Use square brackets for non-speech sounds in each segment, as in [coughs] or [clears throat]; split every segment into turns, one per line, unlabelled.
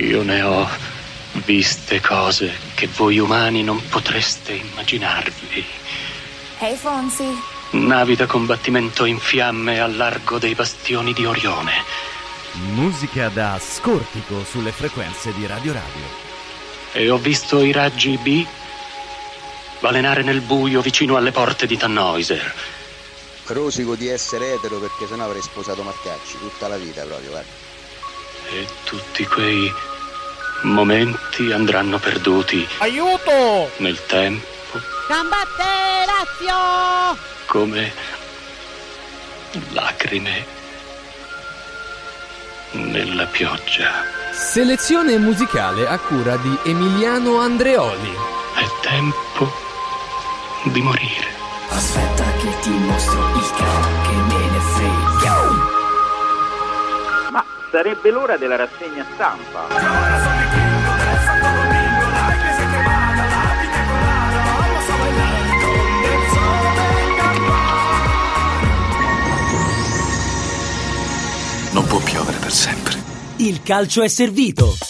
Io ne ho viste cose che voi umani non potreste immaginarvi.
Hey Fonsi.
Navi da combattimento in fiamme al largo dei bastioni di Orione.
Musica da scortico sulle frequenze di Radio Radio.
E ho visto i raggi B balenare nel buio vicino alle porte di Tannhäuser.
Rosico di essere etero perché sennò avrei sposato Marcacci tutta la vita proprio, guarda.
E tutti quei momenti andranno perduti
Aiuto!
nel tempo
Combatte Lazio!
come lacrime nella pioggia.
Selezione musicale a cura di Emiliano Andreoli.
È tempo di morire.
Aspetta che ti mostro il capo che me ne frega.
Ma sarebbe l'ora della rassegna stampa.
Non può piovere per sempre.
Il calcio è servito.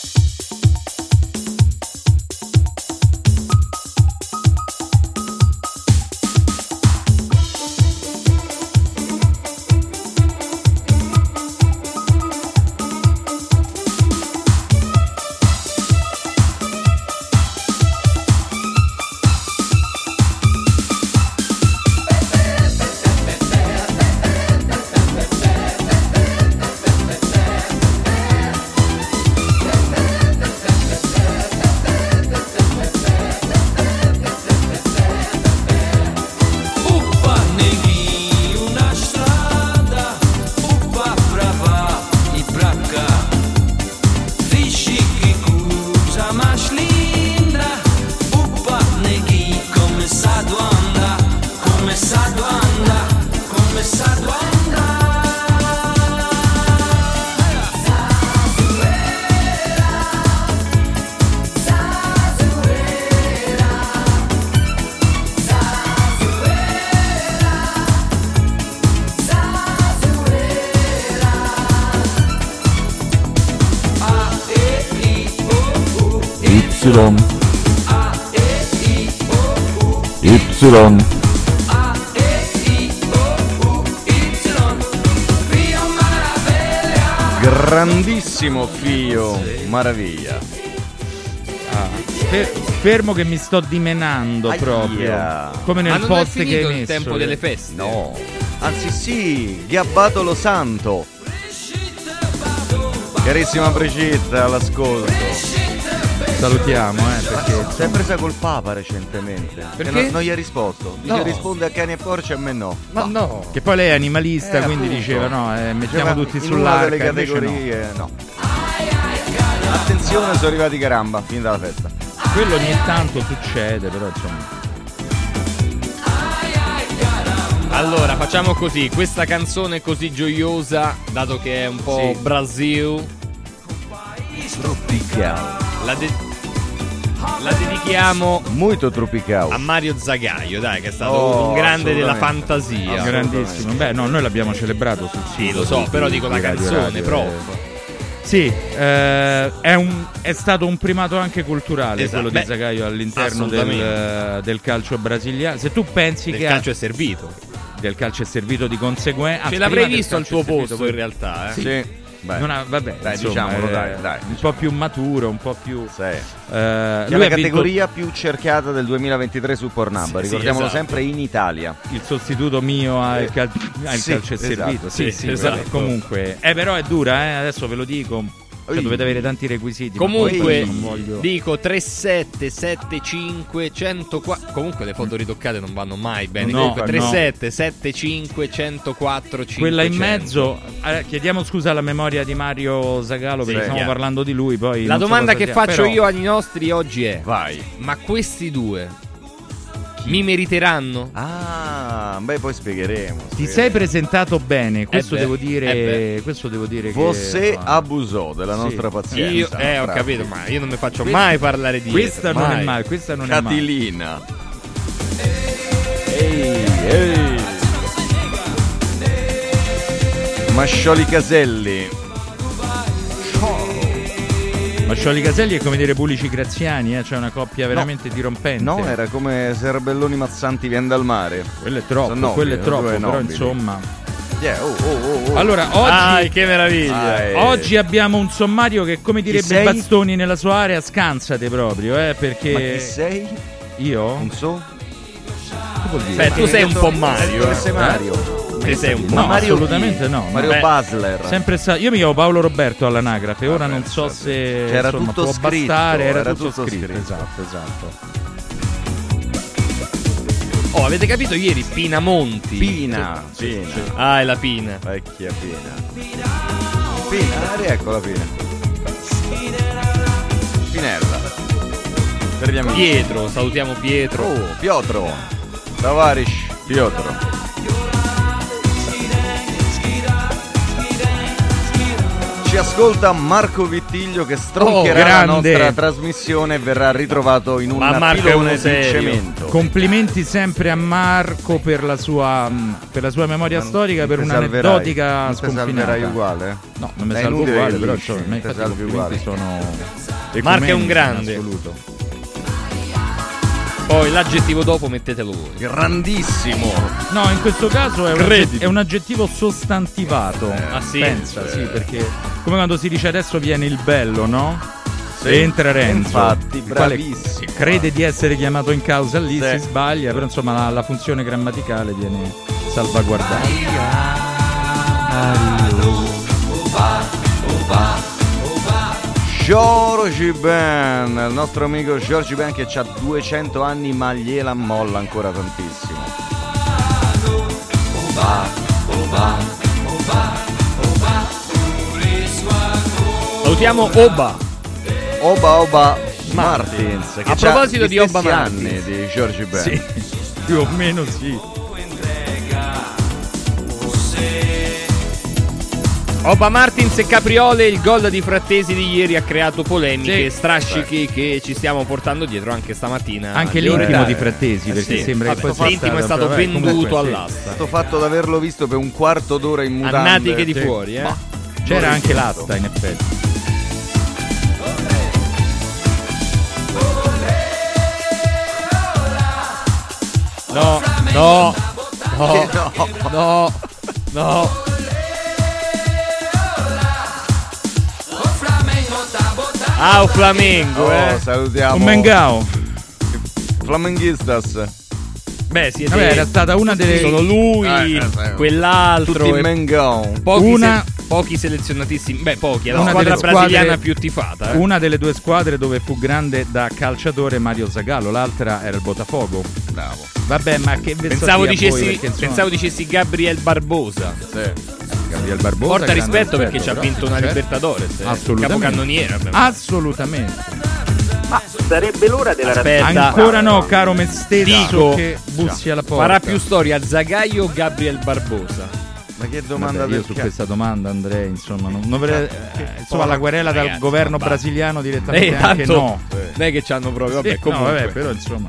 Y
Grandissimo Fio, maraviglia.
Ah, fe- fermo che mi sto dimenando
Aia.
proprio. Come nel post che hai
il
messo.
tempo delle feste?
No. Anzi sì, Gabbato lo Santo. Carissima Brigitte, all'ascolto.
Salutiamo, eh, perché
Si è presa col Papa recentemente.
Perché?
Non, non gli ha risposto. Dice
No.
risponde a cani e porci, a me no.
Ma no. Che poi lei è animalista,
Eh,
quindi
appunto.
diceva no, eh, mettiamo
Diceva,
tutti sull'arca.
delle
invece no.
categorie, no. Attenzione, sono arrivati caramba, fin dalla festa.
Quello ogni tanto succede, però insomma.
Allora, facciamo così, questa canzone così gioiosa, dato che è un po'
Sì.
Brasil,
Tropical.
la, de- la dedichiamo
Molto tropical.
a Mario Zagaio, dai, che è stato
Oh,
un grande della fantasia.
Grandissimo. Beh, no, noi l'abbiamo celebrato sul
Sì,
sito
lo so, però dico
di
la canzone,
Radio,
prof.
eh. Sì, eh, è, un- è stato un primato anche culturale
Esatto,
quello
beh,
di Zagaio all'interno del, del calcio brasiliano. Se tu pensi
Il
che
calcio
ha-
è servito.
del calcio è servito di conseguenza,
Ce l'avrei visto al tuo posto poi in realtà, eh.
Sì. Beh.
Non ha- vabbè,
Dai,
insomma,
diciamolo,
è
dai, dai.
un po' più maturo, un po' più.
Sì.
eh,
è la
ha vinto
categoria più cercata del 2023 su Pornhub,
Sì, sì,
ricordiamolo
esatto.
sempre in Italia.
il sostituto mio al,
Eh,
cal- al
sì,
calcio è
esatto,
servito. Sì,
sì,
sì,
esatto.
comunque. Eh, però è dura, eh, adesso ve lo dico. Cioè, dovete avere tanti requisiti.
Comunque
voglio-
dico 3775 104 Comunque le foto ritoccate non vanno mai bene.
No,
Comunque
no.
3775 104 500.
Quella in mezzo, eh, chiediamo scusa alla memoria di Mario Zagalo perché
Sì,
stiamo
chiaro.
parlando di lui. Poi
La
so
domanda
cosa
che faccio
però-
io ai nostri oggi è:
Vai.
Ma questi due mi meriteranno?
Ah, beh, poi spiegheremo.
Ti
spiegheremo.
sei presentato bene, questo
Eh beh,
devo
eh
dire.
beh.
questo devo dire
Você
che.
abusò della
Sì.
nostra pazienza.
Io, eh, ho capito, ma io non mi faccio
Questa-
mai parlare di
Questa non
mai.
è male, questa non è male.
Catilina. Ehi, ehi. Mascioli Caselli.
Ma Scioli Caselli è come dire Pulici Graziani, eh? cioè una coppia veramente dirompente.
No, era come Serbelloni Mazzanti vien dal mare.
Quello è troppo,
nobili,
quello è troppo, però
nobili.
insomma.
Yeah, oh, oh, oh, oh.
Allora, oggi,
Ai, che meraviglia.
Eh.
oggi abbiamo un sommario che, come direbbe? Bastoni nella sua area, scansate proprio, eh, perché...
Ma chi sei?
Io?
Non so.
Che vuol dire?
Beh, tu sei un po' Mario. Eh.
sei Mario?
Te sei un po'.
No,
Mario
assolutamente no.
Mario
Beh,
Basler.
Sempre sta- Io mi chiamo Paolo Roberto all'anagrafe, ora non so se
C'era
insomma,
tutto
può
scritto,
bastare, era,
era
tutto,
tutto
scritto.
scritto.
Esatto, esatto.
Oh, avete capito ieri Pinamonti?
Pina. Pina.
Ah, è la Pina.
Vecchia Pina. Pina, riecco la Pina. Pinella.
Pietro, salutiamo Pietro.
Oh, Piotro. Tavarish. Piotro. Ascolta Marco Vittiglio che stroncherà
Oh,
la nostra trasmissione e verrà ritrovato in un pilone di cemento.
Complimenti sempre a Marco per la sua, mh, per la sua memoria
Ma
storica, per
ti
un'aneddotica
salverai? Non
sconfinata.
uguale?
No, non mi salvo uguale, però
non
infatti
ti
i
salvi
complimenti
uguale.
sono
Marco è un grande.
assoluto.
Poi l'aggettivo dopo mettetelo voi.
Grandissimo.
No, in questo caso è un, è un aggettivo sostantivato.
Ah, sì?
Pensa,
Eh.
sì, perché come quando si dice adesso viene il bello, no?
Sì.
Entra Renzo.
Infatti, bravissimo.
Crede di essere chiamato in causa lì,
Sì.
si sbaglia, però insomma la, la funzione grammaticale viene salvaguardata.
Georgie Ben, il nostro amico Georgie Ben che ha 200 anni ma gliela molla ancora tantissimo.
Salutiamo Oba.
Oba Oba Martins. Che
A proposito di Oba Martins.
anni di Georgie Ben.
Sì, più o meno sì.
Oba Martins e Capriole, il gol di Frattesi di ieri ha creato polemiche,
Sì.
strascichi che ci stiamo portando dietro anche stamattina.
Anche l'intimo di Frattesi,
Eh
perché
sì.
sembra che
Vabbè,
poi sia
l'intimo è
stato-
stato
vabbè,
venduto
sì.
all'asta.
Sto fatto di averlo visto per un quarto d'ora in mutande.
natiche di
Sì.
fuori, eh.
Ma-
C'era anche l'asta in effetti.
No, no,
Che
no,
no.
no, no. Ah, un Flamengo,
Oh,
eh.
salutiamo.
Un Mengao.
Flamenguistas.
Beh, siete
Vabbè, era stata una delle
Sono lui,
Eh, eh, sì.
quell'altro.
Tutti
e
Mengao.
pochi,
Una-
se- pochi selezionatissimi. Beh, pochi, è la
Una
squadra
delle squadre-
brasiliana più tifata. Eh.
Una delle due squadre dove fu grande da calciatore Mario Zagallo, l'altra era il Botafogo.
Bravo.
Vabbè, ma che
Pensavo
voi,
dicessi,
insomma,
pensavo dicessi Gabriel Barbosa.
Gabriel Barbosa.
Porta rispetto perché ci ha vinto una
certo.
Libertadores. eh.
Assolutamente.
Capocannoniere.
Assolutamente.
Ma sarebbe l'ora della
Aspetta.
Ancora no, caro me stesso
Dico-
che bussi alla porta.
Farà più storia Zagaio o Gabriel Barbosa?
Ma che domanda
Vabbè, io su questa domanda andrei, insomma, non, non avrei- eh, insomma la querela dal
Ragazzi,
governo brasiliano direttamente
Eh,
anche
tanto
no.
Non è che c'hanno proprio. Vabbè,
Sì, no,
comunque.
vabbè, però insomma.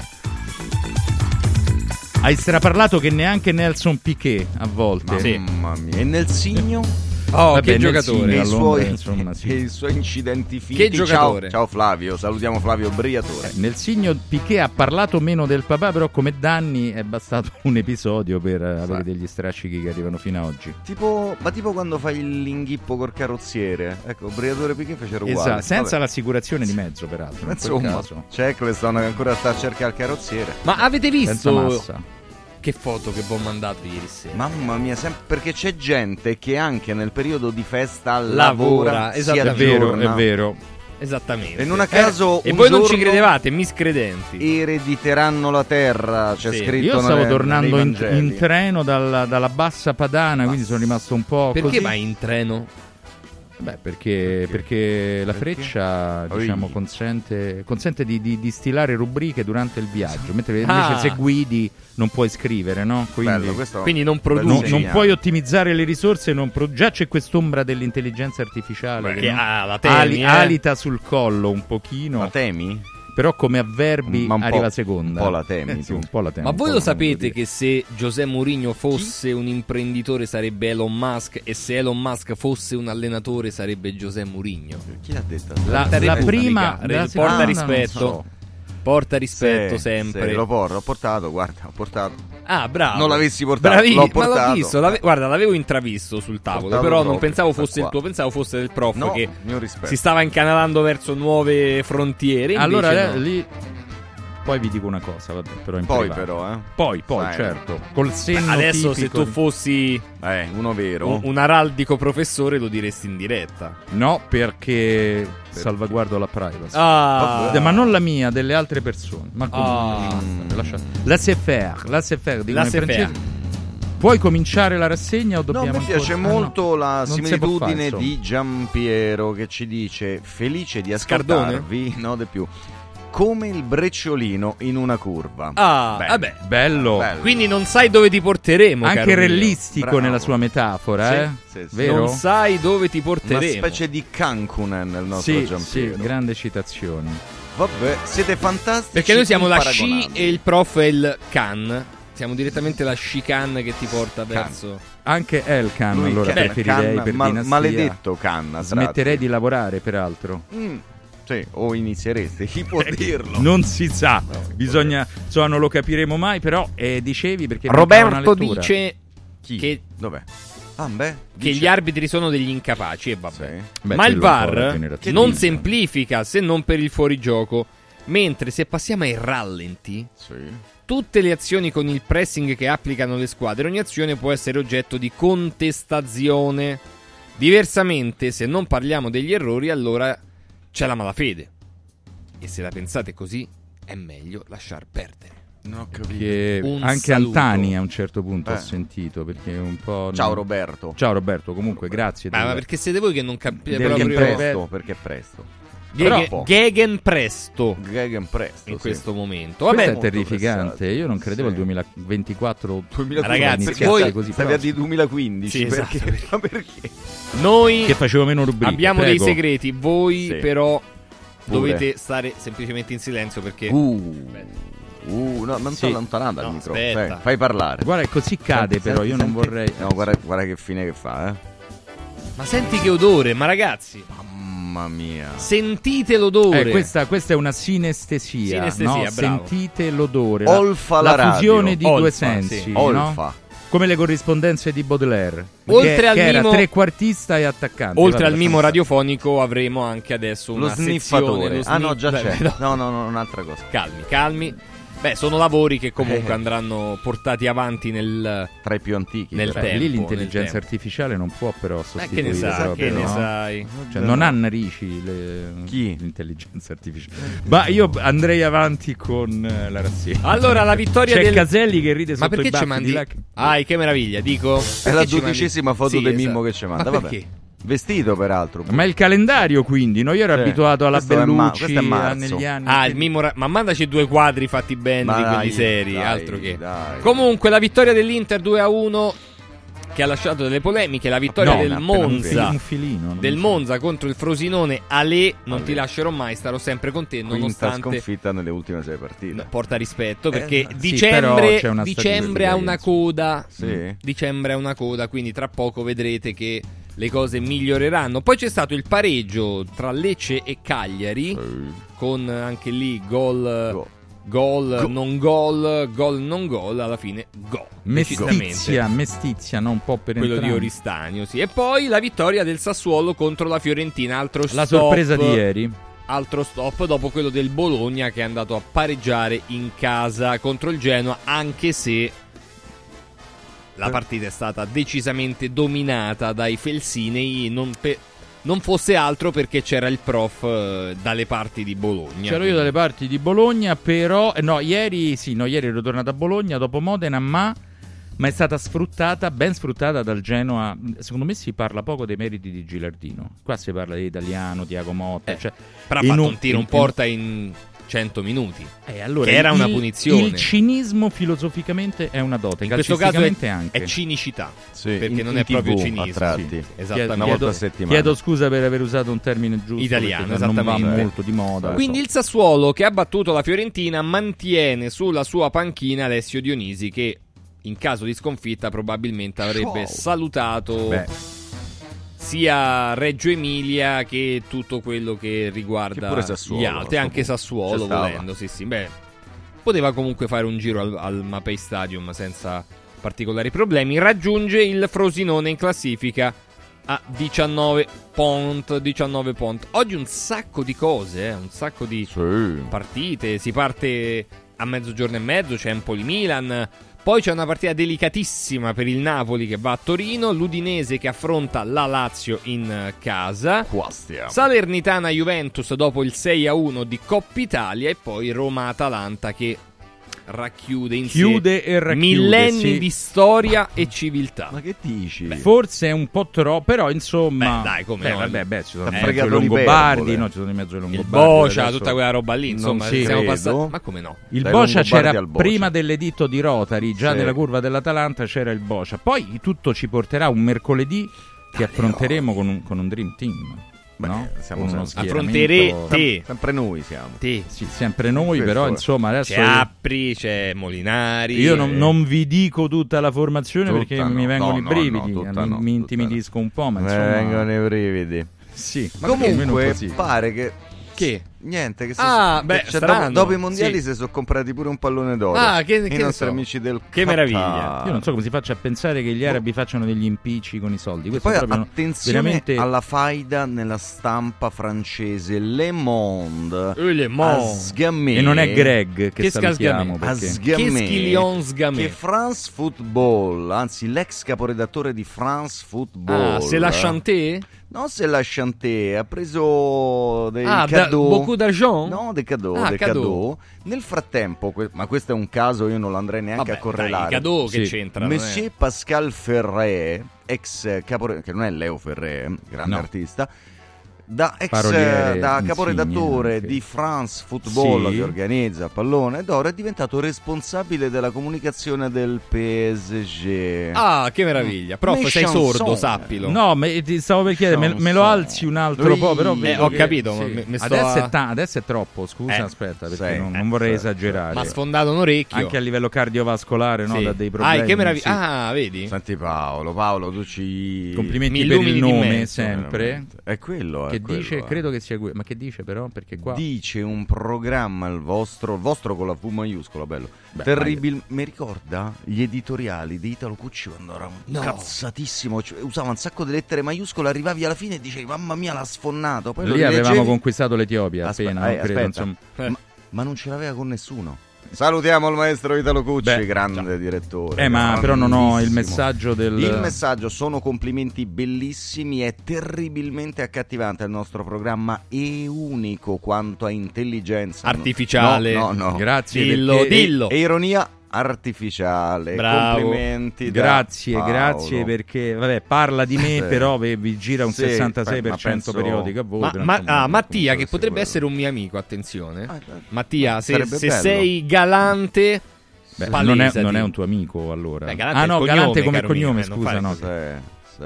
Hai straparlato che neanche Nelson Piquet a volte.
Mamma mia. E nel signo?
Oh,
Vabbè,
che
nel
giocatore.
Londra,
suoi,
insomma, [laughs] sì.
i suoi incidenti finti.
Che giocatore.
Ciao, ciao Flavio, salutiamo Flavio Briatore.
Eh, Nel segno Piquet ha parlato meno del papà, però come danni è bastato [laughs] un episodio per eh, avere degli strascichi che arrivano fino a oggi.
Tipo, ma tipo quando fai l'inghippo col carrozziere. Ecco, Briatore Piquet fecero uguale.
Esatto, senza
Vabbè.
l'assicurazione di mezzo, peraltro. In
Insomma,
caso.
c'è Eccleston che ancora sta a cercare il carrozziere.
Ma avete
Senza
visto
massa.
Che foto che vi ho mandato ieri sera?
Mamma mia, sem- perché c'è gente che anche nel periodo di festa
Lavora,
lavora, si
esattamente.
È vero, è vero.
Esattamente.
E non a caso
E
un
voi non ci credevate, miscredenti.
Erediteranno la terra, c'è
Sì.
scritto
Io stavo
nelle-
tornando in, in treno dalla, dalla bassa padana, quindi sono rimasto un po'
Perché
così.
vai in treno?
Beh, perché, perché la
Perché?
freccia diciamo, consente, consente di, di, di stilare rubriche durante il viaggio, mentre
Ah.
invece se guidi non puoi scrivere, no? Quindi
Bello, questo
Quindi non
non,
produci.
non
segnale.
puoi ottimizzare le risorse, non pro- già c'è quest'ombra dell'intelligenza artificiale
Beh,
che
ah, la temi,
Ali-
eh.
alita sul collo un pochino.
Ma temi?
però come avverbi
Ma
arriva seconda.
un po' la temi,
Eh, [laughs] sì, po' la temi.
Ma voi lo
la
sapete che se José Mourinho fosse un imprenditore sarebbe Elon Musk e se Elon Musk fosse un allenatore sarebbe José Mourinho?
Chi l'ha detto?
La-
Repubblica,
la prima- la
porta
non
rispetto.
so.
Porta rispetto
Sì,
sempre.
sì, l'ho, por- l'ho portato, guarda, ho portato.
Ah, bravo.
Non l'avessi portato,
Bravi-
l'ho
Ma l'ho
portato.
visto, l'ave- guarda, l'avevo intravisto sul tavolo,
Portato
però non pensavo fosse il
qua.
tuo, pensavo fosse del prof
No,
che
mio rispetto.
si stava incanalando verso nuove frontiere.
Allora
no.
eh, lì poi vi dico una cosa, vabbè, però in
Poi
privato.
però, eh.
Poi, poi,
Sai.
certo, col senno
Adesso se
tipico
tu fossi
Eh, uno vero.
un, un araldico professore lo diresti in diretta.
No, perché salvaguardo la privacy.
Ah.
Vabbè, Ma non la mia, delle altre persone. Ma come?
Ah.
Lasciate, lasciate. Laissez faire, laissez faire, dicono in
Laissez
francese.
faire.
Puoi cominciare la rassegna o
No,
dobbiamo
mi piace
ancora- Ah, no.
molto la
Non si può
similitudine
insomma.
di Giampiero che ci dice felice di
Scardone?
ascoltarvi, [laughs] no di più, come il brecciolino in una curva.
Ah,
Bello.
vabbè.
Bello.
Bello.
Quindi non sai dove ti porteremo.
Anche
Bravo.
nella sua metafora,
Sì,
eh?
sì, sì.
Vero?
Non sai dove ti
Una
porteremo.
specie di Cancunen nel nostro
Sì,
Giampiero.
sì, grande citazione.
Vabbè, siete fantastici.
Perché noi siamo la sci e il prof è il can. Siamo direttamente la sci can che ti porta verso.
Anche Elkan,
Lui
allora
Can-
preferirei
Can-
per
mal-
dinastia.
maledetto Canna.
Smetterei di lavorare, peraltro.
Mm, sì, o iniziereste, chi può dirlo?
Non si sa, bisogna, insomma, non lo capiremo mai, però eh, dicevi perché
Roberto dice
Chi?
che,
Dov'è? Ah, beh,
che gli arbitri sono degli incapaci e vabbè.
Sì.
Beh,
Ma il VAR non semplifica se non per il fuorigioco. Mentre se passiamo ai rallenti,
Sì.
tutte le azioni con il pressing che applicano le squadre, ogni azione può essere oggetto di contestazione. Diversamente, se non parliamo degli errori, allora c'è la malafede. E se la pensate così, è meglio lasciar perdere.
Non ho capito.
Anche
saluto.
Antani a un certo punto
Eh.
ho sentito perché un po'.
Ciao Roberto.
Ciao Roberto, comunque grazie.
Ma, ma perché siete voi che non capite
Perché è
proprio
presto, perché è presto.
Gegen. Gegen presto
Gegen presto.
in
sì.
questo momento.
Questo
Vabbè,
è
molto
terrificante.
pressato.
Io non credevo
Sì.
al 2024
Ragazzi,
iniziasse
voi-
così
Stavi a
prossimo.
di 2015
Sì, esatto.
perché? [laughs] Ma perché?
noi
che facevo meno rubriche.
abbiamo
prego.
dei segreti, voi
Sì.
però
Pure.
dovete stare semplicemente in silenzio perché
Uh, uh, no, non
Sì.
sto allontanando dal
No,
microfono. Fai, fai parlare.
Guarda, così cade,
Senti,
però io non
senti.
vorrei.
No, guarda, guarda che fine che fa, eh.
Ma senti che odore, ma ragazzi,
Mamma mia.
sentite l'odore.
Eh, questa, questa è una sinestesia.
Sinestesia,
no?
bravo.
Sentite l'odore.
Olfa la radio.
fusione di
Olfa,
due
sì.
sensi. no?
Olfa.
Come le corrispondenze di Baudelaire.
Oltre
che,
al
che era
mimo-
trequartista e attaccante.
Oltre al mimo radiofonico avremo anche adesso
Lo
una sezione
sniffatore.
lo
Ah no, già c'è. [laughs]
no.
No, no, no, un'altra cosa.
Calmi, calmi. Beh, sono lavori che comunque
Eh. [laughs]
andranno portati avanti nel
Tra i più antichi.
Nel
però.
stare.
tempo,
Lì l'intelligenza artificiale non può però
Ma
sostituire
che ne sai,
proprio,
che ne
no?
sai?
Cioè, non ha narici le-
Chi?
l'intelligenza artificiale. Ma io andrei avanti con eh, la rassegna.
Allora, la vittoria
C'è
del
Caselli che ride
Ma
sotto i
perché ci
baffi
mandi?
di là.
Ah, che meraviglia, dico.
È la
ci
dodicesima
mandi-
foto
Sì,
del
esatto.
Mimmo che ci manda.
Ma
Vabbè.
perché?
Vestito peraltro.
Ma è il calendario quindi, no? Io ero
Sì.
abituato alla
Questo ma-
Bellucci
è marzo.
negli anni.
Ah, il Mimmo Ra- ma mandaci due quadri fatti bene
Ma
di quelli
dai,
seri,
dai,
altro che.
dai.
Comunque la vittoria dell'Inter 2 a 1 che ha lasciato delle polemiche, la vittoria
No,
del Monza.
un filino.
Del
so.
Monza contro il Frosinone, Ale, non
Ale.
ti lascerò mai, starò sempre con te,
Quinta
nonostante
sconfitta nelle ultime sei partite.
No, porta rispetto perché
Eh,
sì, però
dicembre, dicembre ha una coda.
Sì.
Dicembre ha una coda, quindi tra poco vedrete che le cose miglioreranno. Poi c'è stato il pareggio tra Lecce e Cagliari con anche lì gol
Go.
gol non gol, gol non gol, alla fine gol.
Mestizia, mestizia, no? Un po' per
Quello di
entrambi.
Oristanio, sì. E poi la vittoria del Sassuolo contro la Fiorentina, altro
La
stop-
sorpresa di ieri.
altro stop dopo quello del Bologna che è andato a pareggiare in casa contro il Genoa, anche se la partita è stata decisamente dominata dai Felsinei, non, pe- non fosse altro perché c'era il prof eh, dalle parti di Bologna.
C'ero io dalle parti di Bologna, però eh, no, ieri sì, no, ieri ero tornato a Bologna dopo Modena, ma ma è stata sfruttata, ben sfruttata dal Genoa. Secondo me si parla poco dei meriti di Gilardino. Qua si parla di italiano, Tiago Motta,
Eh,
cioè,
Però ha
in
fatto
un-
un tiro, un
in-
porta in 100 minuti.
Eh, allora,
che era
il-
una punizione.
Il cinismo filosoficamente è una dote,
in questo caso è,
anche.
è cinicità.
Sì,
perché
in-
non
in
è proprio
TV
cinismo.
a tratti.
Sì, esattamente.
Una volta a settimana.
Chiedo scusa per aver usato un termine giusto.
Italiano,
perché non
esattamente.
molto di moda. lo
Quindi
so.
il Sassuolo che ha battuto la Fiorentina mantiene sulla sua panchina Alessio Dionisi che in caso di sconfitta probabilmente avrebbe
Ciao.
salutato
Beh.
Sia Reggio Emilia che tutto quello che riguarda
Che Sassuolo,
gli altri, anche. Sassuolo volendo, sì sì, beh, poteva comunque fare un giro al, al Mapei Stadium senza particolari problemi, raggiunge il Frosinone in classifica a 19 pont, 19 pont. Oggi un sacco di cose, eh, un sacco di
Sì.
partite, si parte a mezzogiorno e mezzo, c'è Empoli-Milan, poi c'è una partita delicatissima per il Napoli che va a Torino, l'Udinese che affronta la Lazio in eh, casa,
Qua stiamo.
Salernitana-Juventus dopo il 6-1 di Coppa Italia e poi Roma-Atalanta che racchiude in
Chiude
sé
e racchiude,
millenni
sì.
di storia e civiltà.
Ma che dici?
Forse è un po' troppo, però insomma.
Beh, dai, come
Beh,
no?
vabbè, beh, ci sono in mezzo i Longobardi, no, ci sono in mezzo i
Il
Longobardi.
Boccia,
adesso-
tutta quella roba lì, insomma,
ci
siamo passati. Ma come no?
Il
Dai
Boccia
Longobardi
c'era
Boccia.
prima dell'editto di Rotary, già
Sì.
nella curva dell'Atalanta c'era il Boccia. Poi tutto ci porterà un mercoledì che affronteremo con un, con un Dream Team.
Beh,
no?
siamo
uno
sempre-
Affronterete.
Sempre noi siamo.
Te.
Sì, sempre noi,
Questo
però
è.
insomma adesso
C'è Appri, c'è Molinari.
io non,
eh,
non vi dico tutta la formazione
Tutta
perché
no,
mi vengono
no,
i brividi, mi,
no,
mi intimidisco un po', ma insomma
vengono i brividi.
Sì, ma
Comunque, pare che.
Che?
Niente, che si
Ah, beh,
cioè, dopo, dopo i mondiali
Sì.
si sono comprati pure un pallone d'oro.
Ah, che-
I
che
nostri
so.
amici del
Che
Qatar.
meraviglia.
Io non so come si faccia a pensare che gli arabi facciano degli impicci con i soldi. Questo
Poi
è proprio
attenzione
veramente
alla faida nella stampa francese Le Monde
Eh, Le Monde.
E non è Greg che,
Che
salutiamo
scasgamè.
a
perché
sgamé
Che
che France Football anzi l'ex caporedattore di France Football
Ah, se la chanté?
Non se la chanté ha preso dei
Ah, da-
cadeau
beaucoup d'argent?
no dei cadeau,
Ah,
dei
cadeau.
cadeau. nel frattempo que- ma questo è un caso io non lo andrei neanche
Vabbè,
a correlare
dai, Cadeau che
Sì.
c'entra? non è?
Monsieur Pascal Ferré, ex capore- che non è Leo Ferré, eh, grande
No.
artista, da, ex,
Paroliere
eh, da caporedattore
anche.
di France Football
Sì.
che organizza pallone d'oro è diventato responsabile della comunicazione del PSG.
Ah, che meraviglia. Prof,
Mais
sei
chanson.
sordo, sappilo.
No, ma ti stavo per chiedere, me, me lo alzi un altro
Ui.
po', però
Eh,
ho
che-
capito,
sì.
me- me
adesso,
a-
è ta- adesso è troppo, scusa,
Eh,
aspetta, perché
sì,
non,
eh,
non vorrei
sì,
esagerare.
Ma ha sfondato un orecchio.
Anche a livello cardiovascolare, no,
Sì.
da dei problemi.
Ah, che meraviglia.
sì.
Ah, vedi?
Senti Paolo, Paolo tu ci...
Complimenti per il nome, sempre.
È quello,
Che
quello,
dice,
eh.
credo che sia que- ma che dice però? Perché qua
Dice un programma il vostro, il vostro con la V maiuscola, bello.
Beh,
Terribile. Mi ricorda gli editoriali di Italo Cucci quando era un
No.
cazzatissimo. cioè, usava un sacco di lettere maiuscole, arrivavi alla fine e dicevi mamma mia l'ha sfonnato. Poi lo
lì avevamo
rileggevi-
conquistato l'Etiopia
Aspe-
appena,
eh,
credo.
Ma, ma non ce l'aveva con nessuno. Salutiamo il maestro Italo Cucci,
Beh,
grande direttore.
Eh, ma però non ho il messaggio del
Il messaggio sono complimenti bellissimi, è terribilmente accattivante il nostro programma e unico quanto a intelligenza
Artificiale.
No, no, no.
Grazie
Dillo,
perché-
dillo.
E ironia artificiale.
Bravo.
Complimenti.
Grazie,
Paolo.
grazie perché vabbè, parla di me,
Sì.
però vi, gira un
Sì,
66%
ma penso-
periodico a voi.
Ma, ma- ah, Mattia, che potrebbe
quello.
essere un mio amico, attenzione.
Ah,
Mattia, se,
sarebbe
se
bello.
sei galante,
beh, non, è, non è un tuo amico allora.
Beh, Galante
ah no, Galante
cognome,
come cognome,
mio, eh,
scusa, no.
Sì,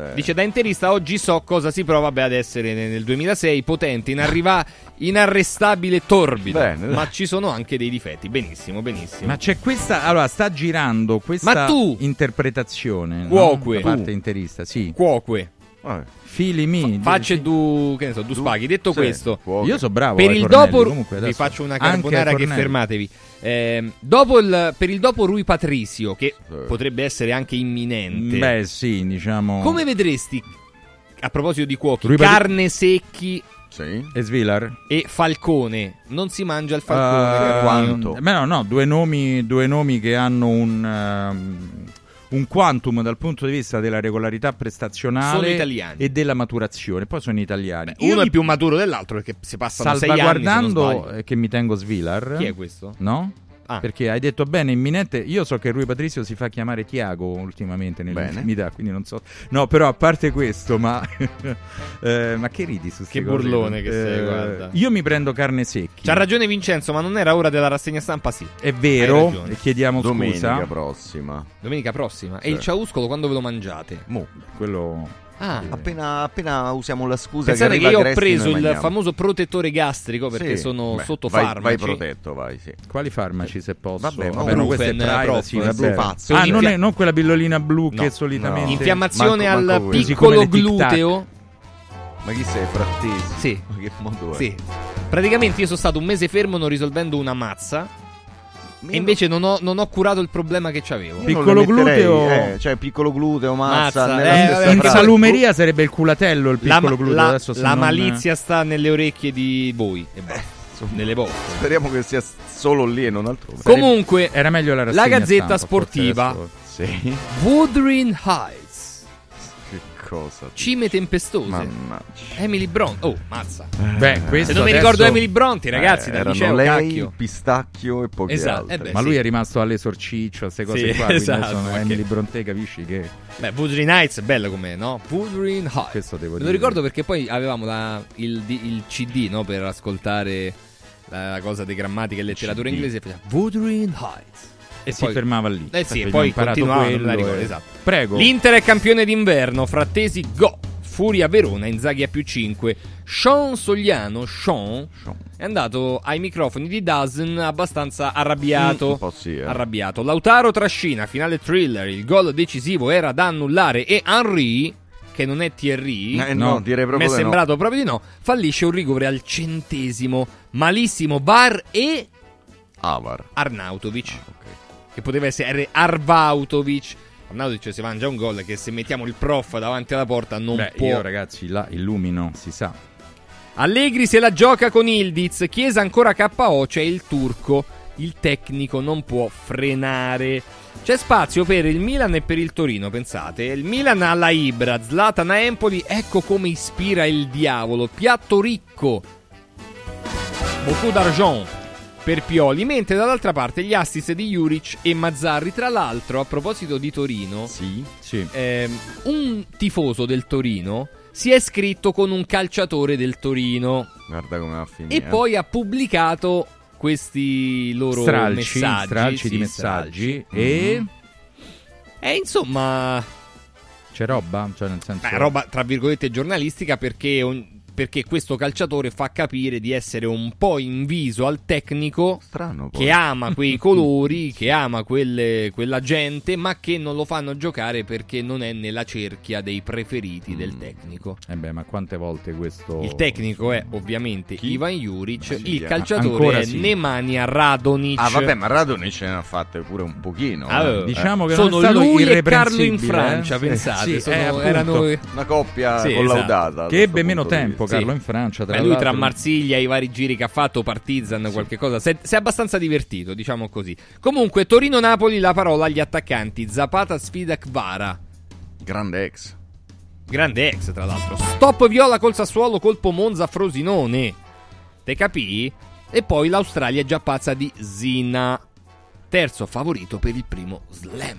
sì.
Dice da interista oggi so cosa si prova beh, ad essere nel nel 2006 potente, inarriva- inarrestabile, torbido.
Bene,
ma ci sono anche dei difetti. Benissimo, benissimo.
Ma c'è questa, allora sta girando questa
Ma tu-
interpretazione no?
Cuoque.
da parte interista, sì.
Cuoque,
Vabbè.
Fili mi.
facce du, che ne so, du spaghi. Detto
Sì,
questo,
cuoco.
Io so bravo
per
ai
il dopo
comunque
vi faccio una carbonara che fermatevi. Dopo il, per il dopo Rui Patricio, che
Sì.
potrebbe essere anche imminente.
Beh, sì, diciamo.
Come vedresti, a proposito di cuochi,
Rui
carne secchi
Sì.
E Svilar?
e falcone? Non si mangia il falcone?
Eh,
quanto?
beh, no, no, due nomi, due nomi che hanno un, ehm, un quantum dal punto di vista della regolarità prestazionale
Sono
e della maturazione. Poi sono italiani.
Uno
Io
è più maturo dell'altro perché si passano sei anni
salvaguardando eh, che mi tengo Svilar.
Chi è questo?
No?
Ah.
Perché hai detto bene, imminente. Io so che Rui Patrizio si fa chiamare Tiago ultimamente
Bene.
nell'intimità, quindi non so. No, però a parte questo, ma. [laughs] eh, ma che ridi su
Che
cose?
burlone che sei,
Eh,
guarda.
Io mi prendo carne secchi.
C'ha ragione Vincenzo, ma non era ora della rassegna stampa? Sì.
È vero, e chiediamo
Domenica
scusa.
prossima.
Domenica prossima. E
Sì.
il ciauscolo quando ve lo mangiate?
Mo,
Quello.
Ah,
appena, appena usiamo la scusa
pensate
che
che, io ho preso il famoso protettore gastrico perché
Sì,
sono
beh,
sotto
vai,
farmaci.
Vai protetto, vai, sì.
Quali farmaci se posso?
Vabbè, ma
Vabbè, no, questa è privacy,
prof,
vabbè.
pazzo.
Ah, non, è, non quella pillolina blu
No,
che solitamente.
no.
Infiammazione
Manco- manco
al piccolo gluteo.
Ma chi sei, frattesi?
Sì.
Ma che modo è?
Sì. Praticamente io sono stato un mese fermo non risolvendo una mazza. E invece non ho, non ho curato il problema che c'avevo.
Piccolo gluteo-
eh, cioè piccolo gluteo, mazza,
Mazza, eh,
in
frase.
salumeria sarebbe il culatello il
La,
piccolo gluteo.
la-
Adesso
la
non-
malizia sta nelle orecchie di voi e basta.
insomma.
nelle vostre.
Speriamo che sia solo lì e non altrove.
Comunque,
Era meglio la
la Gazzetta
stampa,
Sportiva,
Sì.
Heights,
Che cosa?
cime tempestose,
Mannaggia.
Emily Bronte. Oh, mazza.
Beh, questo
Se non mi
adesso-
ricordo Emily Bronte, ragazzi,
Eh,
dal
erano
liceo,
lei,
cacchio.
pistacchio e pochi
Esatto, eh beh,
Ma
sì.
lui è rimasto all'esorciccio, queste cose
Sì,
qua. Quindi
esatto,
sono
perché-
Emily Bronte, capisci che.
Beh, Wuthering Heights è bello com'è, no? Wuthering Heights.
Questo devo
Me
dire.
lo ricordo perché poi avevamo la- il, il CD, no? Per ascoltare la cosa di grammatica e letteratura
CD.
inglese. Wuthering Heights.
E si fermava lì.
Eh sì, e poi
abbiamo imparato
continuava,
quello
ricordo,
e-
esatto.
Prego.
L'Inter è campione d'inverno, Frattesi go. Furia Verona, Inzaghi a più 5. Sean Sogliano, Sean,
Sean.
è andato ai microfoni di Dazen abbastanza arrabbiato.
Mm, un po' sì, eh.
Arrabbiato. Lautaro trascina, finale thriller, il gol decisivo era da annullare e Henry, che non è Thierry,
Eh, no, direi
mi
proprio
è
di no.
sembrato proprio di no, fallisce un rigore al centesimo. Malissimo VAR e
Avar.
Arnautovic
Ah, ok.
Che poteva essere Arvautovic. Arnautovic si mangia un gol che se mettiamo il prof davanti alla porta non
Beh,
può.
io ragazzi, là illumino, si sa.
Allegri se la gioca con Ildiz, Chiesa ancora KO, c'è il turco. Il tecnico non può frenare. C'è spazio per il Milan e per il Torino, pensate. Il Milan alla Ibra, Zlatan a Empoli, ecco come ispira il diavolo. Piatto ricco. Beaucoup d'argent per Pioli, mentre dall'altra parte gli assist di Juric e Mazzarri. Tra l'altro, a proposito di Torino,
Sì.
Sì.
ehm, un tifoso del Torino si è scritto con un calciatore del Torino
Guarda come va finire.
e poi ha pubblicato questi loro
stralci,
messaggi,
stralci di
sì,
messaggi.
stralci.
E
E insomma,
c'è roba? Cioè, nel senso.
beh, roba tra virgolette giornalistica perché, un- perché questo calciatore fa capire di essere un po' inviso al tecnico
Strano
che ama quei [laughs] colori, che ama quelle- quella gente, ma che non lo fanno giocare perché non è nella cerchia dei preferiti del tecnico.
Eh beh, ma quante volte questo.
Il tecnico è ovviamente
Chi?
Ivan Juric,
sì,
il
eh.
calciatore è
sì.
Nemanja Radonic.
Ah, vabbè, ma Radonic ne ha fatte pure un pochino.
Ah,
eh.
eh.
Diciamo che
Sono
non
lui e Carlo in Francia,
eh?
pensate,
Sì,
sono-
eh, appunto.
erano
Una coppia
Sì,
collaudata. da
Che ebbe meno tempo. Carlo
Sì.
in Francia. Tra
Beh, lui tra. Marsiglia e i vari giri che ha fatto, Partizan, qualche cosa, si è, si è abbastanza divertito, diciamo così. Comunque, Torino-Napoli, la parola agli attaccanti. Zapata sfida Kvara.
Grande ex.
Grande ex, tra l'altro. Stop viola col Sassuolo, colpo Monza Frosinone. Te capì? E poi l'Australia è già pazza di Zina. Terzo favorito per il primo slam.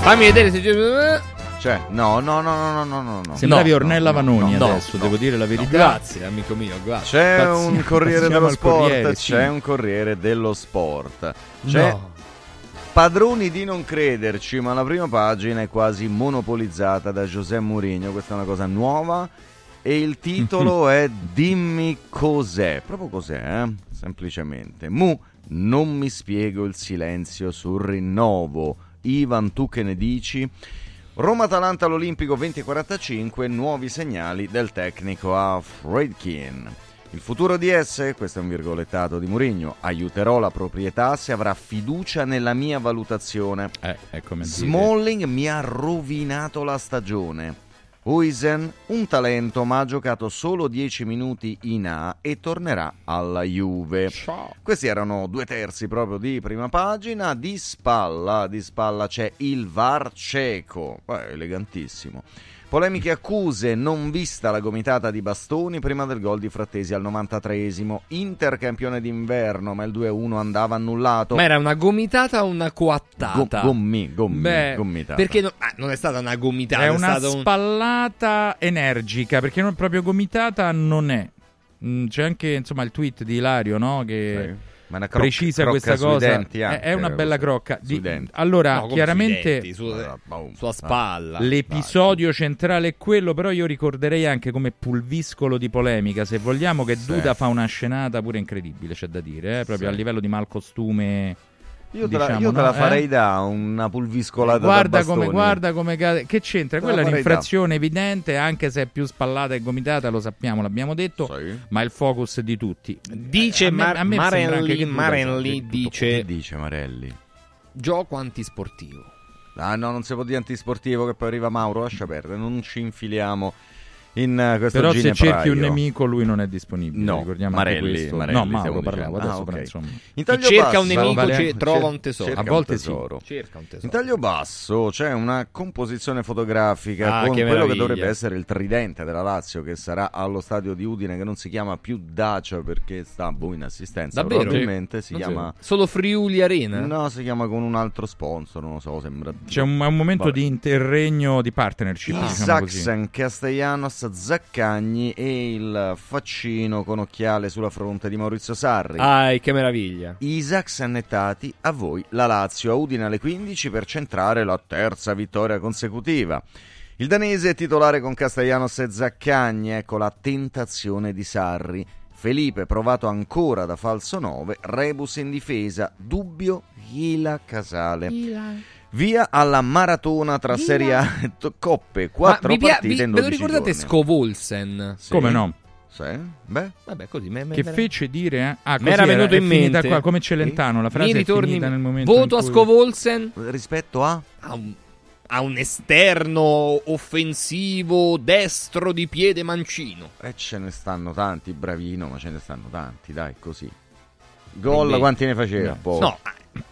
Fammi vedere se...
Cioè, no, no, no, no, no, no, no.
Sembravi Ornella
no,
Vanoni
no,
adesso, devo dire la verità.
grazie, amico mio, grazie.
C'è
Pazzi-
un Corriere dello Sport,
corriere, sì.
c'è un Corriere dello Sport. C'è Padroni di non crederci, ma la prima pagina è quasi monopolizzata da Giuseppe Mourinho, questa è una cosa nuova e il titolo [laughs] è Dimmi cos'è, proprio cos'è, eh? semplicemente. Mu, non mi spiego il silenzio sul rinnovo. Ivan, tu che ne dici? Roma-Atalanta all'Olimpico 2045, nuovi segnali del tecnico a Fredkin. Il futuro di esse, questo è un virgolettato di Mourinho, aiuterò la proprietà se avrà fiducia nella mia valutazione.
Eh.
Smalling mi ha rovinato la stagione. Huisen, un talento, ma ha giocato solo 10 minuti in A e tornerà alla Juve. Questi erano due terzi proprio di prima pagina. Di spalla, di spalla c'è il VAR cieco, Beh, elegantissimo. Polemiche accuse, non vista la gomitata di Bastoni prima del gol di Frattesi al 93esimo. Inter campione d'inverno, ma il 2-1 andava annullato.
Ma era una gomitata o una coattata?
Go- gommi, gommi,
Beh,
gomitata.
Perché no- ah, non è stata una gomitata,
È
è,
una
stata un...
spallata energica, perché non proprio gomitata non è. Mm, C'è anche insomma il tweet di Ilario, no? Che
Sì. Ma crocca-
precisa
crocca
questa
sui
cosa.
anche,
è una bella crocca. Di-. Allora,
No,
chiaramente
denti, su-
boom.
sulla spalla.
L'episodio centrale è quello, però io ricorderei anche come pulviscolo di polemica, se vogliamo, che
Sì.
Duda fa una scenata pure incredibile, c'è da dire, eh, proprio
Sì.
a livello di malcostume.
Io te la,
diciamo,
io te
no?
la
Eh?
farei da una pulviscolata
Guarda
da
come, guarda come cade- Che c'entra?
Te la
Quella è un'infrazione evidente, anche se è più spallata e gomitata, lo sappiamo, l'abbiamo detto,
Sì.
ma è il focus di tutti.
Dice
Eh, a me-
Mar-
a me sembra anche
Marelli, Marelli dice
Che dice Marelli?
gioco antisportivo.
Ah no, non si può dire antisportivo che poi arriva Mauro, lascia perdere, non ci infiliamo in uh, questo
Però se cerchi un nemico lui non è disponibile,
No,
ricordiamo
Marelli,
questo.
Marelli,
no, Mauro
dicendo.
adesso,
Ah,
però,
ok.
insomma.
In
Chi
taglio
cerca
basso-
un nemico
vale-
ce- trova un tesoro.
A volte
un
sì.
tesoro.
Cerca un tesoro.
In taglio basso c'è una composizione fotografica
Ah,
con
che
quello che dovrebbe essere il tridente della Lazio che sarà allo stadio di Udine che non si chiama più Dacia perché sta boh, in assistenza
Davvero?
probabilmente si
Non
chiama
Solo Friuli Arena?
No, si chiama con un altro sponsor, non lo so, sembra
C'è un, un momento
Vabbè.
di interregno di partnership, diciamo così.
Zaccagni e il faccino con occhiale sulla fronte di Maurizio Sarri.
Ah, che meraviglia.
Isaacsen e Tati, a voi la Lazio a Udine alle 15 per centrare la terza vittoria consecutiva. Il danese è titolare con Castellanos e Zaccagni, ecco la tentazione di Sarri. Felipe provato ancora da falso 9, Rebus in difesa, dubbio Hila Casale. Via alla maratona tra Serie A e Coppe, quattro
Ma vi
partite
vi-
in
ve
12
lo ricordate
giorni.
Scovolsen?
Sì.
Come no?
Sì? Beh,
Vabbè, così me, me-
Che fece dire... eh? Ah,
Mi
così
era venuto in mente.
qua, come Celentano, la frase
Mi
è
ritorni
nel momento
Voto a Scovolsen
rispetto a
a un, a un esterno offensivo destro di piede mancino.
Eh, ce ne stanno tanti, bravino, ma ce ne stanno tanti, dai, così. Gol quanti ne faceva?
No.
Pochi.
No,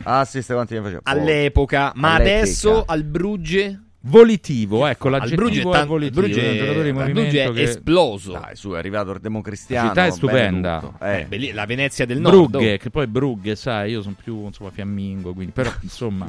Assist quanti ne faceva?
All'epoca, ma
All'epoca.
adesso al Brugge
Volitivo, ecco, l'aggettivo
è,
è
tan-
volitivo.
Brugge
è un
è- è
che...
esploso.
Dai, su, è arrivato il democristiano.
La città è stupenda.
Eh,
Eh,
la Venezia del Nord.
Brugge, che poi Brugge, sai, io sono più insomma fiammingo, quindi però [laughs] insomma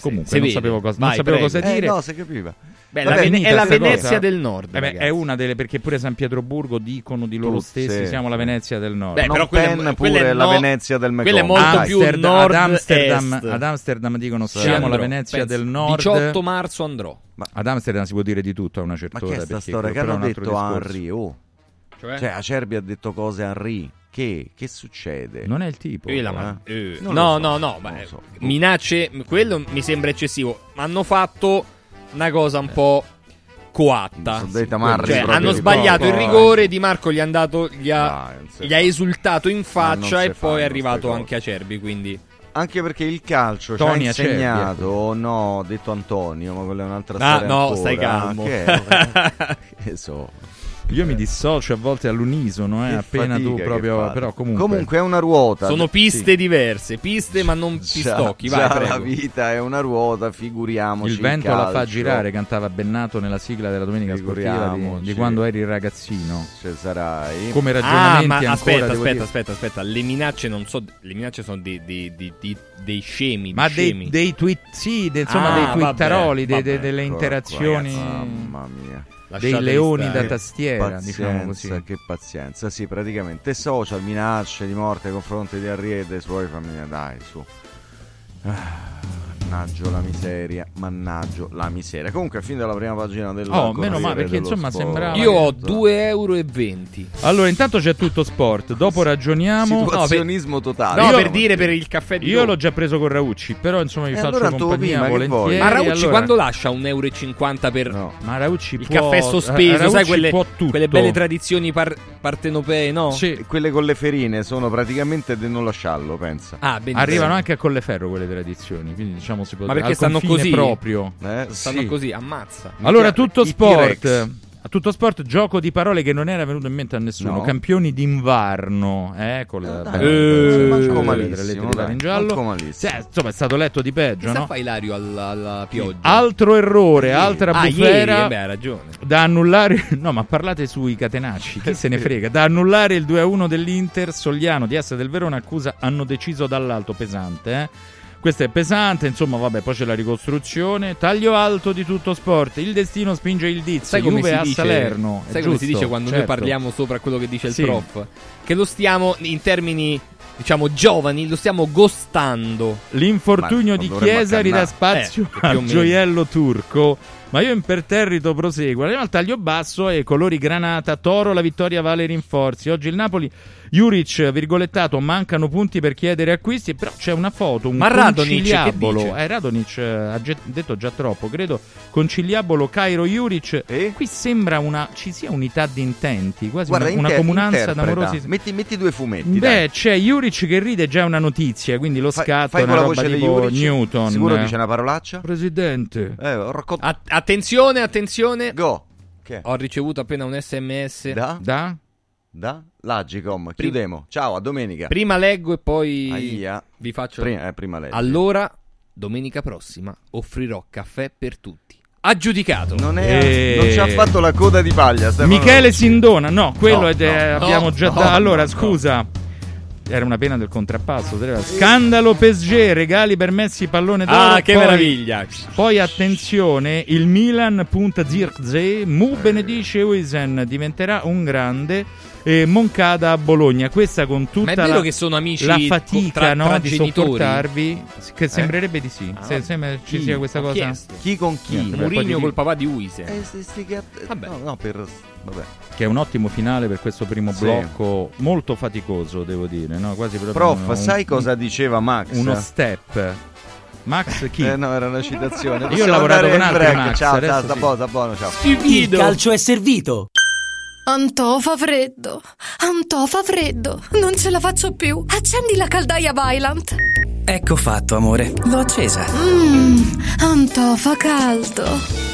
comunque non
vede.
sapevo cosa, non
Vai,
sapevo
prego.
cosa
Eh,
dire.
no, si capiva.
Beh,
Vabbè,
la è la Venezia
cosa.
del Nord.
Eh beh, è una delle perché pure San Pietroburgo dicono di loro
Tutte,
stessi siamo la. Venezia del Nord.
Beh,
Non
però quella è-
pure
è
la
no-
Venezia del
quella è
Mekong.
molto
Dai.
più
Amsterdam, ad, Amsterdam, ad Amsterdam dicono
Sì.
siamo la Venezia
penso.
del Nord.
18 marzo andrò.
Ad Amsterdam si può dire di tutto a una certa
Ma che è sta storia? Che hanno detto a. Henry? Oh.
Cioè?
Cioè, Acerbi ha detto cose a Henry. Che? Che succede?
Non è il tipo.
Eh,
Eh?
ma- eh, no,
so,
no, no, ma,
so.
minacce, quello mi sembra eccessivo. Hanno fatto una cosa un po' coatta. Cioè, hanno sbagliato il
poco, eh.
rigore. Di Marco gli, ha dato- gli ha,
si
gli ha esultato in faccia e poi è arrivato anche Acerbi. Quindi
Anche perché il calcio
Tony
ci ha
Acerbi,
insegnato, no, ho detto Antonio, ma quella è un'altra
Ah,
storia
no,
ancora.
stai calmo.
Che, che so. [laughs]
Io mi dissocio a volte all'unisono, eh, appena tu proprio. Però comunque.
Comunque è una ruota.
sono piste
Sì.
diverse, piste ma non
Già-
pistocchi.
già
Vai,
la
prego.
vita è una ruota, figuriamoci.
Il vento la fa girare, cantava Bennato nella sigla della domenica sportiva di, di quando eri ragazzino.
Ci sarai.
Come
Ah,
ragionamenti
ma
ancora
aspetta,
devo
aspetta,
dire.
aspetta, aspetta. Le minacce non so. Le minacce sono di- di- di- di- dei scemi.
Ma dei,
scemi.
dei tweet, sì, de- insomma,
Ah,
dei
vabbè,
twittaroli, de-
vabbè,
delle
Ecco,
interazioni,
Mamma mia.
Dei leoni
stare.
da tastiera, diciamo così.
Pazienza, che pazienza. Sì, praticamente social, minacce di morte nei confronti di e dei suoi familiari. Dai, su. Ah, Mannaggio la miseria, mannaggio la miseria. Comunque, fin dalla prima pagina del
Oh, meno male, perché, insomma,
Sport.
sembrava-
Io ho
Esatto.
2,20 euro.
Allora, intanto c'è tutto sport, dopo ragioniamo.
Situazionismo totale.
No,
Io-
per dire per il caffè di
Io
dopo.
l'ho già preso con Raucci, però insomma vi
E
faccio
allora
compagnia
prima,
volentieri.
Ma Raucci
allora-
quando lascia 1,50 euro per
No.
Ma Raucci
il
può...
caffè sospeso,
Raucci
sai quelle, quelle belle tradizioni par- partenopee, no?
Sì.
Quelle con le ferine sono praticamente di non lasciarlo, pensa.
Ah, benissimo.
Arrivano anche a Colleferro quelle tradizioni, quindi diciamo si può
Ma perché
al
stanno così?
proprio.
Eh,
Stanno
sì.
così, ammazza.
Allora, tutto
i
sport.
T-Rex.
A tutto sport, gioco di parole che non era venuto in mente a nessuno.
No.
Campioni d'inverno, eh, con la bella-
eh, manco malissimo, dai,
in giallo.
malissimo.
Sì, insomma, è stato letto di peggio,
sta
no?
fa Ilario alla, alla pioggia?
Altro errore, altra
ah, ieri,
bufera
eh beh, ha ragione.
da annullare. [laughs] No, ma parlate sui catenacci, chi se ne [laughs] frega. Da annullare il 2-1 dell'Inter, Sogliano di S del Verona accusa hanno deciso dall'alto pesante, eh. Questo è pesante, insomma, vabbè, poi c'è la ricostruzione. Taglio alto di tutto sport. Il destino spinge il Diz.
Sai come
Juve
si
a
dice?
Salerno.
Sai come si dice quando
certo.
noi parliamo sopra quello che dice il
Sì.
prof? Che lo stiamo in termini diciamo giovani, lo stiamo gostando.
L'infortunio
Ma
di Chiesa ridà spazio
Eh,
al gioiello turco. Ma io imperterrito proseguo. Arriviamo al taglio basso e colori granata. Toro, la vittoria vale rinforzi. Oggi il Napoli, Juric, virgolettato, mancano punti per chiedere acquisti. Però c'è una foto, un
Ma
conciliabolo. Eh, Radonic eh, ha ge- detto già troppo, credo. Conciliabolo Cairo Juric.
E?
Qui sembra una, ci sia unità di intenti, quasi
Guarda,
una, una
inter-
comunanza d'amorosi.
Metti, metti due fumetti.
Beh,
dai.
c'è Juric che ride già è una notizia, quindi lo
Fai-
scatto
fai
è una roba tipo
Juric?
Newton.
Sicuro dice una parolaccia?
Presidente.
Eh, ho raccontato.
A- attenzione, attenzione.
Go. Che?
Ho ricevuto appena un sms.
Da?
Da?
Da? L'Agicom. Chiudemo. Ciao, a domenica.
Prima leggo e poi
Aia.
vi faccio.
Prima, eh, prima lei.
Allora, domenica prossima offrirò caffè per tutti. Aggiudicato.
Non, è,
Eh.
non ci ha fatto la coda di paglia. Stefano
Michele
Rossi.
Sindona, no, quello
No,
è de-
no,
abbiamo
no,
già
no,
dato. Allora,
no,
scusa. Era una pena del contrappasso. Scandalo PSG, regali per Messi, pallone d'oro.
Ah, che
poi-
meraviglia.
Poi attenzione, il Milan punta Zirkzee, Mu benedice Uisen, diventerà un grande e Moncada a Bologna. Questa con
Ma
tutta
è vero
la,
che sono amici
la fatica
tra,
no,
tra
di
genitori?
sopportarvi, che sembrerebbe di sì.
Ah,
Se- sembra ci sia questa cosa.
chiesto.
Chi con chi?
Niente,
Murigno
di-
col papà di Uise.
Eh, sti- sti gat-
Vabbè.
No, no, per... Vabbè.
Che è un ottimo finale per questo primo
Sì.
blocco, molto faticoso, devo dire, no? Quasi proprio
Prof,
un-
sai cosa diceva Max?
Uno step. Max chi?
Eh, no, era una citazione.
Io ho lavorato con
in
altri
break.
Max,
Ciao, ciao, sta
sì.
buono, sta buono, ciao.
Il calcio è servito.
Antò fa freddo. Antò fa freddo. Non ce la faccio più. Accendi la caldaia Vylant.
Ecco fatto, amore. L'ho accesa.
Mmm, Antò fa caldo.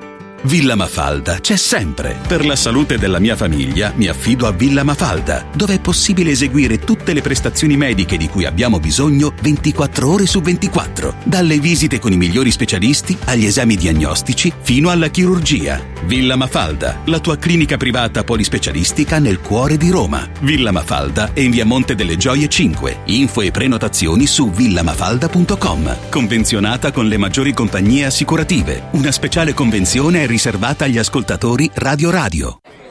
Villa Mafalda c'è sempre. Per la salute della mia famiglia mi affido a Villa Mafalda, dove è possibile eseguire tutte le prestazioni mediche di cui abbiamo bisogno 24 ore su 24. Dalle visite con i migliori specialisti agli esami diagnostici fino alla chirurgia. Villa Mafalda, la tua clinica privata polispecialistica nel cuore di Roma. Villa Mafalda è in via Monte delle Gioie 5. Info e prenotazioni su villamafalda.com. Convenzionata con le maggiori compagnie assicurative. Una speciale convenzione è riservata agli ascoltatori Radio Radio.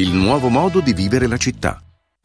Il nuovo modo di vivere la città.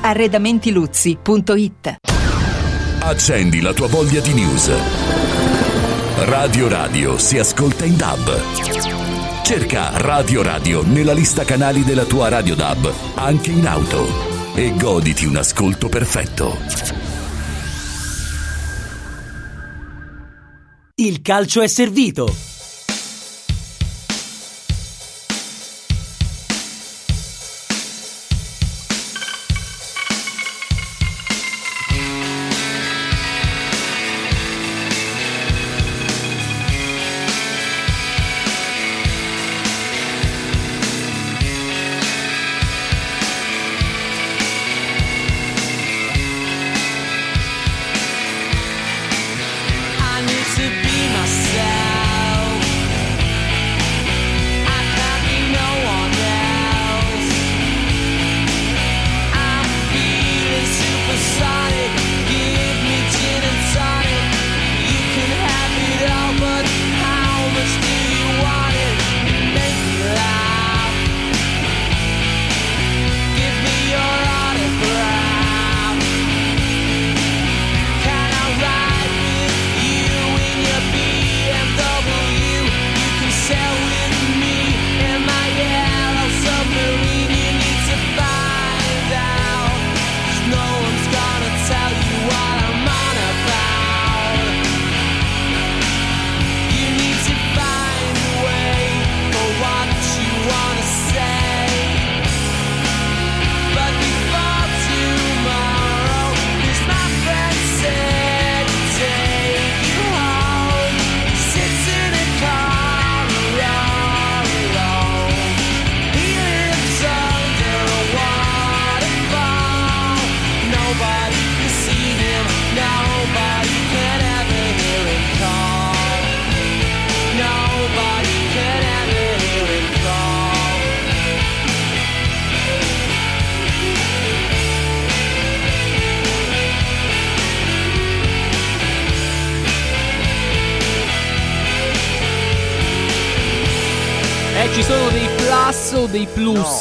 Arredamentiluzzi.it
Accendi la tua voglia di news. Radio Radio si ascolta in DAB. Cerca Radio Radio nella lista canali della tua Radio DAB, anche in auto. E goditi un ascolto perfetto.
Il calcio è servito.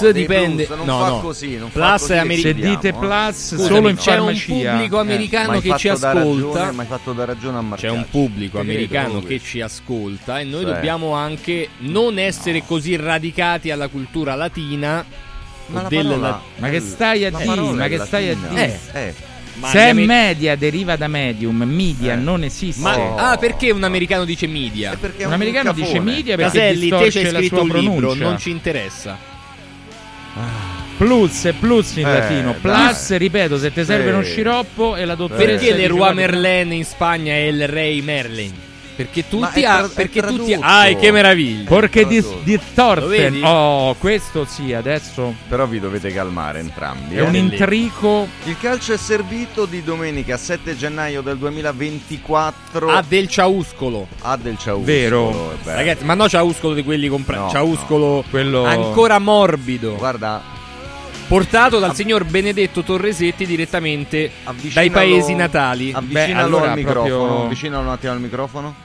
No,
dipende.
plus, non
no,
fa
no.
così, non fa
plus
così
è americano.
diamo,
Dite plus
Scusami,
solo in
c'è un
farmacia.
pubblico
Eh.
americano
M'hai
che ci ascolta.
ragione, m'hai fatto da ragione a
C'è un pubblico americano che ci ascolta e noi
Cioè.
dobbiamo anche non essere così radicati alla cultura latina.
Ma parola-
la-
Ma che stai a dire? Ma che stai a dire?
Eh.
Ma
Se è
amer-
media deriva da medium, media
Eh.
non esiste.
Ma ah, perché un americano dice media?
È
Un americano dice
cafone.
media perché
Caselli, te c'hai
la sua
un libro,
pronuncia.
non ci interessa.
Plus è plus in
Eh,
latino.
dai.
Plus, ripeto, se ti serve
Sì.
uno sciroppo e la dottoressa
Perché le Roi
guarda-
Merlin in Spagna è il Re Merlin? Perché tutti,
è
ha-
tra- è
perché tutti
tradotto.
Ai, che meraviglia!
Perché distorten.
vedi?
Oh, questo sì, adesso
Però vi dovete calmare entrambi.
è un
eh.
intrico.
Il calcio è servito di domenica 7 gennaio del 2024
Ha del ciauscolo.
a del Ciauscolo.
Vero.
è.
Ragazzi, ma no ciauscolo di quelli comprati.
No,
ciauscolo
Quello
ancora morbido.
Guarda,
Portato dal signor Benedetto Torresetti direttamente dai paesi natali.
Avvicinalo
Beh, allora
al microfono.
proprio-
Avvicinalo un attimo al microfono.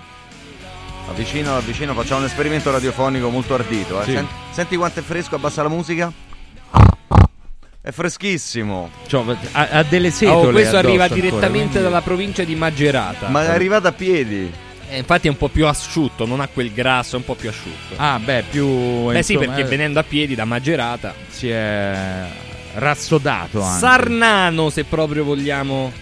Avvicinalo, avvicino, facciamo un esperimento radiofonico molto ardito. eh.
Sì.
Sen- senti quanto è fresco, abbassa la musica. È freschissimo.
Cioè, ha, ha delle
Oh,
setole.
questo
addosso
arriva
ancora,
direttamente
quindi-
dalla provincia di Magerata.
Ma è arrivato a piedi.
Eh, infatti è un po' più asciutto, non ha quel grasso, è un po' più asciutto.
Ah, beh, più.
Beh sì,
insomma,
perché
eh,
venendo a piedi da Magerata.
si è rassodato anche.
Sarnano, se proprio vogliamo.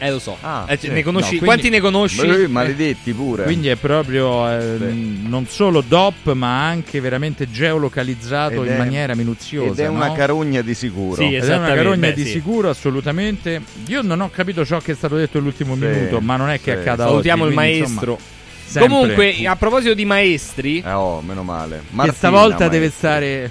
Eh, lo so.
Ah,
Eh,
sì.
ne conosci?
No, quindi-
Quanti ne conosci?
Beh, maledetti pure.
Quindi è proprio eh,
Sì.
non solo DOP, ma anche veramente geolocalizzato
Ed
in
è-
maniera minuziosa.
Ed è una
no?
carogna di sicuro.
Sì,
Ed è una carogna
beh,
di
sì.
sicuro, assolutamente. Io non ho capito ciò che è stato detto all'ultimo
Sì,
minuto, ma non è che
sì.
accada
Salutiamo
oggi.
il
quindi,
maestro.
insomma, sempre.
Comunque, a proposito di maestri,
Eh, oh, meno male.
che
Martina,
stavolta deve
maestro.
stare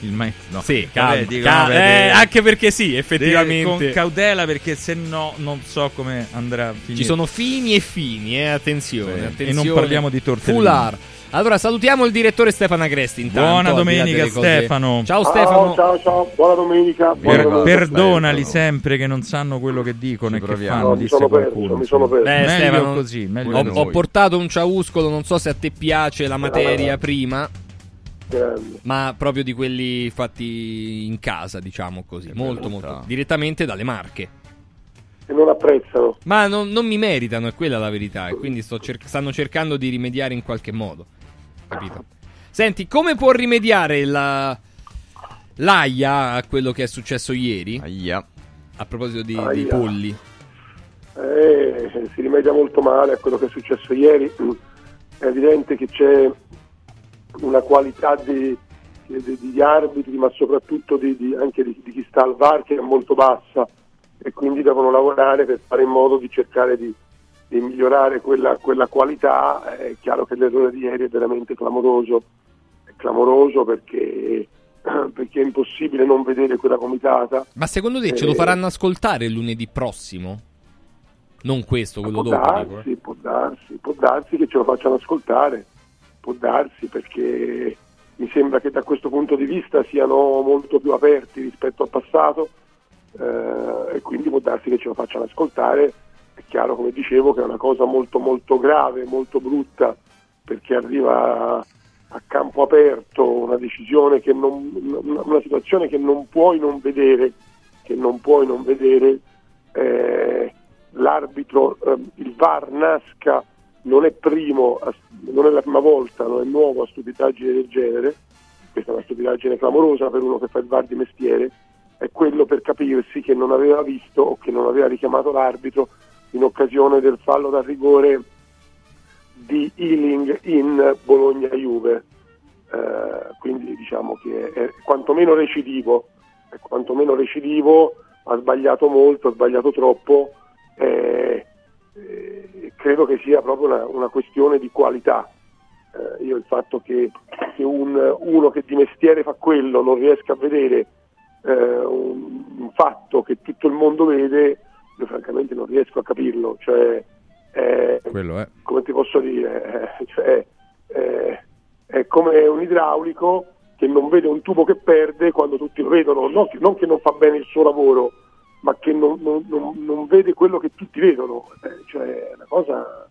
il maestro. No.
sì,
Vabbè,
calma,
dico,
cal-
vabbè,
eh,
deve-
anche perché sì,
deve-
effettivamente.
con cautela perché se no non so come andrà a finire.
Ci sono fini e fini, eh, attenzione,
Sì. E
attenzione.
non parliamo di tortellini.
Fular. Allora, salutiamo il direttore Stefano Agresti. Intanto,
Buona domenica, Stefano.
Ciao Stefano.
ciao, ciao, buona domenica. Buona
Per-
domenica.
perdonali
Stefano.
sempre che non sanno quello che dicono
Ci
e che fanno,
No, mi
disse
sono perso,
qualcuno.
mi sono perso.
Beh,
Meglio
Stefano,
così, meglio
ho, ho portato un ciauscolo, non so se a te piace la materia prima, ma proprio di quelli fatti in casa, diciamo così. molto,
bontà.
molto. Direttamente dalle marche.
E non apprezzano.
Ma non, non mi meritano, è quella la verità. E quindi sto cer- stanno cercando di rimediare in qualche modo. Capito? Senti, come può rimediare la... l'AIA a quello che è successo ieri?
Ahia.
A proposito di-
Aia.
dei polli.
Eh, si rimedia molto male a quello che è successo ieri. È evidente che c'è una qualità di, di- di arbitri, ma soprattutto di- di- anche di, di chi sta al VAR che è molto bassa e quindi devono lavorare per fare in modo di cercare di, di migliorare quella, quella qualità. È chiaro che l'errore di ieri è veramente clamoroso, è clamoroso perché, [clears throat] perché è impossibile non vedere quella comitata.
Ma secondo te ce lo
Eh,
faranno ascoltare lunedì prossimo? Non questo, quello
può
dopo.
darsi,
dico, eh.
può darsi, può darsi che ce lo facciano ascoltare, può darsi perché mi sembra che da questo punto di vista siano molto più aperti rispetto al passato eh, e quindi può darsi che ce lo facciano ascoltare. Chiaro, come dicevo, che è una cosa molto molto grave, molto brutta perché arriva a campo aperto una decisione che non, una situazione che non puoi non vedere, che non puoi non vedere. eh, l'arbitro, ehm, il VAR nasca non è primo, non è la prima volta, non è nuovo a stupidaggini del genere, questa è una stupidaggine clamorosa per uno che fa il VAR di mestiere, è quello per capirsi che non aveva visto o che non aveva richiamato l'arbitro in occasione del fallo da rigore di Ealing in Bologna-Juve. Eh, quindi diciamo che è quantomeno recidivo, è quantomeno recidivo, ha sbagliato molto, ha sbagliato troppo, eh, eh, credo che sia proprio una, una questione di qualità. Eh, io il fatto che, che un- uno che di mestiere fa quello non riesca a vedere eh, un, un fatto che tutto il mondo vede, io francamente non riesco a capirlo. Cioè, eh, come ti posso dire, eh, cioè, eh, è come un idraulico che non vede un tubo che perde quando tutti lo vedono, non che non, che non fa bene il suo lavoro, ma che non, non- non- vede quello che tutti vedono. Eh, cioè, è una cosa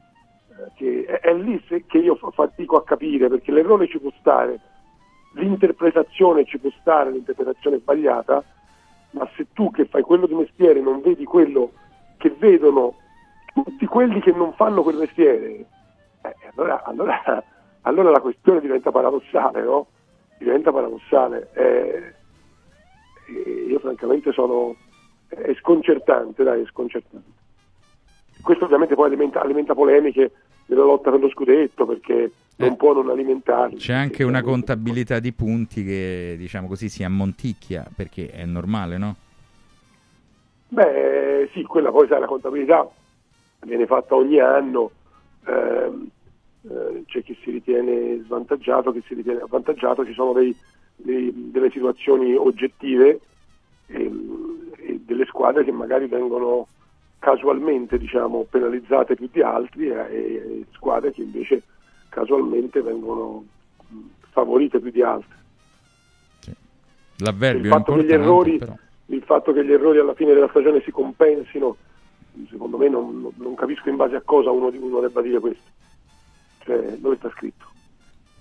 eh, che è, è lì che io fa- fatico a capire, perché l'errore ci può stare, l'interpretazione ci può stare, l'interpretazione sbagliata, ma se tu che fai quello di mestiere non vedi quello che vedono tutti quelli che non fanno quel mestiere, eh, allora, allora- [laughs] allora la questione diventa paradossale, no? Diventa paradossale. Eh, io francamente sono... è sconcertante, dai, è sconcertante. Questo ovviamente poi alimenta, alimenta polemiche nella lotta per lo scudetto, perché non può non alimentarli.
C'è anche una contabilità di punti che, diciamo così, si ammonticchia, perché è normale, no?
Beh, sì, quella poi sai, la contabilità viene fatta ogni anno ehm, eh, c'è chi si ritiene svantaggiato, chi si ritiene avvantaggiato, ci sono dei- dei- delle situazioni oggettive ehm, e delle squadre che magari vengono casualmente diciamo, penalizzate più di altri e, e squadre che invece casualmente vengono favorite più di altre.
L'avverbio
Il
è
fatto, che gli errori,
però.
Il fatto che gli errori alla fine della stagione si compensino, secondo me non, non capisco in base a cosa uno, uno debba dire questo. Cioè, dove sta scritto?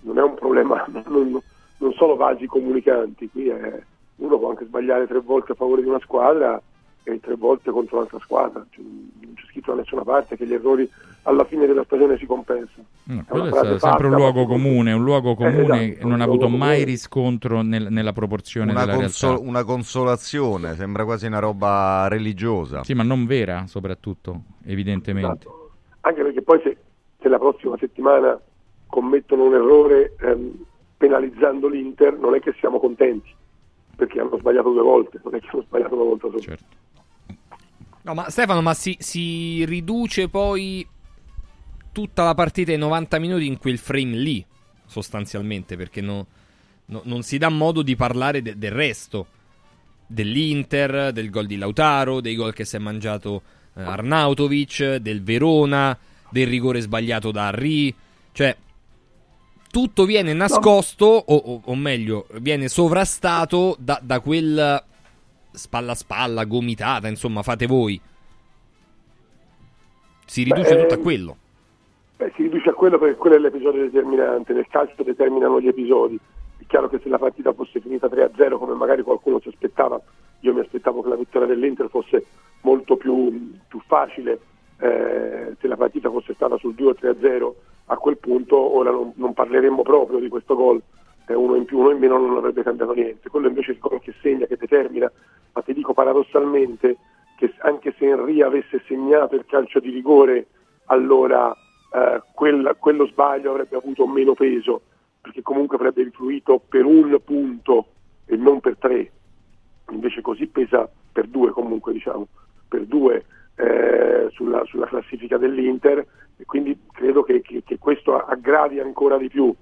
Non è un problema, [laughs] non, non sono vasi comunicanti, qui è- uno può anche sbagliare tre volte a favore di una squadra e tre volte contro l'altra squadra. Cioè, non c'è scritto da nessuna parte che gli errori alla fine della stagione si compensano.
No,
È
quello è stato sempre un luogo comune, un luogo comune
esatto,
che non ha avuto mai
comune.
riscontro nel- nella proporzione
Una,
della
consol-
realtà.
una consolazione, sembra quasi una roba religiosa.
Sì, ma non vera, soprattutto, evidentemente.
Anche perché poi se, se la prossima settimana commettono un errore ehm, penalizzando l'Inter, non è che siamo contenti, perché hanno sbagliato due volte, non è che hanno sbagliato una volta sola.
No, ma Stefano, ma si, si riduce poi tutta la partita ai 90 minuti in quel frame lì, sostanzialmente, perché no- no- non si dà modo di parlare de- del resto. Dell'Inter, del gol di Lautaro, dei gol che si è mangiato eh, Arnautovic, del Verona, del rigore sbagliato da Arri. Cioè, tutto viene nascosto, o, o- o meglio, viene sovrastato da, da quel spalla a spalla, gomitata, insomma, fate voi. Si riduce
Beh,
tutto a
ehm,
quello.
Beh, si riduce a quello perché quello è l'episodio determinante, nel calcio determinano gli episodi. È chiaro che se la partita fosse finita 3-0 come magari qualcuno si aspettava, io mi aspettavo che la vittoria dell'Inter fosse molto più, più facile, eh, se la partita fosse stata sul 2-3-0 a quel punto ora non, non parleremmo proprio di questo gol, eh, uno in più, uno in meno non avrebbe cambiato niente. Quello invece è il gol che segna, che determina, ma ti dico paradossalmente che anche se Henry avesse segnato il calcio di rigore, allora eh, quel- quello sbaglio avrebbe avuto meno peso, perché comunque avrebbe influito per un punto e non per tre. Invece così pesa per due comunque, diciamo, per due eh, sulla, sulla classifica dell'Inter e quindi credo che, che- che questo aggravi ancora di più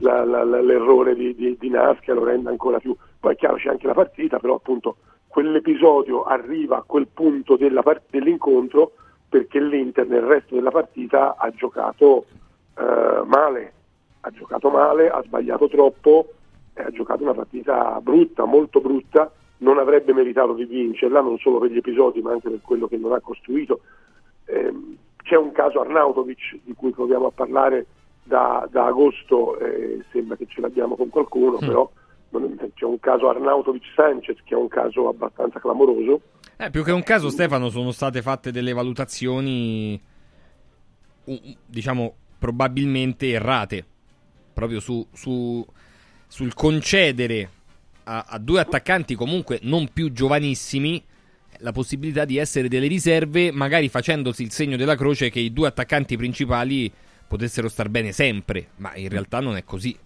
la- la- la- l'errore di, di, di Nasca, lo renda ancora più. Poi è chiaro c'è anche la partita, però appunto quell'episodio arriva a quel punto della dell'incontro perché l'Inter nel resto della partita ha giocato eh, male, ha giocato male, ha sbagliato troppo e ha giocato una partita brutta, molto brutta, non avrebbe meritato di vincerla, non solo per gli episodi ma anche per quello che non ha costruito. Ehm, c'è un caso Arnautovic di cui proviamo a parlare da, da agosto, eh, sembra che ce l'abbiamo con qualcuno, però non- c'è un caso Arnautovic Sanchez che è un caso abbastanza clamoroso.
Eh, più che un caso, Stefano, sono state fatte delle valutazioni, diciamo, probabilmente errate. Proprio su, su- sul concedere a, a due attaccanti comunque non più giovanissimi la possibilità di essere delle riserve, magari facendosi il segno della croce che i due attaccanti principali potessero star bene sempre, ma in realtà non è così.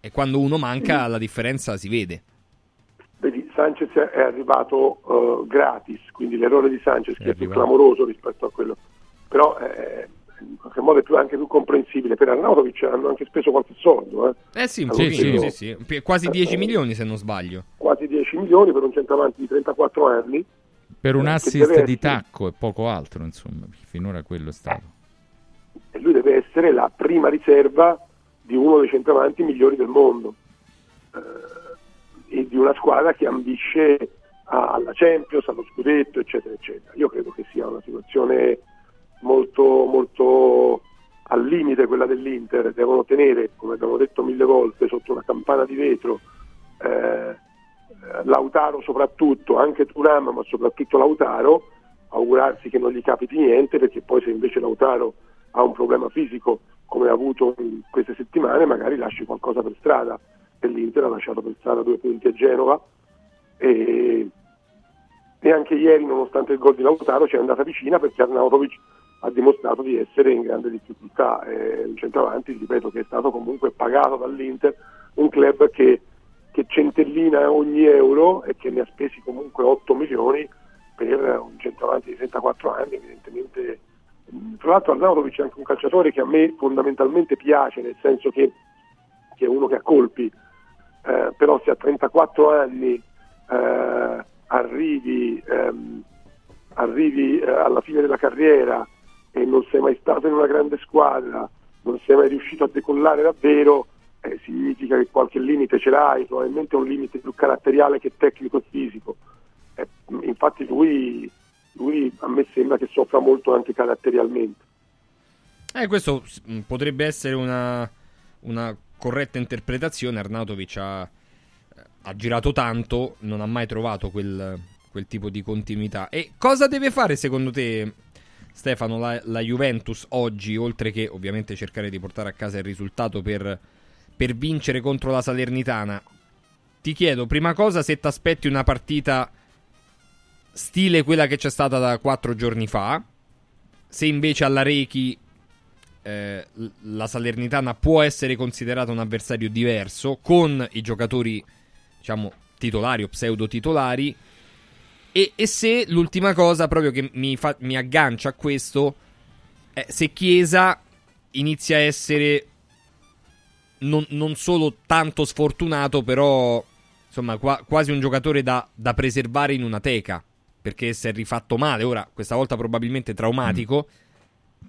E quando uno manca la differenza si vede.
Sanchez è arrivato eh, gratis, quindi l'errore di Sanchez che è, più
arrivato.
clamoroso rispetto a quello, però eh, in qualche modo è più- anche più comprensibile. Per Arnautovic hanno anche speso qualche soldo, eh.
Eh sì, pochino,
speso
sì, sì. Quasi 10 milioni se non sbaglio.
quasi 10 milioni per un centravanti di 34 anni.
Per un
Eh,
assist di tacco e poco altro, insomma, finora quello è stato.
e lui deve essere la prima riserva di uno dei centravanti migliori del mondo eh, e di una squadra che ambisce alla Champions, allo scudetto, eccetera, eccetera. Io credo che sia una situazione molto, molto al limite quella dell'Inter, devono tenere, come abbiamo detto mille volte, sotto una campana di vetro eh, Lautaro soprattutto, anche Turam, ma soprattutto Lautaro, augurarsi che non gli capiti niente, perché poi se invece Lautaro ha un problema fisico come ha avuto in queste settimane, magari lasci qualcosa per strada. E l'Inter ha lasciato per strada due punti a Genova. E, e anche ieri, nonostante il gol di Lautaro, ci è andata vicina perché Arnautovic ha dimostrato di essere in grande difficoltà. È un centravanti, ripeto, che è stato comunque pagato dall'Inter, un club che, che centellina ogni euro e che ne ha spesi comunque 8 milioni per un centravanti di 34 anni, evidentemente. Tra l'altro Arnautovic è anche un calciatore che a me fondamentalmente piace, nel senso che, che è uno che ha colpi, eh, però se a 34 anni eh, arrivi, ehm, arrivi eh, alla fine della carriera e non sei mai stato in una grande squadra, non sei mai riuscito a decollare davvero, eh, significa che qualche limite ce l'hai, probabilmente un limite più caratteriale che tecnico e fisico. Eh, infatti lui, lui a me sembra che soffra molto anche caratterialmente.
Eh, questo potrebbe essere una, una corretta interpretazione. Arnautovic ha, ha girato tanto, non ha mai trovato quel, quel tipo di continuità. E cosa deve fare secondo te, Stefano, la, la Juventus oggi, oltre che ovviamente cercare di portare a casa il risultato per, per vincere contro la Salernitana? Ti chiedo, prima cosa, se ti aspetti una partita stile quella che c'è stata da quattro giorni fa, se invece alla Rechi eh, la Salernitana può essere considerata un avversario diverso con i giocatori diciamo titolari o pseudo titolari e, e se l'ultima cosa proprio che mi, fa- mi aggancia a questo è se Chiesa inizia a essere non, non solo tanto sfortunato però insomma qua- quasi un giocatore da, da preservare in una teca perché si è rifatto male. Ora questa volta probabilmente traumatico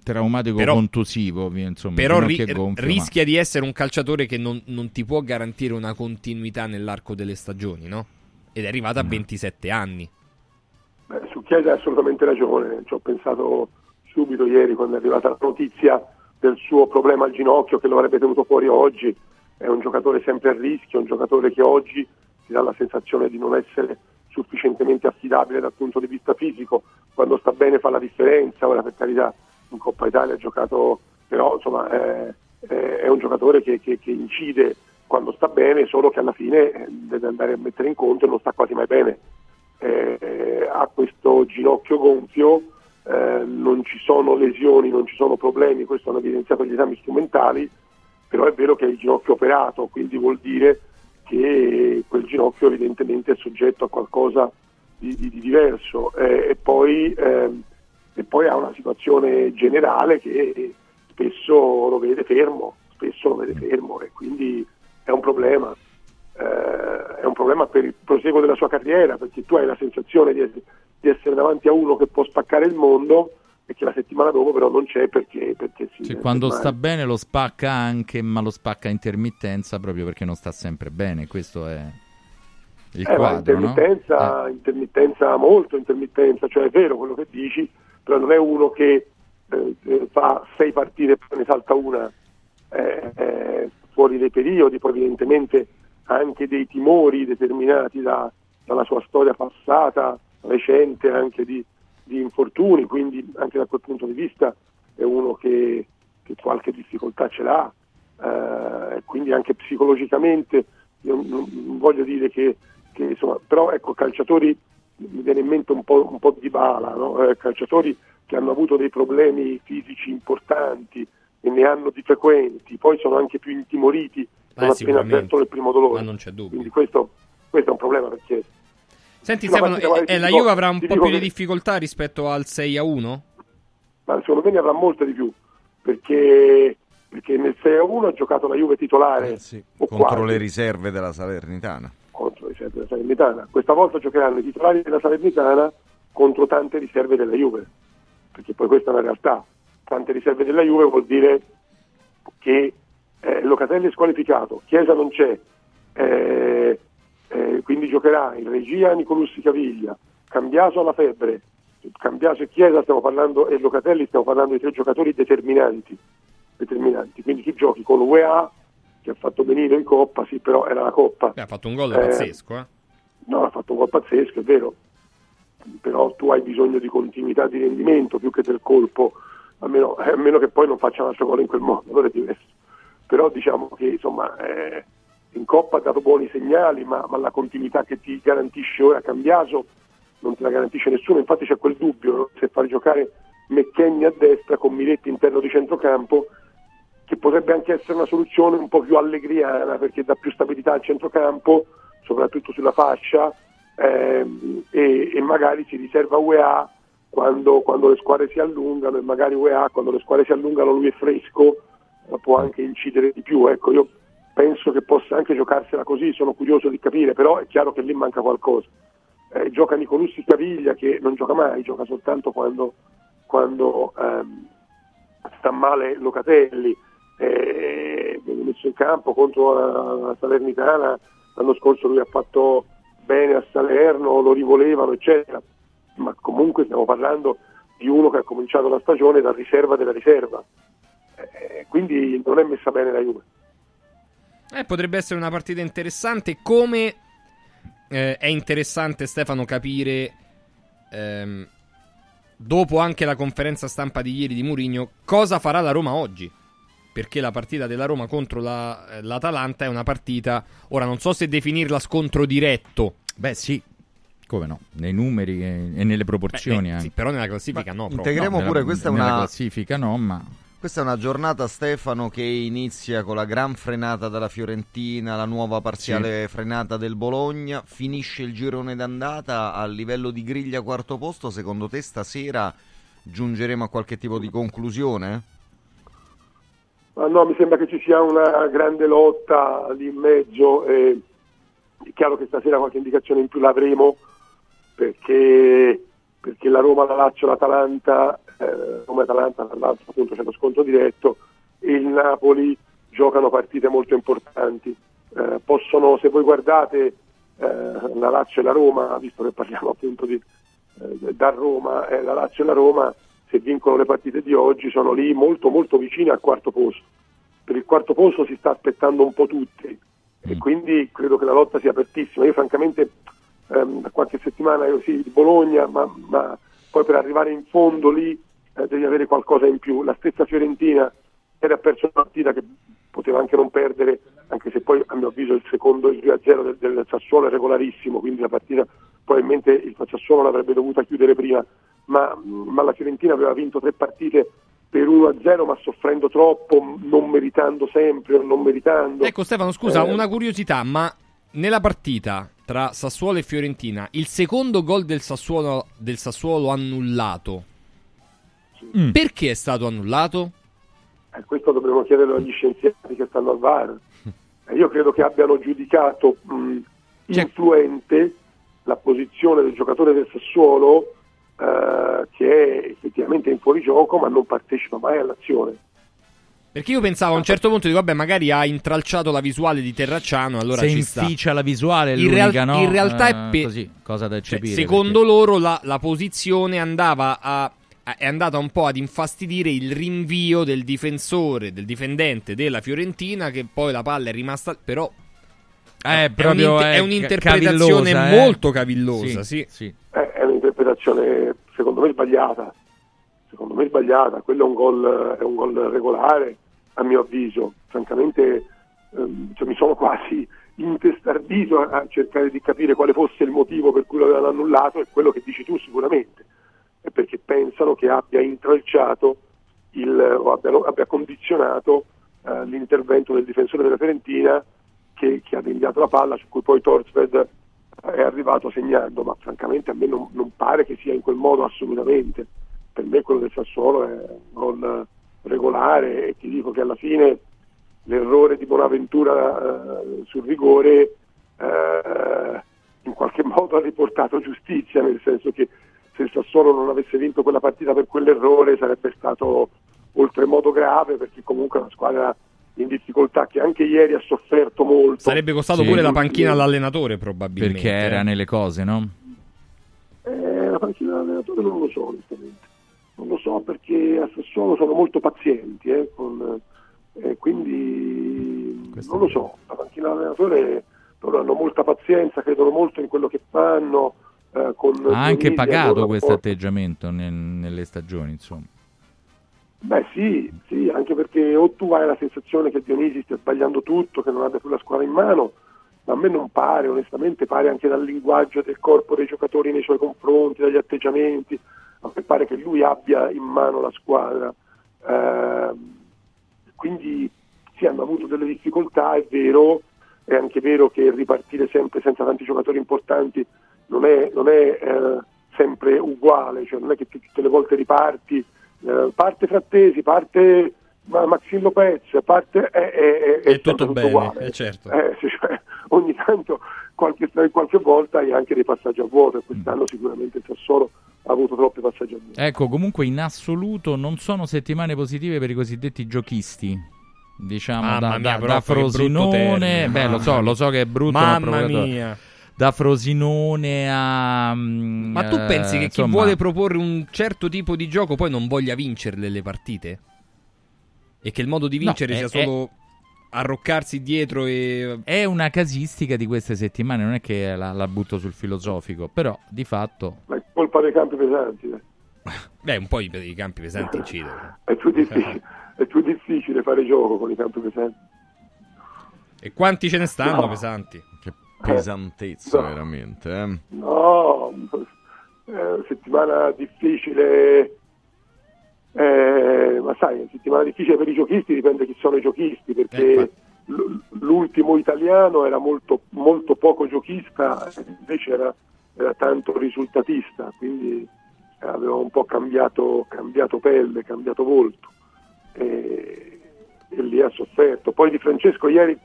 Traumatico
Però-
contusivo, insomma.
però ri-
gonfio, ma-
rischia di essere un calciatore che non, non ti può garantire una continuità nell'arco delle stagioni, no? Ed è arrivato a 27 anni.
Beh, su Chiesa hai assolutamente ragione, ci ho pensato subito ieri quando è arrivata la notizia del suo problema al ginocchio che lo avrebbe tenuto fuori oggi. È un giocatore sempre a rischio, un giocatore che oggi ti dà la sensazione di non essere sufficientemente affidabile dal punto di vista fisico. Quando sta bene fa la differenza, ora per carità in Coppa Italia ha giocato, però insomma è, è- un giocatore che, che- che incide quando sta bene, solo che alla fine eh, deve andare a mettere in conto e non sta quasi mai bene. Eh, ha questo ginocchio gonfio, eh, non ci sono lesioni, non ci sono problemi, questo hanno evidenziato gli esami strumentali, però è vero che è il ginocchio operato, quindi vuol dire che quel ginocchio evidentemente è soggetto a qualcosa di, di- di diverso. Eh, e, poi, ehm, e poi ha una situazione generale che spesso lo vede fermo, spesso lo vede fermo e quindi è un problema eh, è un problema per il proseguo della sua carriera perché tu hai la sensazione di essere, di essere davanti a uno che può spaccare il mondo e che la settimana dopo però non c'è perché, perché si
Cioè, quando sta bene lo spacca anche, ma lo spacca a intermittenza proprio perché non sta sempre bene. Questo è il
Eh,
quadro, no?
intermittenza, intermittenza, molto intermittenza, cioè è vero quello che dici, però non è uno che eh, eh, fa sei partite e poi ne salta una eh, eh, fuori dei periodi, poi evidentemente ha anche dei timori determinati da- dalla sua storia passata, recente anche di, di infortuni, quindi anche da quel punto di vista è uno che, che qualche difficoltà ce l'ha, eh, quindi anche psicologicamente io non voglio dire che, che, insomma, però ecco calciatori mi viene in mente un po', un po di bala, no? Eh, calciatori che hanno avuto dei problemi fisici importanti e ne hanno di frequenti, poi sono anche più intimoriti non appena avvertono il primo dolore.
Ma non c'è dubbio.
Quindi questo, questo è un problema perché
Senti,
No,
Stefano,
dico,
eh, eh, la Juve avrà un po' più di difficoltà rispetto al 6 a 1?
ma secondo me ne avrà molte di più perché, perché nel 6 a 1 ha giocato la Juve titolare
Eh, contro
quasi,
le riserve della Salernitana.
Contro le riserve della Salernitana. Questa volta giocheranno i titolari della Salernitana contro tante riserve della Juve, perché poi questa è una realtà. Tante riserve della Juve vuol dire che eh, Locatelli è squalificato, Chiesa non c'è, eh, eh, quindi giocherà in regia Nicolussi Caviglia, Cambiaso alla febbre, Cambiaso e Chiesa parlando e Locatelli stiamo parlando di tre giocatori determinanti, determinanti. quindi tu giochi con UEA che ha fatto benino in Coppa, sì però era la Coppa,
Beh, ha fatto un gol
Eh,
pazzesco, eh.
No, ha fatto un gol pazzesco, è vero, però tu hai bisogno di continuità di rendimento più che del colpo, a meno, eh, a meno che poi non faccia un altro gol in quel modo, allora è diverso. Però diciamo che insomma eh, in Coppa ha dato buoni segnali, ma, ma la continuità che ti garantisce ora Cambiaso non te la garantisce nessuno, infatti c'è quel dubbio no? se far giocare McKenny a destra con Miretti interno di centrocampo che potrebbe anche essere una soluzione un po' più allegriana perché dà più stabilità al centrocampo, soprattutto sulla fascia, ehm, e, e magari si riserva UEA quando, quando le squadre si allungano e magari UEA quando le squadre si allungano lui è fresco può anche incidere di più. Ecco, io penso che possa anche giocarsela così, sono curioso di capire, però è chiaro che lì manca qualcosa. Eh, gioca Nicolussi Caviglia che non gioca mai, gioca soltanto quando, quando ehm, sta male Locatelli, eh, viene messo in campo contro la, la Salernitana, l'anno scorso lui ha fatto bene a Salerno, lo rivolevano eccetera, ma comunque stiamo parlando di uno che ha cominciato la stagione da riserva della riserva, eh, quindi non è messa bene la Juve.
Eh, potrebbe essere una partita interessante. Come eh, è interessante, Stefano, capire ehm, dopo anche la conferenza stampa di ieri di Mourinho cosa farà la Roma oggi. Perché la partita della Roma contro la- eh, l'Atalanta è una partita. Ora non so se definirla scontro diretto.
Beh, sì. Come no? Nei numeri e, e nelle proporzioni
Beh, eh,
anche.
sì, però nella classifica no. proprio.
Integriamo
nella-
pure, questa è
nella
una
classifica no, ma
Questa è una giornata, Stefano, che inizia con la gran frenata della Fiorentina, la nuova parziale frenata del Bologna, finisce il girone d'andata a livello di griglia quarto posto. Secondo te stasera giungeremo a qualche tipo di conclusione?
Ma no, mi sembra che ci sia una grande lotta lì in mezzo. e è chiaro che stasera qualche indicazione in più l'avremo perché, perché la Roma, la Lazio, l'Atalanta, eh, Roma e Atalanta, tra l'altro appunto c'è lo scontro diretto e il Napoli giocano partite molto importanti. Eh, possono, se voi guardate eh, la Lazio e la Roma, visto che parliamo appunto di, eh, da Roma, eh, la Lazio e la Roma, se vincono le partite di oggi, sono lì molto molto vicini al quarto posto. Per il quarto posto si sta aspettando un po' tutti e quindi credo che la lotta sia apertissima. Io francamente ehm, da qualche settimana ero sì di Bologna, ma, ma poi per arrivare in fondo lì eh, devi avere qualcosa in più. La stessa Fiorentina era perso una partita che poteva anche non perdere, anche se poi a mio avviso il secondo, il 2-0 del, del Sassuolo è regolarissimo, quindi la partita probabilmente il Sassuolo l'avrebbe dovuta chiudere prima, ma, ma la Fiorentina aveva vinto tre partite per 1-0 ma soffrendo troppo, non meritando sempre o non meritando.
Ecco Stefano, scusa,
Eh,
una curiosità, ma nella partita tra Sassuolo e Fiorentina, il secondo gol del Sassuolo, del Sassuolo annullato, perché è stato annullato?
Eh, questo dovremmo chiederlo agli scienziati che stanno al VAR. [laughs] Eh, io credo che abbiano giudicato mh, influente la posizione del giocatore del Sassuolo eh, che è effettivamente in fuorigioco ma non partecipa mai all'azione.
Perché io pensavo a un certo punto, dico, vabbè, magari ha intralciato la visuale di Terracciano, allora
se
ci sta.
inficia la visuale è
In
l'unica,
real-
no?
in realtà è
Eh,
pe-
così, cosa da
Cioè,
eccepire.
secondo loro la, la posizione andava a, a- è andata un po' ad infastidire il rinvio del difensore, del difendente della Fiorentina, che poi la palla è rimasta. Però
Eh, proprio,
un'inter-
eh,
è un'interpretazione
cavillosa, eh.
molto cavillosa. Sì,
sì.
Eh, è un'interpretazione secondo me sbagliata. Secondo me sbagliata, quello è un gol, è un gol regolare a mio avviso. Francamente ehm, cioè, mi sono quasi [laughs] intestardito a, cercare di capire quale fosse il motivo per cui lo avevano annullato e quello che dici tu sicuramente, è perché pensano che abbia intralciato il, o abbia, abbia condizionato eh, l'intervento del difensore della Fiorentina che, che ha deviato la palla su cui poi Torsved è arrivato segnando, ma francamente a me non, non pare che sia in quel modo assolutamente. Per me quello del Sassuolo è un gol regolare e ti dico che alla fine l'errore di Bonaventura eh, sul rigore eh, in qualche modo ha riportato giustizia, nel senso che se il Sassuolo non avesse vinto quella partita per quell'errore sarebbe stato oltremodo grave perché comunque una squadra in difficoltà che anche ieri ha sofferto molto.
Sarebbe costato
Sì.
pure la panchina all'allenatore, probabilmente.
Perché era nelle cose, no?
Eh, la panchina dell'allenatore non lo so onestamente. Non lo so perché a Sassuolo sono molto pazienti, eh, con, eh, quindi non lo so. La panchina dell'allenatore loro hanno molta pazienza, credono molto in quello che fanno. eh, con
Ha anche pagato questo atteggiamento nel- nelle stagioni, insomma.
Beh sì, sì, anche perché o tu hai la sensazione che Dionisi stia sbagliando tutto, che non abbia più la squadra in mano, ma a me non pare, onestamente pare anche dal linguaggio del corpo dei giocatori nei suoi confronti, dagli atteggiamenti, a me pare che lui abbia in mano la squadra. Ehm, quindi sì, hanno avuto delle difficoltà, è vero, è anche vero che ripartire sempre senza tanti giocatori importanti non è, non è, eh, sempre uguale, cioè non è che tu tutte le volte riparti, eh, parte Frattesi, parte ma- Maxim Lopez, parte è, è- è- è
È tutto
sempre
bene,
uguale.
eh, certo.
Eh, sì, cioè, [laughs] ogni tanto, qualche, qualche volta hai anche dei passaggi a vuoto e quest'anno sicuramente il Sassuolo ha avuto troppi passaggi a vuoto.
Ecco, comunque in assoluto non sono settimane positive per i cosiddetti giochisti. Diciamo
Mamma
da,
mia,
da- da Frosinone, beh, lo so, lo so che è brutto,
Mamma mia.
Da Frosinone a. mm,
Ma tu
eh,
pensi che chi
insomma,
vuole proporre un certo tipo di gioco poi non voglia vincerle le partite? E che il modo di
No,
vincere
è-
sia solo arroccarsi dietro e...
È una casistica di queste settimane, non è che la, la butto sul filosofico, però di fatto.
Ma è colpa dei campi pesanti. eh. [laughs]
Beh, un po' i, i campi pesanti incidono. [laughs]
È più, difficile, è più difficile fare gioco con i campi pesanti.
E quanti ce ne stanno
No.
pesanti?
Che pesantezza,
no.
veramente. eh.
No, eh, settimana difficile, eh, ma sai, settimana difficile per i giochisti dipende chi sono i giochisti, perché l- l'ultimo italiano era molto, molto poco giochista, invece era, era tanto risultatista, quindi aveva un po' cambiato, cambiato pelle, cambiato volto e, e lì ha sofferto. Poi di Francesco ieri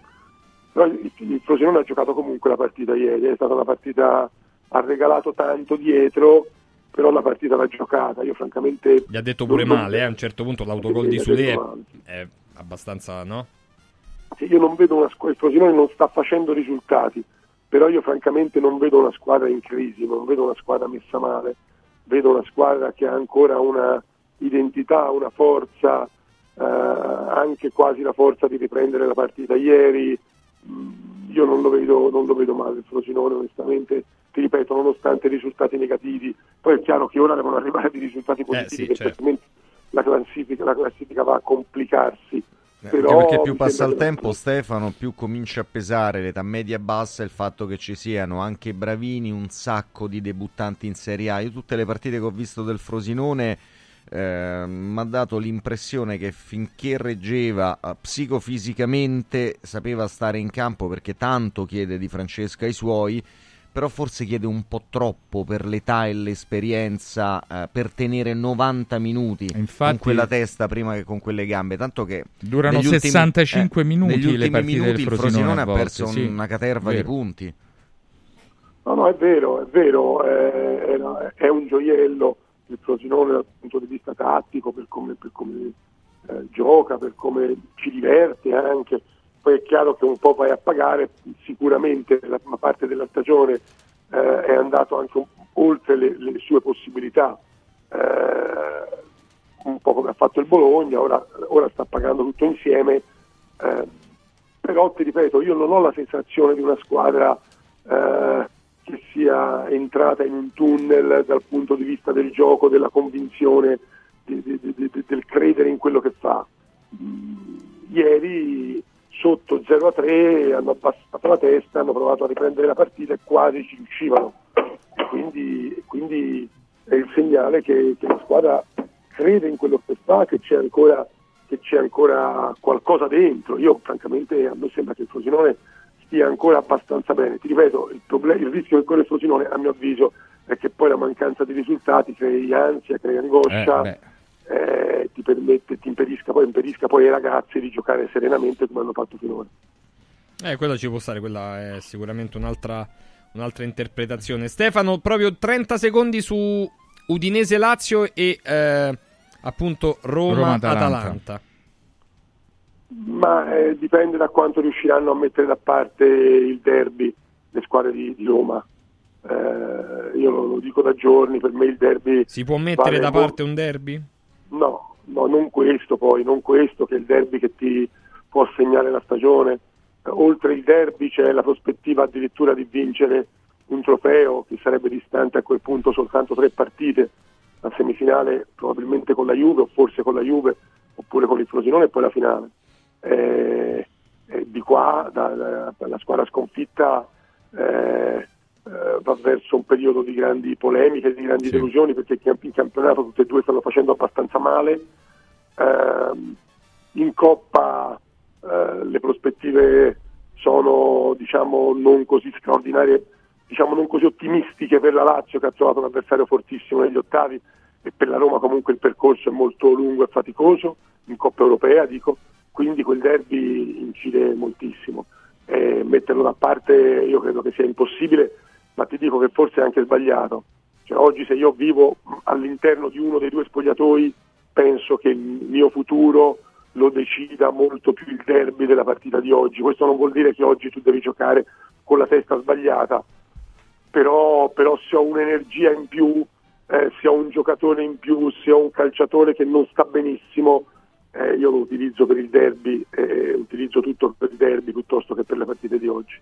però il, il Frosinone ha giocato comunque la partita ieri, è stata una partita, ha regalato tanto dietro, però la partita l'ha giocata. Io francamente...
Gli ha detto pure
non-
male, eh, a un certo punto l'autogol
Sì,
di
detto
è, è abbastanza, no?
Sì, io non vedo una squadra, il Frosinone non sta facendo risultati, però io francamente non vedo una squadra in crisi, non vedo una squadra messa male, vedo una squadra che ha ancora una identità, una forza, eh, anche quasi la forza di riprendere la partita ieri. Mm, Io non lo vedo, non lo vedo male il Frosinone, onestamente, ti ripeto, nonostante i risultati negativi, poi è chiaro che ora devono arrivare dei risultati positivi,
sì,
perché
certo.
altrimenti la classifica, la classifica va a complicarsi.
Eh,
Però
perché più passa il
sembra che-
tempo, Stefano, più comincia a pesare l'età media bassa e il fatto che ci siano anche bravini, un sacco di debuttanti in Serie A. Io tutte le partite che ho visto del Frosinone mi ha dato l'impressione che finché reggeva eh, psicofisicamente sapeva stare in campo perché tanto chiede di Francesca ai suoi, però forse chiede un po' troppo per l'età e l'esperienza eh, per tenere 90 minuti
Infatti-
con quella testa prima che con quelle gambe, tanto che
Durano
negli ultimi-
65 minuti
negli
le
ultimi
del
minuti il
Frosinone
Frosinone
a
ha
volte,
perso
sì.
una caterva di
Vero.
punti.
No, no, è vero, è vero, è, è- è un gioiello il Frosinone dal punto di vista tattico, per come, per come, eh, gioca, per come ci diverte anche. Poi è chiaro che un po' vai a pagare, sicuramente la prima parte della stagione eh, è andato anche un- oltre le, le sue possibilità, eh, un po' come ha fatto il Bologna, ora, ora sta pagando tutto insieme, eh, però ti ripeto, io non ho la sensazione di una squadra eh, sia entrata in un tunnel dal punto di vista del gioco, della convinzione, di- di- di- del credere in quello che fa. Mm, Ieri sotto 0 a 3 hanno abbassato la testa, hanno provato a riprendere la partita e quasi ci riuscivano. Quindi, quindi è il segnale che, che la squadra crede in quello che fa, che c'è ancora, che c'è ancora qualcosa dentro. Io francamente a me sembra che il Frosinone stia ancora abbastanza bene. Ti ripeto, il, proble- il rischio che corre il Frosinone, a mio avviso, è che poi la mancanza di risultati crei ansia, crei angoscia,
Eh,
eh, ti permette, ti impedisca poi, impedisca poi ai ragazzi di giocare serenamente come hanno fatto finora.
Eh, quello ci può stare, quella è sicuramente un'altra, un'altra interpretazione. Stefano, proprio 30 secondi su Udinese Lazio e eh, appunto Roma-Atalanta.
Roma-Atalanta.
Ma eh, dipende da quanto riusciranno a mettere da parte il derby, le squadre di, di Roma. Eh, io lo, lo dico da giorni, per me il derby...
Si può mettere
vale
da parte un derby?
No, no, non questo poi, non questo che è il derby che ti può segnare la stagione. Eh, oltre il derby c'è la prospettiva addirittura di vincere un trofeo che sarebbe distante a quel punto soltanto tre partite, la semifinale probabilmente con la Juve o forse con la Juve oppure con il Frosinone e poi la finale. Eh, eh, di qua da- da- la squadra sconfitta eh, eh, va verso un periodo di grandi polemiche, di grandi delusioni perché in campionato tutte e due stanno facendo abbastanza male. Ehm, in Coppa eh, le prospettive sono diciamo non così straordinarie diciamo non così ottimistiche per la Lazio che ha trovato un avversario fortissimo negli ottavi. E per la Roma comunque il percorso è molto lungo e faticoso in Coppa Europea dico, quindi quel derby incide moltissimo. E metterlo da parte io credo che sia impossibile, ma ti dico che forse è anche sbagliato. Cioè, oggi se io vivo all'interno di uno dei due spogliatoi penso che il mio futuro lo decida molto più il derby della partita di oggi. Questo non vuol dire che oggi tu devi giocare con la testa sbagliata, però, però se ho un'energia in più, eh, se ho un giocatore in più, se ho un calciatore che non sta benissimo, eh, io lo utilizzo per il derby, eh, utilizzo tutto per il derby piuttosto che per le partite di oggi.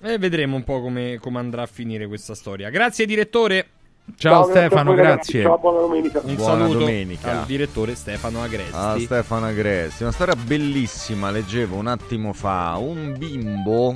E vedremo un po' come, come andrà a finire questa storia. Grazie direttore.
Ciao,
Ciao,
Stefano, grazie.
Ciao, buona domenica.
Un
Buona
saluto
domenica.
al direttore Stefano Agresti.
Ah, Stefano Agresti, una storia bellissima, leggevo un attimo fa, un bimbo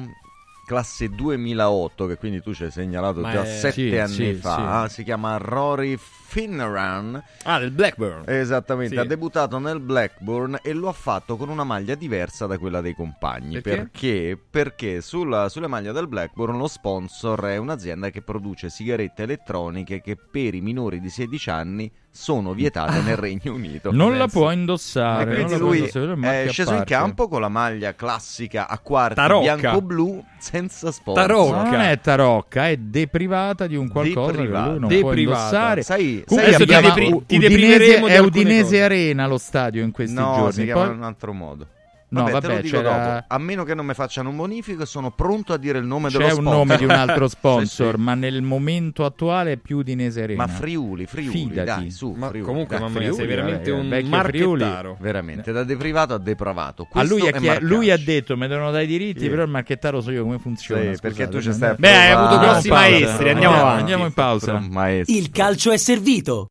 classe 2008, che quindi tu ci hai segnalato
Ma
già
è-
sette
sì,
anni
sì,
fa, si chiama Rory Finneran.
Ah, del Blackburn.
Esattamente,
Sì.
ha debuttato nel Blackburn e lo ha fatto con una maglia diversa da quella dei compagni.
Perché?
Perché? Perché sulla, sulle maglie del Blackburn lo sponsor è un'azienda che produce sigarette elettroniche che per i minori di 16 anni sono vietate nel Regno Unito.
Non la
Pensa.
può
E
indossare. non
quindi
la può
lui
indossare,
è sceso in campo con la maglia classica a quarti
Tarocca.
bianco-blu senza sponsor.
No, non è tarocca, è deprivata di un qualcosa
Deprivata.
che lui non può
Deprivata.
indossare.
Sai-
Comunque
sai ti
depri- ti
Udinese, è Udinese
cose.
Arena lo stadio in questi
No,
giorni.
si chiama
Poi-
in un altro modo.
No,
vabbè, te
vabbè,
lo dico
c'era-
dopo. A meno che non mi facciano un bonifico, sono pronto a dire il nome dello
C'è un
sponsor.
nome di un altro [laughs] sponsor,
Sì, sì.
ma nel momento attuale è più Udinese Arena.
Ma Friuli, Friuli,
Fidati.
dai, su,
Ma
Friuli.
comunque,
dai,
mamma mia, sei veramente
vabbè,
un
vecchio Friuli.
marchettaro.
Veramente, da deprivato a depravato.
A lui, chie- lui ha detto mi devono dare i diritti,
Sì.
però il marchettaro so io come funziona.
Sì,
scusate.
perché tu ci stai a
Beh, hai avuto grossi maestri, andiamo avanti.
Andiamo in pausa.
Il calcio è servito.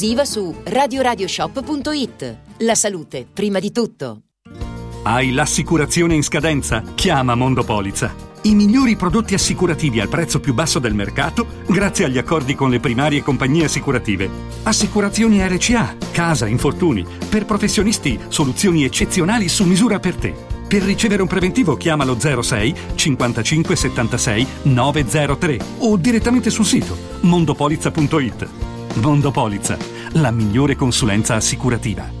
su radioradioshop.it. La salute, prima di tutto.
Hai l'assicurazione in scadenza? Chiama Mondopolizza. I migliori prodotti assicurativi al prezzo più basso del mercato grazie agli accordi con le primarie compagnie assicurative. Assicurazioni RCA, casa, infortuni. Per professionisti, soluzioni eccezionali su misura per te. Per ricevere un preventivo chiamalo 06 55 76 903 o direttamente sul sito mondopolizza.it. Mondopolizza, la migliore consulenza assicurativa.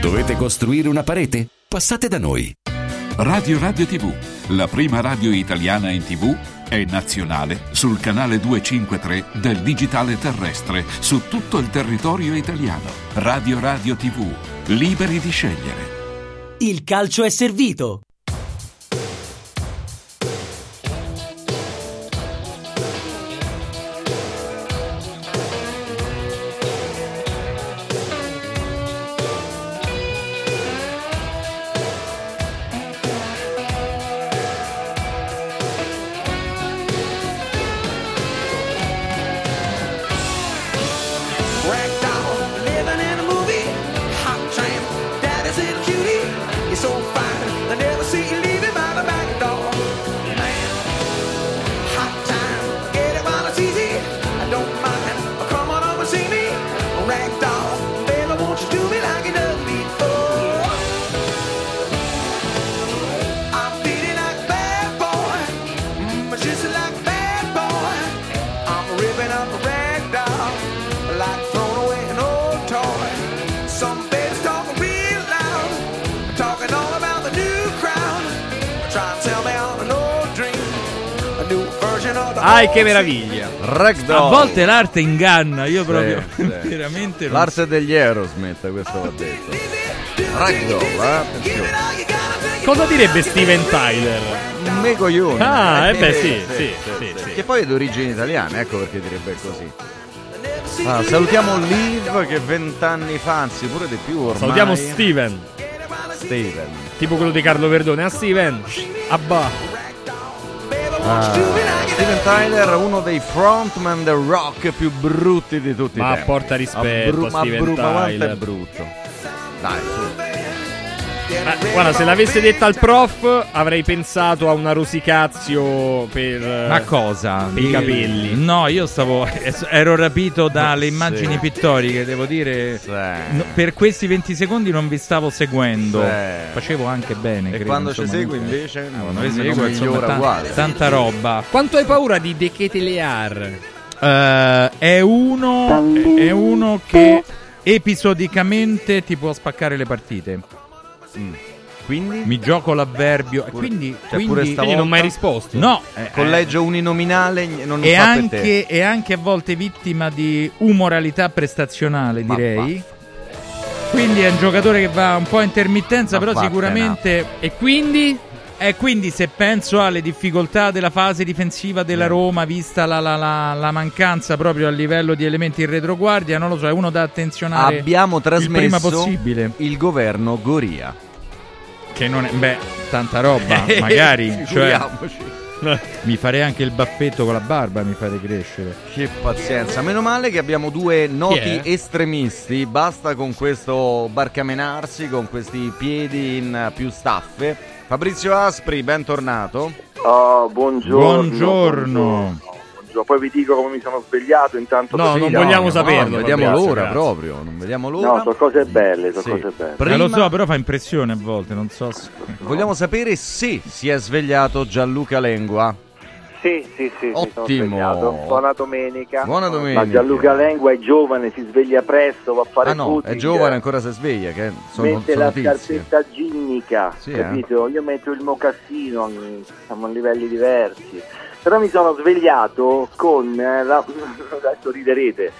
Dovete costruire una parete? Passate da noi.
Radio Radio TV, la prima radio italiana in TV, è nazionale sul canale 253 del digitale terrestre su tutto il territorio italiano. Radio Radio TV, liberi di scegliere.
Il calcio è servito.
Meraviglia!
Ragdoll.
A volte l'arte inganna, io proprio
Sì, sì. [laughs]
veramente
L'arte degli Aerosmith, questo va detto. Ragdoll, eh, attenzione.
Cosa direbbe Steven Tyler?
Me coglione.
Ah, eh beh,
sì,
sì,
sì,
sì,
sì,
sì, sì.
Che poi è d'origine italiana, ecco perché direbbe così. Ah, salutiamo Liv che vent'anni fa, anzi pure di più ormai.
Salutiamo Steven.
Steven.
Tipo quello di Carlo Verdone. A Steven. Abba.
Ah, Steven Tyler, uno dei frontman del rock più brutti di tutti i
Ma
tempi.
porta rispetto a
ma
Steven
ma quanto è brutto. Dai,
Eh, guarda, se l'avesse detta al prof, avrei pensato a una rosicazio per.
Ma cosa?
Per i capelli.
No, io stavo. [laughs] ero rapito dalle immagini pittoriche, devo dire. no, per questi 20 secondi non vi stavo seguendo.
Sì.
Facevo anche bene.
E
credo,
quando ci segui invece
No,
non,
quando
non
seguo, insomma,
uguale.
tanta roba.
Quanto hai paura di De Ketelear?
Eh, è uno. È uno che episodicamente ti può spaccare le partite.
Mm. Quindi?
Mi gioco l'avverbio.
Pure-
quindi,
cioè,
quindi-
pure?
Quindi non mi hai risposto?
No, eh,
Collegio uninominale non
e
fa per
anche,
te.
e anche a volte vittima di umoralità prestazionale,
Ma
direi. Quindi è un giocatore che va un po' a intermittenza,
Ma
però sicuramente.
E quindi?
E quindi se penso alle difficoltà della fase difensiva della Roma, vista la, la- la- la mancanza proprio a livello di elementi in retroguardia, non lo so, è uno da attenzionare
Abbiamo
il prima
trasmesso
possibile.
il governo Goria.
Che non è, beh, tanta roba, [laughs] magari. cioè, [laughs] mi farei anche il baffetto con la barba, mi fate crescere.
Che pazienza. Meno male che abbiamo due noti
è?
estremisti. Basta con questo barcamenarsi, con questi piedi in eh, più staffe. Fabrizio Aspri, bentornato.
Oh, buongiorno.
Buongiorno.
pomeriggio, poi vi dico come mi sono svegliato intanto.
No, non vogliamo
no,
saperlo.
non vediamo l'ora
grazie.
proprio, non vediamo l'ora.
No, sono cose belle, sono
Sì.
cose belle.
Prima-
Eh, lo so, però fa impressione a volte, non so se...
Vogliamo sapere se si è svegliato Gianluca Lengua.
Sì, sì, sì,
Ottimo.
Buona domenica.
Buona domenica.
Ma Gianluca Lengua è giovane, si sveglia presto, va a fare
Ah no,
footing,
è giovane ancora si sveglia, che sono,
mette
sono
la
notizie.
scarpetta ginnica,
Sì, eh?
capito? Io metto il mocassino, mm, siamo a livelli diversi. Però mi sono svegliato con eh, la... [laughs] adesso riderete.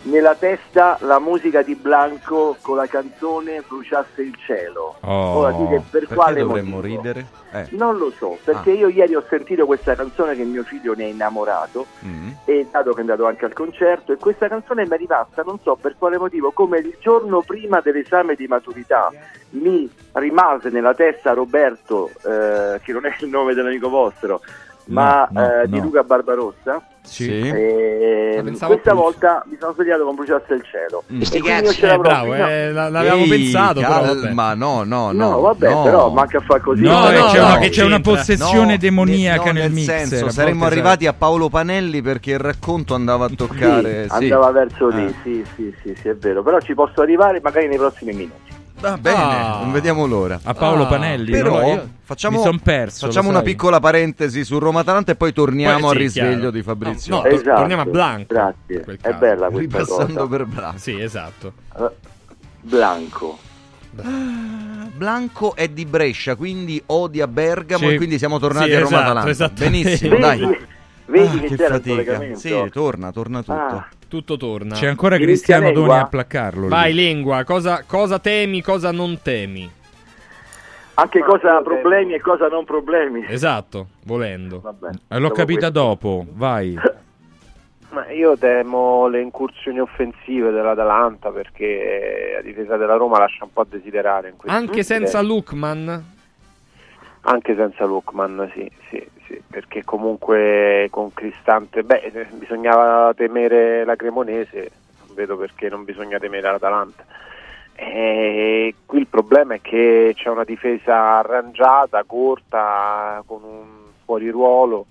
Nella testa la musica di Blanco con la canzone Bruciasse il cielo.
Oh,
Ora dite per quale
dovremmo
motivo?
ridere? Eh.
Non lo so, perché io ieri ho sentito questa canzone che mio figlio ne è innamorato
Mm.
e dato che è andato anche al concerto e questa canzone mi è rimasta, non so per quale motivo, come il giorno prima dell'esame di maturità mi rimase nella testa Roberto, eh, che non è il nome dell'amico vostro, ma
no,
eh, di
no.
Luca Barbarossa.
Sì.
E
Ma
questa volta mi sono svegliato con Bruciasse il cielo.
Mm.
E ce
eh, bravo, eh, la- l'avevamo
Ehi,
pensato, però
calma, no, no, no.
No, vabbè,
no.
però manca a fare così.
No,
No,
eh,
no,
c'è,
no,
una, che c'è una possessione
No,
demoniaca
no,
nel,
nel
mixer.
senso, saremmo arrivati a Paolo Panelli perché il racconto andava a toccare.
Sì,
sì.
andava verso lì,
Eh.
sì, sì, sì, sì, è vero. Però ci posso arrivare magari nei prossimi minuti.
Va bene,
Ah.
non vediamo l'ora.
A Paolo
Ah,
Panelli.
Però
no, io
facciamo,
mi son perso.
facciamo una
sai.
piccola parentesi su Roma Atalanta e poi torniamo
Poi
al
sì,
risveglio
chiaro.
di Fabrizio.
No, to-
Esatto,
torniamo a Blanco.
Grazie, è bella questa
Ripassando
cosa.
per Blanco.
Sì, esatto.
Eh, Blanco.
Blanco è di Brescia, quindi odia Bergamo
Sì.
e quindi siamo tornati
Sì,
a Roma
esatto,
Atalanta. Benissimo, dai.
Vedi, vedi
Ah,
che,
che fatica. Sì, torna, torna tutto.
Tutto torna.
C'è ancora
Inizia
Cristiano
lei,
Doni a placcarlo. lì.
Vai, lingua, cosa, cosa temi, cosa non temi?
anche cosa problemi e cosa non problemi.
Esatto, volendo.
Vabbè,
Eh, L'ho
dopo
capita
questo.
dopo, vai. [laughs]
Ma io temo le incursioni offensive dell'Atalanta perché la difesa della Roma lascia un po' a desiderare. In questo
Anche senza
Eh,
Lukman?
Anche senza Lukman, sì, sì, sì, perché comunque con Cristante, beh, eh, bisognava temere la Cremonese, non vedo perché non bisogna temere l'Atalanta. E qui il problema è che c'è una difesa arrangiata, corta, con un fuoriruolo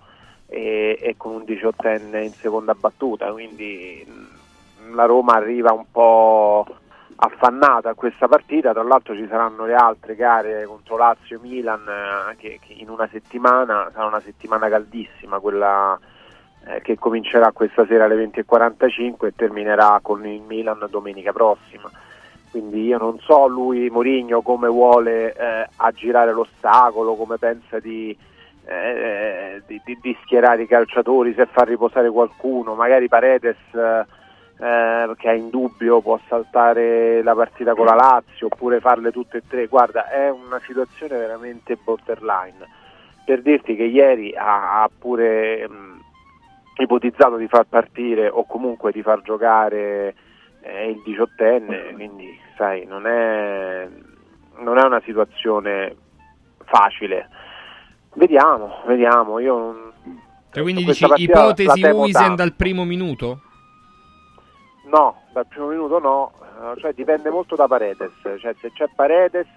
e, e con un diciottenne in seconda battuta, quindi la Roma arriva un po' affannata questa partita, tra l'altro ci saranno le altre gare contro Lazio e Milan eh, che, che in una settimana, sarà una settimana caldissima, quella eh, che comincerà questa sera alle 20.45 e terminerà con il Milan domenica prossima. Quindi io non so lui Mourinho come vuole eh, aggirare l'ostacolo, come pensa di, eh, di, di- di schierare i calciatori, se far riposare qualcuno, magari Paredes eh, che è in dubbio può saltare la partita con la Lazio oppure farle tutte e tre. Guarda, è una situazione veramente borderline. Per dirti che ieri ha, ha pure mh, ipotizzato di far partire o comunque di far giocare eh, il diciottenne, quindi sai, non è, non è una situazione facile. Vediamo, vediamo. Io non-
Cioè, quindi dici ipotesi
tanto.
dal primo minuto?
No, dal primo minuto no, eh, cioè dipende molto da Paredes, cioè se c'è Paredes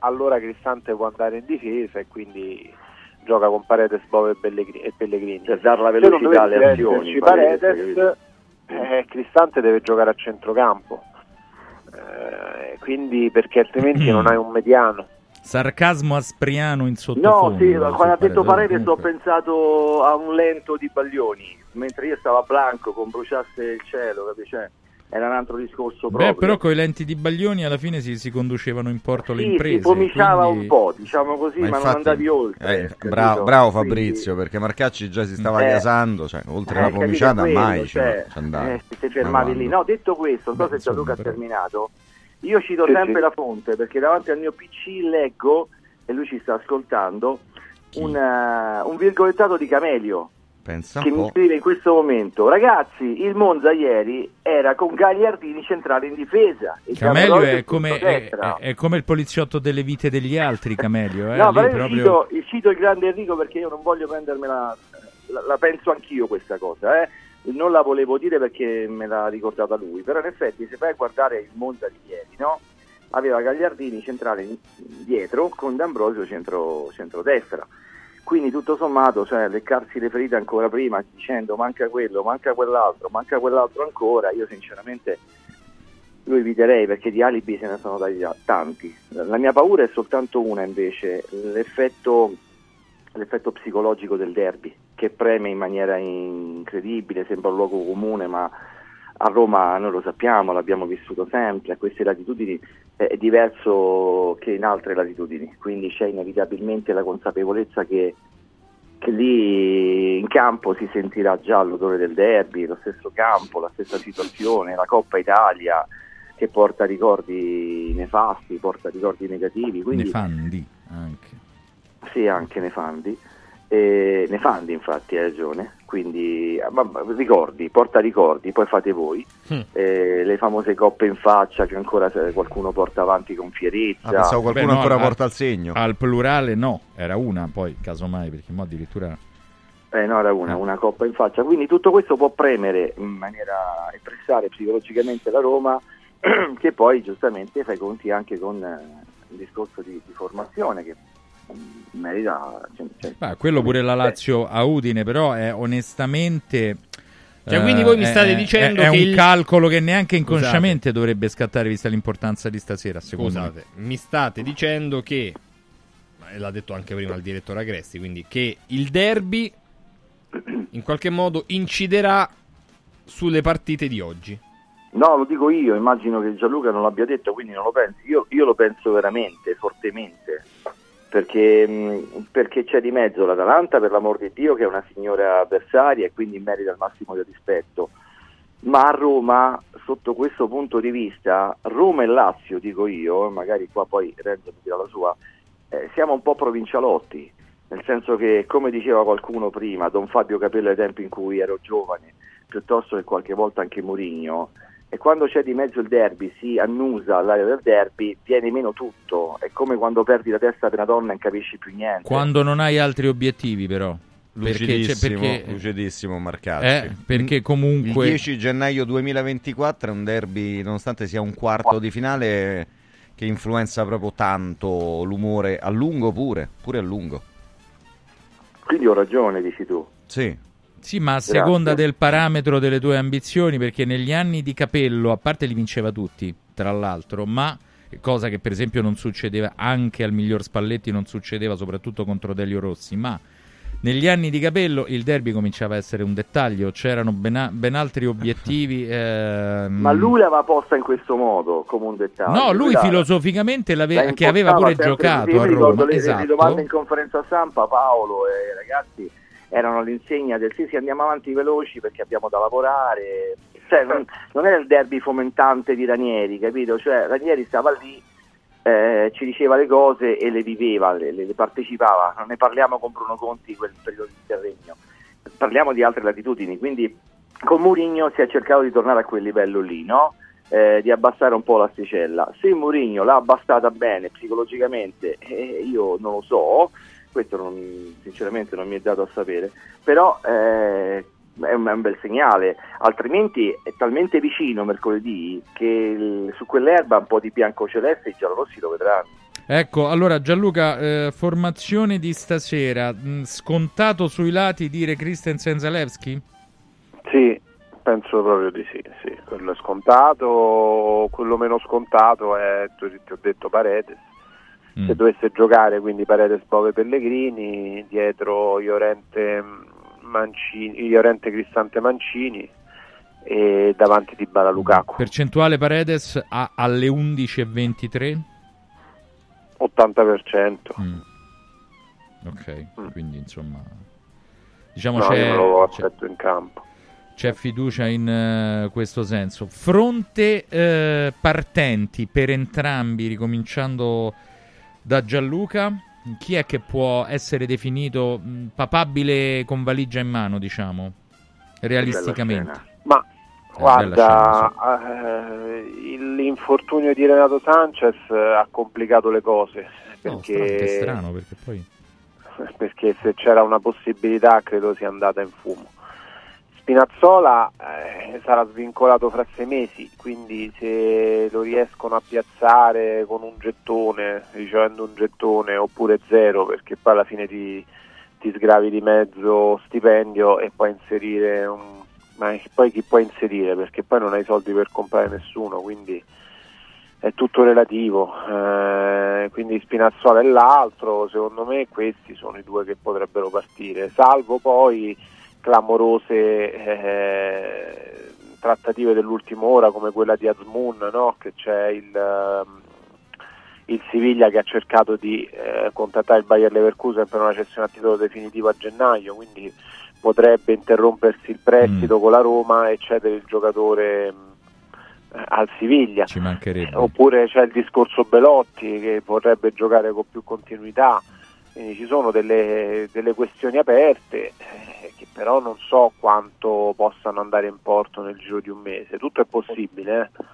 allora Cristante può andare in difesa e quindi gioca con Paredes, Bove e Pellegrini. E Pellegrini.
Per dare la
Se
velocità alle azioni.
esserci
Paredes,
Paredes, eh, Cristante deve giocare a centrocampo, Eh, quindi perché altrimenti non hai un mediano.
Sarcasmo aspriano in
No,
sottofondo.
sì,
su
quando ha detto Paredes ho pensato a un lento di Baglioni, mentre io stavo a Blanco con bruciasse il cielo, capisci? Cioè, era un altro discorso proprio.
Beh, però con i lenti di Baglioni alla fine si, si conducevano in porto le
sì,
imprese.
si pomiciava
quindi-
un po', diciamo così, ma, non
infatti,
andavi oltre.
eh, bravo, bravo
Quindi-
Fabrizio, perché Marcacci già si stava
Eh,
gasando, cioè, oltre
eh,
la pomiciata
quello,
mai ci,
cioè,
ci andava.
eh, se fermavi
Ma
lì. No, detto questo, non so se Gianluca ha
però.
terminato. Io cito
Sì,
sempre
sì.
la fonte perché davanti al mio PC leggo, e lui ci sta ascoltando, un, eh, un virgolettato di Camelio
Pensa
che mi scrive in questo momento ragazzi il Monza ieri era con Gagliardini centrale in difesa e
Camelio è come, è, è- come il poliziotto delle vite degli altri, Camelio. Eh? [laughs]
no,
Lì
ma io
proprio-
cito, cito il grande Enrico perché io non voglio prendermela, la, la penso anch'io questa cosa, eh. Non la volevo dire perché me l'ha ricordata lui, però in effetti se vai a guardare il Monza di ieri, no? aveva Gagliardini centrale dietro con D'Ambrosio centro, centrodestra. Quindi tutto sommato, cioè, leccarsi le ferite ancora prima dicendo manca quello, manca quell'altro, manca quell'altro ancora, io sinceramente lo eviterei perché di alibi se ne sono dati tanti. La mia paura è soltanto una invece, l'effetto, l'effetto psicologico del derby che preme in maniera incredibile, sembra un luogo comune, ma a Roma noi lo sappiamo, l'abbiamo vissuto sempre, a queste latitudini è diverso che in altre latitudini, quindi c'è inevitabilmente la consapevolezza che, che lì in campo si sentirà già l'odore del derby, lo stesso campo, la stessa situazione, la Coppa Italia che porta ricordi nefasti, porta ricordi negativi. Quindi,
Nefandi anche.
Sì, anche nefandi. E nefandi infatti, hai ragione, quindi ma- ma ricordi, porta ricordi, poi fate voi,
Mm.
Eh, le famose coppe in faccia che ancora qualcuno porta avanti con fierezza.
Ah, pensavo qualcuno
Beh, no,
ancora
al-
porta il segno.
Al plurale no, era una poi, casomai, perché mo addirittura...
Eh, no, era una, una coppa in faccia. Quindi tutto questo può premere in maniera e pressare psicologicamente la Roma, [clears throat] che poi giustamente fa i conti anche con eh, il discorso di, di formazione che merita. cioè- cioè-
Beh, quello pure la Lazio a Udine, però è onestamente...
Cioè,
eh,
quindi voi mi
è-
state
è-
dicendo
è,
che
un
il-
calcolo che neanche inconsciamente dovrebbe scattare vista l'importanza di stasera, secondo
Scusate, mi state dicendo che, e l'ha detto anche prima il direttore Agresti, quindi che il derby in qualche modo inciderà sulle partite di oggi.
No, lo dico io, immagino che Gianluca non l'abbia detto, quindi non lo pensi. Io, io lo penso veramente, fortemente, perché, mh, perché c'è di mezzo l'Atalanta, per l'amor di Dio, che è una signora avversaria e quindi merita il massimo del rispetto. Ma a Roma, sotto questo punto di vista, Roma e Lazio, dico io, magari qua poi Renzo mi dirà la sua, eh, siamo un po' provincialotti, nel senso che, come diceva qualcuno prima, Don Fabio Capello ai tempi in cui ero giovane, piuttosto che qualche volta anche Mourinho, e quando c'è di mezzo il derby, si annusa all'area del derby, viene meno tutto, è come quando perdi la testa per una donna e non capisci più niente.
Quando non hai altri obiettivi, però. Perché, cioè,
Lucidissimo,
perché,
lucidissimo Marcacci.
eh, perché comunque...
Il 10 gennaio 2024 è un derby, nonostante sia un quarto di finale, che influenza proprio tanto l'umore, a lungo pure, pure a lungo.
Quindi ho ragione, dici tu.
Sì.
Sì, ma a
Grazie.
seconda del parametro delle tue ambizioni, perché negli anni di Capello, a parte li vinceva tutti, tra l'altro, ma cosa che per esempio non succedeva anche al miglior Spalletti, non succedeva soprattutto contro Delio Rossi, ma negli anni di Capello il derby cominciava a essere un dettaglio, c'erano ben, a- ben altri obiettivi. [laughs] ehm,
Ma lui l'aveva posta in questo modo, come un dettaglio.
No, lui
la-
filosoficamente l'ave-
la
che aveva pure giocato
così.
a Roma,
le, le
esatto.
domande in conferenza stampa, Paolo e i ragazzi erano all'insegna del sì, sì, andiamo avanti veloci perché abbiamo da lavorare. Cioè, non, non era il derby fomentante di Ranieri, capito? Cioè, Ranieri stava lì, eh, ci diceva le cose e le viveva, le, le- le partecipava. Non ne parliamo con Bruno Conti quel periodo di terreno, parliamo di altre latitudini. Quindi con Mourinho si è cercato di tornare a quel livello lì, no? Eh, di abbassare un po' l'asticella. Se Mourinho l'ha abbassata bene psicologicamente, eh, io non lo so, questo non- sinceramente non mi è dato a sapere, però eh, è, un, è un bel segnale, altrimenti è talmente vicino mercoledì che il- su quell'erba un po' di bianco celeste i giallorossi lo vedranno.
Ecco, allora Gianluca, eh, formazione di stasera, mh, scontato sui lati dire Christensen Zalewski?
Sì, penso proprio di sì, sì. Quello è scontato, quello meno scontato è, ti ho detto Paredes.
Mm.
Se dovesse giocare quindi Paredes, Bove, Pellegrini, dietro Iorente, Mancini, Iorente Cristante Mancini e davanti di Bala Lukaku.
Percentuale Paredes a- alle 11.23?
80%.
Mm. Ok, quindi insomma... Diciamo
Mm. No,
c'è,
lo
c'è-
aspetto in campo.
c'è fiducia in eh, questo senso. Fronte eh, partenti per entrambi, ricominciando da Gianluca, chi è che può essere definito mh, papabile con valigia in mano, diciamo, realisticamente?
Ma
Eh,
guarda, eh, l'infortunio di Renato Sanchez eh, ha complicato le cose.
No,
Perché,
strano, è strano perché poi... [laughs]
perché se c'era una possibilità credo sia andata in fumo. Spinazzola eh, sarà svincolato fra sei mesi, quindi se lo riescono a piazzare con un gettone, ricevendo un gettone oppure zero, perché poi alla fine ti, ti sgravi di mezzo stipendio e puoi inserire un... ma poi chi puoi inserire? Perché poi non hai soldi per comprare nessuno quindi è tutto relativo. Eh, quindi Spinazzola e l'altro secondo me questi sono i due che potrebbero partire salvo poi clamorose eh, trattative dell'ultima ora come quella di Azmoun no? che c'è il, ehm, il Siviglia che ha cercato di eh, contattare il Bayer Leverkusen per una cessione a titolo definitivo a gennaio quindi potrebbe interrompersi il prestito con la Roma e cedere il giocatore mh, al Siviglia. Oppure c'è il discorso Belotti che vorrebbe giocare con più continuità. Quindi ci sono delle, delle questioni aperte eh, però non so quanto possano andare in porto nel giro di un mese tutto è possibile eh.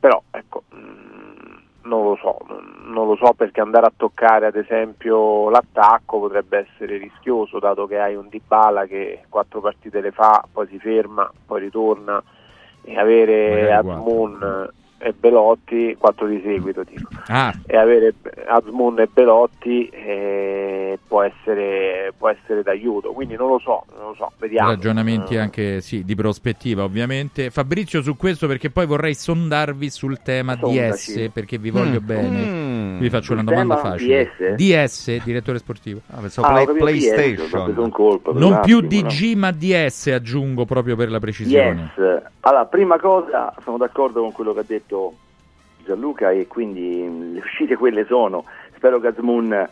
però ecco mh, non lo so non lo so perché andare a toccare ad esempio l'attacco potrebbe essere rischioso dato che hai un Dybala che quattro partite le fa poi si ferma poi ritorna e avere Azmoun e Belotti quattro di seguito dico
Ah,
e avere Azmoun e Belotti eh, può, essere, può essere d'aiuto quindi non lo so non lo so vediamo
ragionamenti anche sì, di prospettiva ovviamente. Fabrizio su questo perché poi vorrei sondarvi sul tema
Sondaci.
DS perché vi voglio
Mm.
bene.
Mm.
Vi faccio una
Sul
domanda
tema
facile.
DS?
DS, direttore sportivo.
pensavo Play-
ho capito
PlayStation.
PS, colpo
Non più
attimo, no?
DG ma DS aggiungo proprio per la precisione.
Yes. Allora, prima cosa, sono d'accordo con quello che ha detto Gianluca e quindi mh, le uscite quelle sono. Spero che Azmoun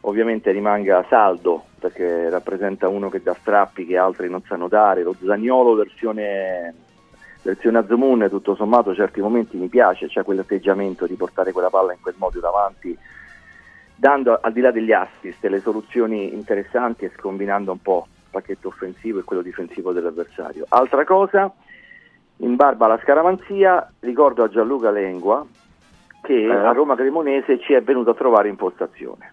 ovviamente rimanga saldo perché rappresenta uno che dà strappi che altri non sanno dare. Lo Zagnolo versione, versione Azmoun tutto sommato certi momenti mi piace, c'è quell'atteggiamento di portare quella palla in quel modo davanti dando al di là degli assist le soluzioni interessanti e scombinando un po' il pacchetto offensivo e quello difensivo dell'avversario. Altra cosa, in barba alla scaramanzia, ricordo a Gianluca Lengua che a Roma Cremonese ci è venuto a trovare in postazione.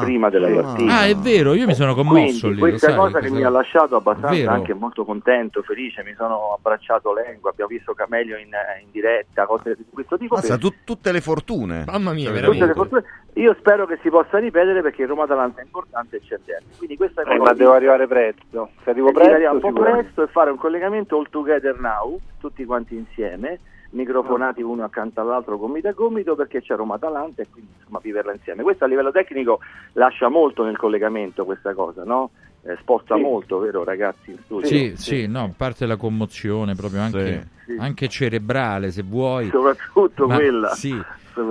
prima della partita.
Ah, è vero, io mi sono commosso
Quindi
lì.
questa
sai,
cosa che
questa-
mi ha lasciato abbastanza
Vero.
anche molto contento, felice, mi sono abbracciato Lengua, abbiamo visto Camelio in, in diretta, cose di questo tipo.
Mazza, tu- tutte le fortune.
Mamma mia,
Tutte le fortune. Io spero che si possa ripetere perché Roma Atalanta è importante e c'è dentro. Quindi questa
Eh,
cosa
ma devo arrivare presto se arrivo
e
presto
un po' presto e fare un collegamento all together now, tutti quanti insieme, microfonati uno accanto all'altro gomito a gomito perché c'è Roma Atalanta e quindi insomma viverla insieme. Questo a livello tecnico lascia molto nel collegamento questa cosa, no? Eh, sposta
Sì.
molto, vero ragazzi in studio?
Sì, sì, no, a parte la commozione proprio anche,
Sì.
anche cerebrale se vuoi.
Soprattutto
Ma-
quella.
Sì.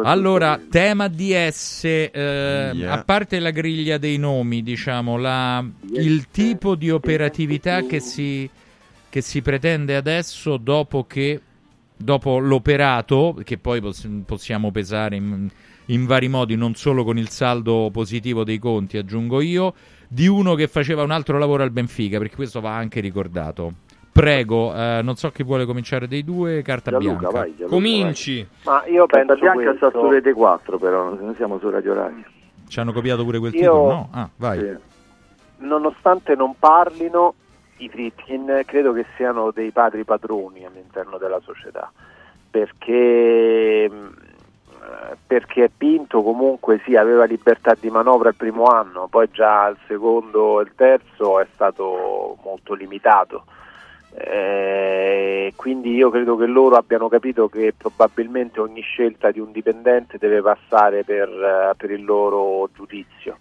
Allora, tema DS, eh,
Yeah.
a parte la griglia dei nomi, diciamo, la- il tipo di operatività che si, che si pretende adesso dopo che dopo l'operato, che poi poss- possiamo pesare in, in vari modi, non solo con il saldo positivo dei conti, aggiungo io, di uno che faceva un altro lavoro al Benfica, perché questo va anche ricordato. Prego, eh, non so chi vuole cominciare dei due, carta
Gianluca,
bianca.
vai, Gianluca,
Cominci.
Ma io
Carta
penso
bianca sta
questo.
su Rete 4 però, noi siamo su Radio Radio.
Ci hanno copiato pure quel
Io-
titolo, no? Ah, vai.
Sì.
nonostante non parlino, i Fritkin credo che siano dei padri padroni all'interno della società, perché, eh, perché Pinto comunque sì, aveva libertà di manovra il primo anno, poi già il secondo e il terzo è stato molto limitato. Eh, quindi io credo che loro abbiano capito che probabilmente ogni scelta di un dipendente deve passare per, eh, per il loro giudizio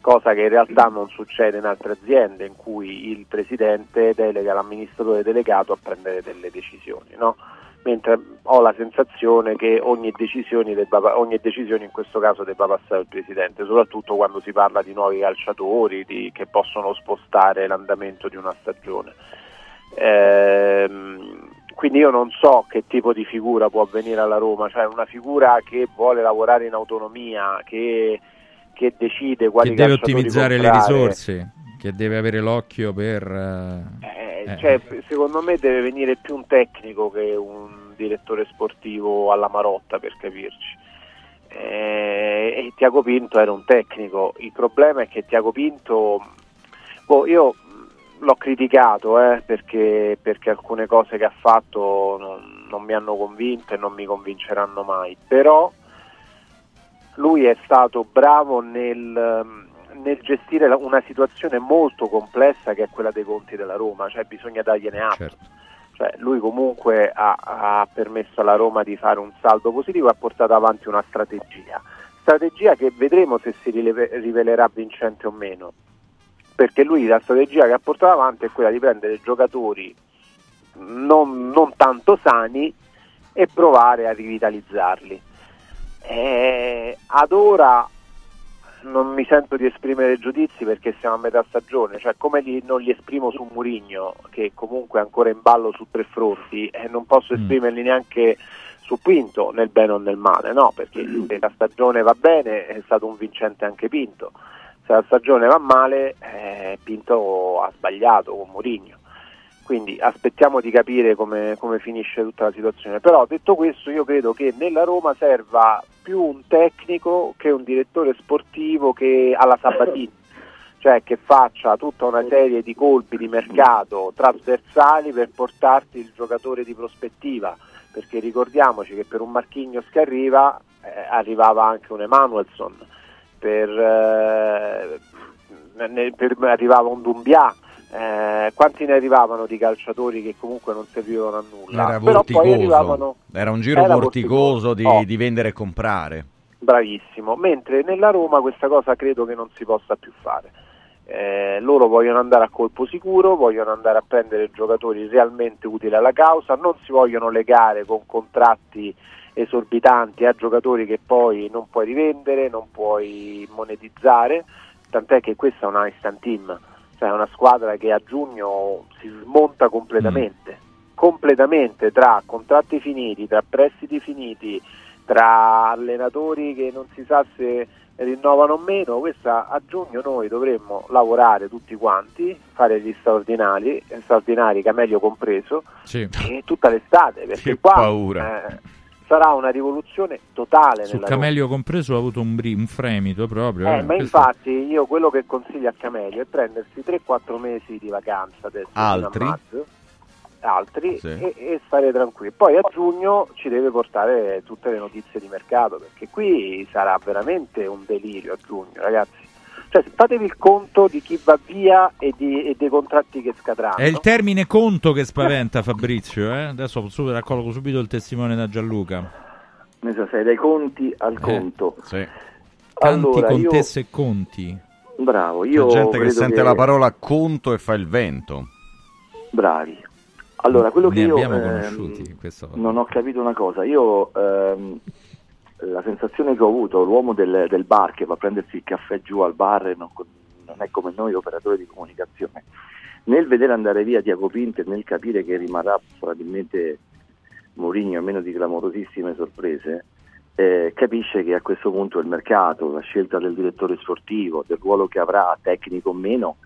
cosa che in realtà non succede in altre aziende in cui il presidente delega l'amministratore delegato a prendere delle decisioni, no? mentre ho la sensazione che ogni decisione, debba, ogni decisione in questo caso debba passare al presidente, soprattutto quando si parla di nuovi calciatori di- che possono spostare l'andamento di una stagione. Ehm, quindi io non so che tipo di figura può avvenire alla Roma, cioè una figura che vuole lavorare in autonomia, che, che decide quali
Che deve ottimizzare le
comprare.
risorse, che deve avere l'occhio per... eh,
Eh,
eh,
cioè, secondo me deve venire più un tecnico che un direttore sportivo alla Marotta per capirci. Eh, e Tiago Pinto era un tecnico. Il problema è che Tiago Pinto, boh, io l'ho criticato eh, perché, perché alcune cose che ha fatto non, non mi hanno convinto e non mi convinceranno mai. Però lui è stato bravo nel, nel gestire una situazione molto complessa che è quella dei conti della Roma, cioè bisogna dargliene atto.
Certo.
Cioè, lui comunque ha, ha permesso alla Roma di fare un saldo positivo e ha portato avanti una strategia. Strategia che vedremo se si rivelerà vincente o meno. Perché lui la strategia che ha portato avanti è quella di prendere giocatori non, non tanto sani e provare a rivitalizzarli. Eh, ad ora non mi sento di esprimere giudizi perché siamo a metà stagione, cioè come li- non li esprimo su Murigno che comunque è ancora in ballo su tre fronti e non posso esprimerli neanche su Pinto nel bene o nel male, no, perché se la stagione va bene è stato un vincente anche Pinto, se la stagione va male eh, Pinto ha sbagliato con Murigno. Quindi aspettiamo di capire come, come finisce tutta la situazione. Però detto questo io credo che nella Roma serva più un tecnico che un direttore sportivo che alla Sabatini, [coughs] cioè che faccia tutta una serie di colpi di mercato trasversali per portarti il giocatore di prospettiva, perché ricordiamoci che per un Marchignos che arriva eh, arrivava anche un Emanuelson, per, eh, per- arrivava un Dumbia. Eh, quanti ne arrivavano di calciatori che comunque non servivano a nulla?
Era
Però poi arrivavano
Era un giro
Era
vorticoso di,
Oh.
di vendere e comprare.
Bravissimo, mentre nella Roma questa cosa credo che non si possa più fare. Eh, loro vogliono andare a colpo sicuro, vogliono andare a prendere giocatori realmente utili alla causa, non si vogliono legare con contratti esorbitanti a giocatori che poi non puoi rivendere, non puoi monetizzare, tant'è che questa è una instant team, cioè è una squadra che a giugno si smonta completamente, completamente tra contratti finiti, tra prestiti finiti, tra allenatori che non si sa se rinnovano o meno, questa a giugno noi dovremmo lavorare tutti quanti, fare gli straordinari, straordinari Camelio compreso,
Sì.
e tutta l'estate, perché
Che
qua
paura.
eh, sarà una rivoluzione totale
Su
nella Roma.
Camelio compreso ha avuto un, bri- un fremito proprio.
Eh,
eh.
ma
Questo-
infatti io quello che consiglio a Camelio è prendersi 3-4 mesi di vacanza adesso
Altri?
maggio, altri
Sì.
e, e stare tranquilli. Poi a giugno ci deve portare tutte le notizie di mercato perché qui sarà veramente un delirio a giugno, ragazzi. Cioè, fatevi il conto di chi va via e, di- e dei contratti che scadranno.
È il termine conto che spaventa Fabrizio. Eh? Adesso subito raccolgo subito il testimone da Gianluca.
Ne so, sei dai conti al
Eh,
conto.
Sì.
Tanti
Allora, io-
contesse e conti.
Bravo,
C'è
io
gente che sente
che-
la parola conto e fa il vento.
Bravi. Allora, quello che
ne
io
abbiamo
ehm, non ho capito una cosa. Io ehm, la sensazione che ho avuto, l'uomo del, del bar che va a prendersi il caffè giù al bar e non, non è come noi operatori di comunicazione, nel vedere andare via Pinto e nel capire che rimarrà probabilmente Mourinho a meno di clamorosissime sorprese, eh, capisce che a questo punto il mercato, la scelta del direttore sportivo, del ruolo che avrà, tecnico o meno,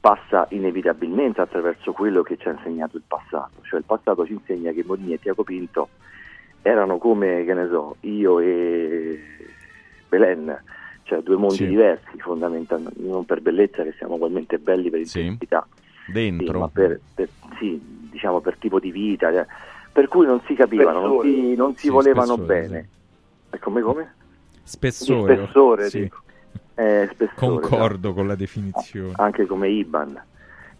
passa inevitabilmente attraverso quello che ci ha insegnato il passato. Cioè il passato ci insegna che Mourinho e Tiago Pinto erano come, che ne so, io e Belen, cioè due mondi
Sì.
diversi fondamentalmente, non per bellezza che siamo ugualmente belli per intensità,
Dentro.
sì, ma per, per- sì, diciamo per tipo di vita, eh. per cui non si capivano, non si, non si
Sì,
volevano
spessore,
bene. E come come?
Spessore.
Di spessore,
sì.
Eh, spessore,
Concordo con la definizione.
anche come IBAN.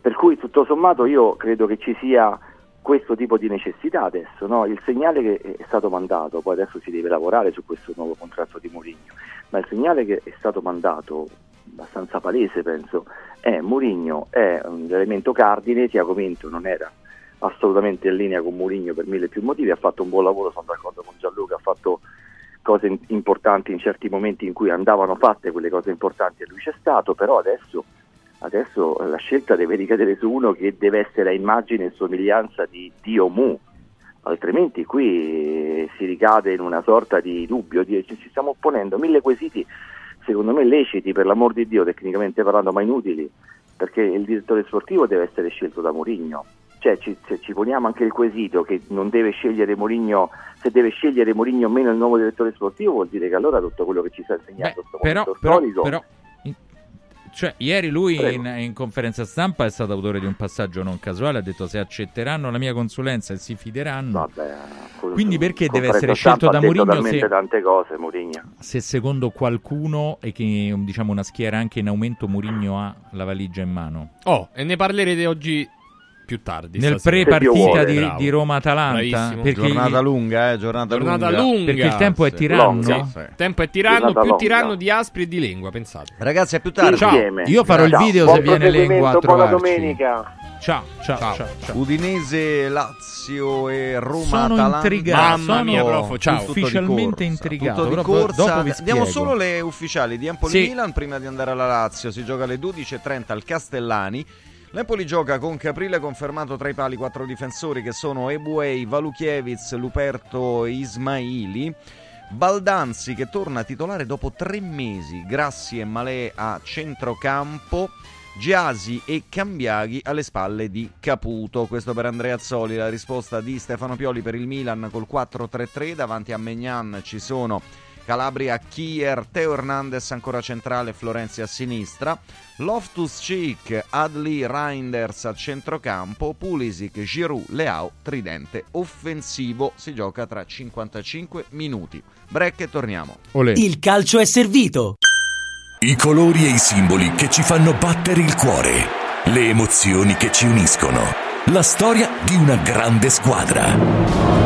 Per cui tutto sommato io credo che ci sia questo tipo di necessità adesso, no? il segnale che è stato mandato, poi adesso si deve lavorare su questo nuovo contratto di Mourinho, ma il segnale che è stato mandato, abbastanza palese penso, è Mourinho è un elemento cardine, Tiago Pinto non era assolutamente in linea con Mourinho per mille più motivi, ha fatto un buon lavoro, sono d'accordo con Gianluca, ha fatto cose importanti in certi momenti in cui andavano fatte quelle cose importanti e lui c'è stato, però adesso, adesso la scelta deve ricadere su uno che deve essere a immagine e somiglianza di Dio Mu, altrimenti qui si ricade in una sorta di dubbio, di- ci stiamo opponendo. Mille quesiti secondo me leciti per l'amor di Dio tecnicamente parlando ma inutili perché il direttore sportivo deve essere scelto da Mourinho. Cioè ci, se ci poniamo anche il quesito che non deve scegliere Mourinho se deve scegliere Mourinho meno il nuovo direttore sportivo vuol dire che allora tutto quello che ci sta insegnando questo
Però, però, però, Cioè, ieri lui in, in conferenza stampa è stato autore di un passaggio non casuale, ha detto se accetteranno la mia consulenza e si fideranno. Quindi perché deve essere scelto da Mourinho se,
tante cose, Mourinho.
se secondo qualcuno e che diciamo una schiera anche in aumento Mourinho ha la valigia in mano?
Oh, e ne parlerete oggi più tardi.
Nel
stasera.
pre-partita di, di Roma-Atalanta?
Giornata lunga, eh, giornata,
Giornata lunga.
Perché il tempo è
Sì.
tiranno?
Sì. Tempo è tiranno,
Giornata
più
longa.
tiranno di aspri e di lingua, pensate.
Ragazzi, a più tardi.
Ciao. Io farò il video
Buon
se viene Lengua a
proseguimento, buona
trovarci.
domenica.
Ciao, ciao, ciao. ciao.
Udinese, Lazio e Roma
Sono
Atalanta.
intrigato,
Mamma mia, prof, ciao.
Ufficialmente intrigato.
Tutto di corsa.
dopo vi
Diamo solo le ufficiali di Empoli
Sì.
Milan prima di andare alla Lazio. Si gioca alle 12.30 al Castellani. L'Empoli gioca con Caprile confermato tra i pali quattro difensori che sono Ebuei, Valukiewicz, Luperto e Ismaili. Baldanzi che torna titolare dopo tre mesi, Grassi e Malè a centrocampo. Giasi e Cambiaghi alle spalle di Caputo. Questo per Andrea Azzoli, la risposta di Stefano Pioli per il Milan col 4-3-3. Davanti a Megnan ci sono Calabria, Kier, Teo Hernandez ancora centrale, Florenzi a sinistra. Loftus Cheek, Adli, Reinders a centrocampo, Pulisic, Giroud, Leao, tridente offensivo. Si gioca tra 55 minuti. Break e torniamo.
Il calcio è servito.
I colori e i simboli che ci fanno battere il cuore, le emozioni che ci uniscono, la storia di una grande squadra.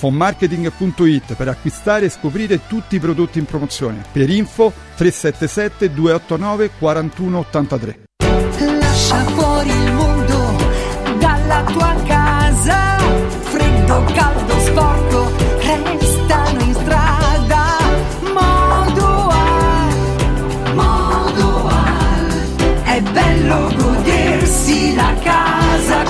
Fonmarketing.it per acquistare e scoprire tutti i prodotti in promozione. Per info 377 289 4183.
Lascia fuori il mondo dalla tua casa. Freddo, caldo, sporco, restano in strada. Modoal, Modoal. È bello godersi la casa.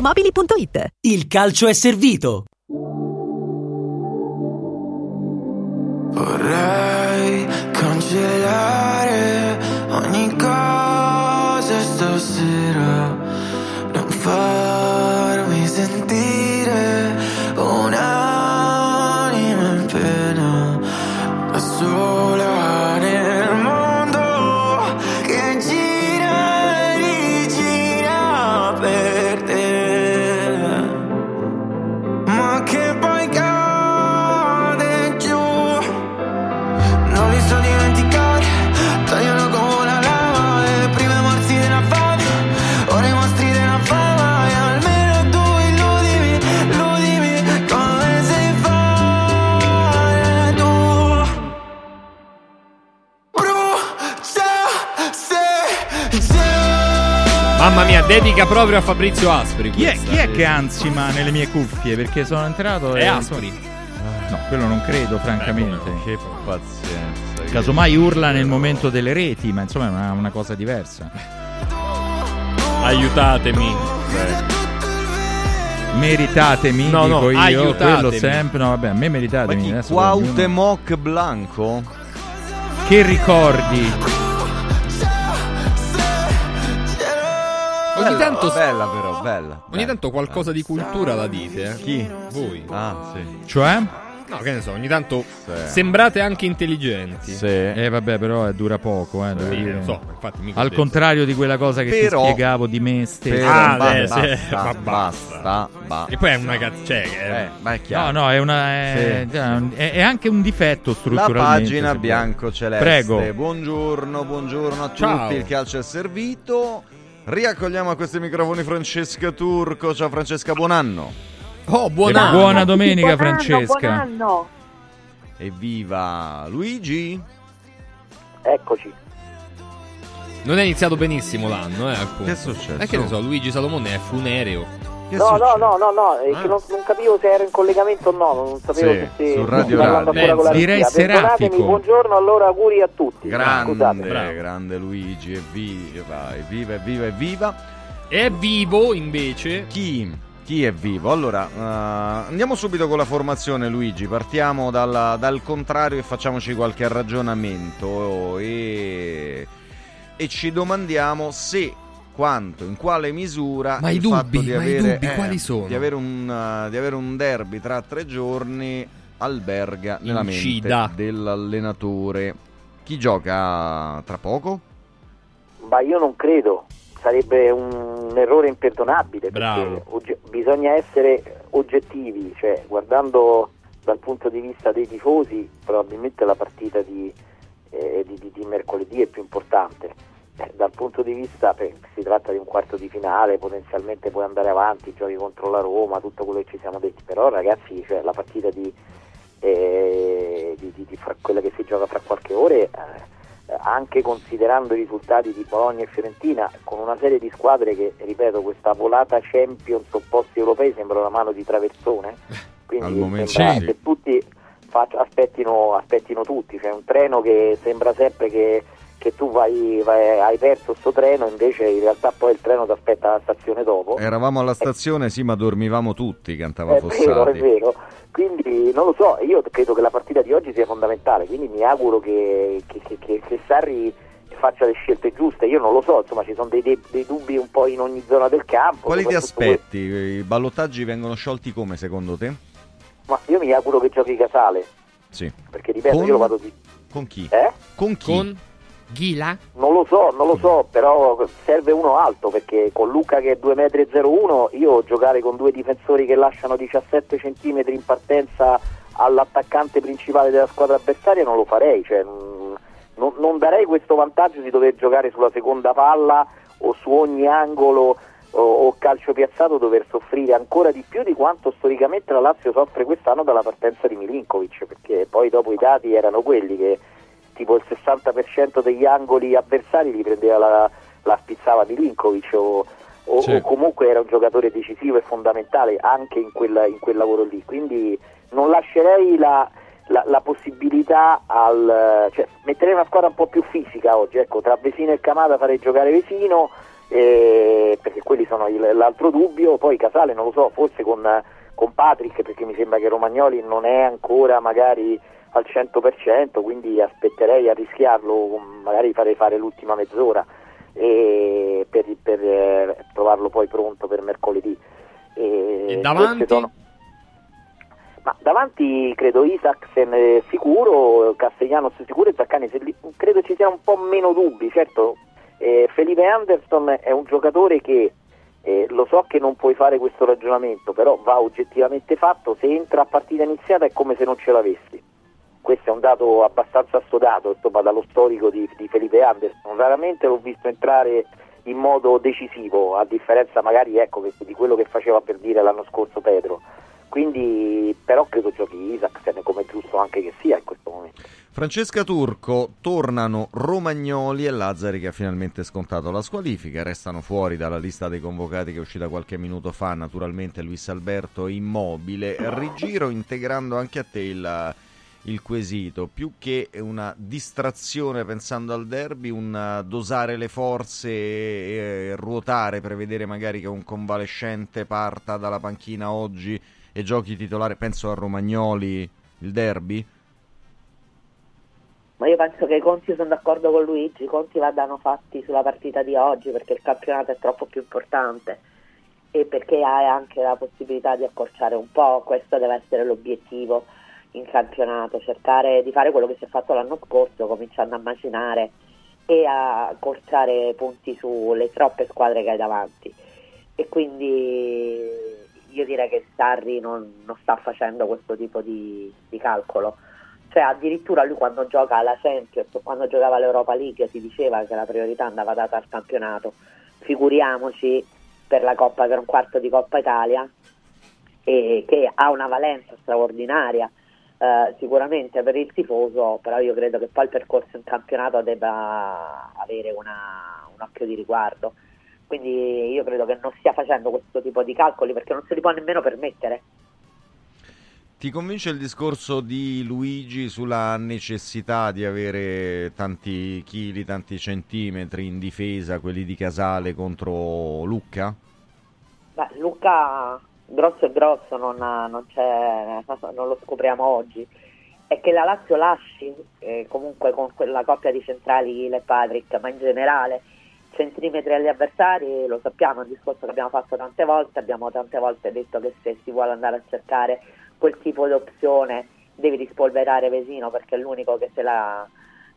ValentinoAutomobili.it
Il calcio è servito.
Vorrei cancellare ogni cosa stasera, non farmi sentire
Mamma mia, dedica proprio a Fabrizio Aspri.
Chi è, chi è che ansima nelle mie cuffie? Perché sono entrato
È
e...
Aspri.
No, quello non credo, francamente.
Che pazienza.
Casomai urla nel momento delle reti, ma insomma è una, una cosa diversa.
Aiutatemi.
Meritatemi,
No, no,
dico io,
aiutatemi.
quello sempre. No, vabbè, a me meritatemi.
Chi?
adesso ognuno-
Cuauhtemoc Blanco?
Che ricordi?
Ogni
Bella,
tanto
bella però, bella.
Ogni tanto qualcosa di cultura la dite, eh?
Chi?
Voi.
Ah, sì.
Cioè?
No, che ne so, ogni tanto sembrate anche intelligenti.
Sì.
Eh vabbè, però eh, dura poco, eh,
Sì,
dire.
so, infatti
Al contrario di quella cosa che
Però-
ti spiegavo di me stesso.
Ah, beh, sì,
basta, [laughs]
ma
basta, basta.
E poi è una cazzo. Cioè, è-
Eh, ma è
No,
chiaro.
no, è, una, è, è- è anche un difetto
La
strutturalmente.
pagina bianco-celeste.
Prego.
Buongiorno, buongiorno a
Ciao.
tutti. Il calcio è servito. Riaccogliamo a questi microfoni Francesca Turco. Ciao Francesca, buon anno.
Oh, buon anno.
buona domenica,
Buon anno,
Francesca.
buon anno.
Evviva Luigi.
Eccoci.
Non è iniziato benissimo l'anno, eh, appunto.
Che è successo?
Eh, che ne so, Luigi Salomone è funereo.
Che
No, no, no, no, no,
Ah.
che non, non capivo se ero in collegamento o no, non sapevo
Sì,
se
su Radio Radio.
la
Direi serafico.
buongiorno, allora auguri a tutti.
Grande,
Scusate.
grande Luigi, evviva, evviva, evviva, evviva.
È vivo, invece.
Chi? Chi è vivo? Allora, eh, andiamo subito con la formazione Luigi, partiamo dalla- dal contrario e facciamoci qualche ragionamento e, e ci domandiamo se, quanto, in quale misura
Ma i
il
dubbi,
fatto di
ma i
avere,
sono?
Di avere, un, eh, di avere un derby tra tre giorni alberga nella
Incida.
mente dell'allenatore. Chi gioca tra poco?
Ma io non credo, sarebbe un errore imperdonabile
Bravo.
perché ogge- bisogna essere oggettivi, cioè guardando dal punto di vista dei tifosi probabilmente la partita di, eh, di- di- di mercoledì è più importante. Eh, dal punto di vista, beh, si tratta di un quarto di finale, potenzialmente puoi andare avanti, giochi contro la Roma, tutto quello che ci siamo detti, però ragazzi cioè, la partita di, eh, di- di- di fra- quella che si gioca fra qualche ore eh, anche considerando i risultati di Bologna e Fiorentina, con una serie di squadre che, ripeto, questa volata Champions o posti europei sembra una mano di traversone, quindi
Al momento
sembra che tutti fac- aspettino, aspettino tutti, c'è un treno che sembra sempre che, che tu vai, vai- hai perso sto treno, invece in realtà poi il treno ti aspetta alla stazione dopo.
Eravamo alla stazione, sì, ma dormivamo tutti, cantava
È vero, è
Fossati.
vero. Quindi non lo so, io credo che la partita di oggi sia fondamentale, quindi mi auguro che, che, che- che- che Sarri faccia le scelte giuste. Io non lo so, insomma, ci sono dei, dei- dei dubbi un po' in ogni zona del campo.
Quali ti aspetti? I ballottaggi vengono sciolti come secondo te?
Ma io mi auguro che giochi Casale,
Sì.
perché ripeto,
Con-
io lo vado di...
Con chi?
Eh?
Con chi?
Ghila?
Non lo so, non lo so, però serve uno alto perché con Luca che è 2,01 m io giocare con due difensori che lasciano 17 cm in partenza all'attaccante principale della squadra avversaria non lo farei, cioè, mm, non, non darei questo vantaggio di dover giocare sulla seconda palla o su ogni angolo o, o calcio piazzato dover soffrire ancora di più di quanto storicamente la Lazio soffre quest'anno dalla partenza di Milinkovic perché poi dopo i dati erano quelli che tipo il 60% degli angoli avversari li prendeva la, la spizzava Milinkovic o, o-
Sì.
o comunque era un giocatore decisivo e fondamentale anche in quel, in quel lavoro lì quindi non lascerei la, la- la possibilità al cioè metterei una squadra un po' più fisica oggi ecco tra Vesino e Camada farei giocare Vesino eh, perché quelli sono il- l'altro dubbio poi Casale non lo so forse con, con Patrick perché mi sembra che Romagnoli non è ancora magari al 100% quindi aspetterei a rischiarlo magari farei fare l'ultima mezz'ora e per, per, eh, trovarlo poi pronto per mercoledì e,
E davanti?
sono- ma davanti credo Isaacsen sicuro, Castellanos sicuro e Zaccani credo ci siano un po' meno dubbi, certo eh, Felipe Anderson è un giocatore che eh, lo so che non puoi fare questo ragionamento, però va oggettivamente fatto, se entra a partita iniziata è come se non ce l'avessi. Questo è un dato abbastanza stodato, insomma, dallo storico di, di Felipe Anderson. Raramente l'ho visto entrare in modo decisivo, a differenza magari ecco, di quello che faceva per dire l'anno scorso Pedro. Quindi, però credo giochi Isaacsen come giusto anche che sia in questo momento.
Francesca Turco, tornano Romagnoli e Lazzari che ha finalmente scontato la squalifica, restano fuori dalla lista dei convocati che è uscita qualche minuto fa, naturalmente Luis Alberto immobile, rigiro integrando anche a te il, il quesito, più che una distrazione pensando al derby, un dosare le forze e, ruotare, prevedere magari che un convalescente parta dalla panchina oggi e giochi titolare, penso a Romagnoli, il derby?
Ma io penso che i conti, sono d'accordo con Luigi, i conti vadano fatti sulla partita di oggi perché il campionato è troppo più importante e perché hai anche la possibilità di accorciare un po', questo deve essere l'obiettivo in campionato, cercare di fare quello che si è fatto l'anno scorso, cominciando a macinare e a accorciare punti sulle troppe squadre che hai davanti. E quindi io direi che Sarri non, non sta facendo questo tipo di, di calcolo. Cioè addirittura lui quando gioca alla Champions quando giocava all'Europa League si diceva che la priorità andava data al campionato. Figuriamoci per la Coppa, per un quarto di Coppa Italia, e che ha una valenza straordinaria eh, sicuramente per il tifoso, però io credo che poi il percorso in campionato debba avere una- un occhio di riguardo. Quindi io credo che non stia facendo questo tipo di calcoli perché non se li può nemmeno permettere.
Ti convince il discorso di Luigi sulla necessità di avere tanti chili, tanti centimetri in difesa, quelli di Casale contro Lucca?
Beh, Luca grosso e grosso non, non non lo scopriamo oggi. È che la Lazio lasci eh, comunque con quella coppia di centrali Ile Patrick, ma in generale centimetri agli avversari, lo sappiamo, è un discorso che abbiamo fatto tante volte, abbiamo tante volte detto che se si vuole andare a cercare quel tipo di opzione devi rispolverare Vesino perché è l'unico che te la,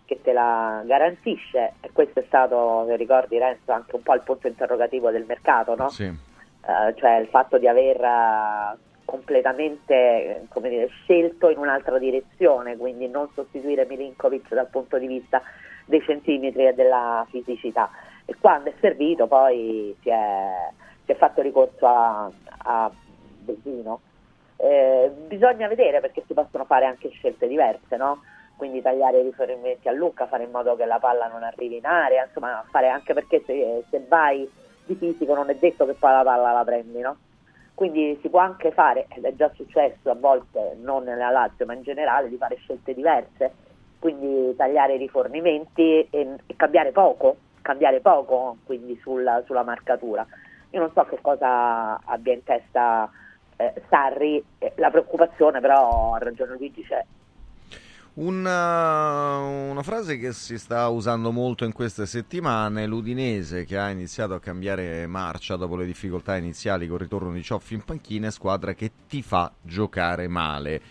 che te la garantisce e questo è stato, se ricordi Renzo, anche un po' il punto interrogativo del mercato, no?
Sì.
Eh, cioè il fatto di aver eh, completamente dire, scelto in un'altra direzione, quindi non sostituire Milinkovic dal punto di vista dei centimetri e della fisicità. E quando è servito poi si è, si è fatto ricorso a, a Vesino. Eh, bisogna vedere perché si possono fare anche scelte diverse, no? quindi tagliare i riferimenti a Lucca, fare in modo che la palla non arrivi in area, insomma fare anche perché se, se vai di fisico non è detto che poi la palla la prendi, no? Quindi si può anche fare, ed è già successo a volte, non nella Lazio ma in generale, di fare scelte diverse, quindi tagliare i rifornimenti e, e cambiare poco, cambiare poco quindi sulla, sulla marcatura. Io non so che cosa abbia in testa eh, Sarri, eh, la preoccupazione però, ha ragione Luigi, c'è.
Una, una frase che si sta usando molto in queste settimane, l'Udinese che ha iniziato a cambiare marcia dopo le difficoltà iniziali con il ritorno di Cioffi in panchina, squadra che ti fa giocare male.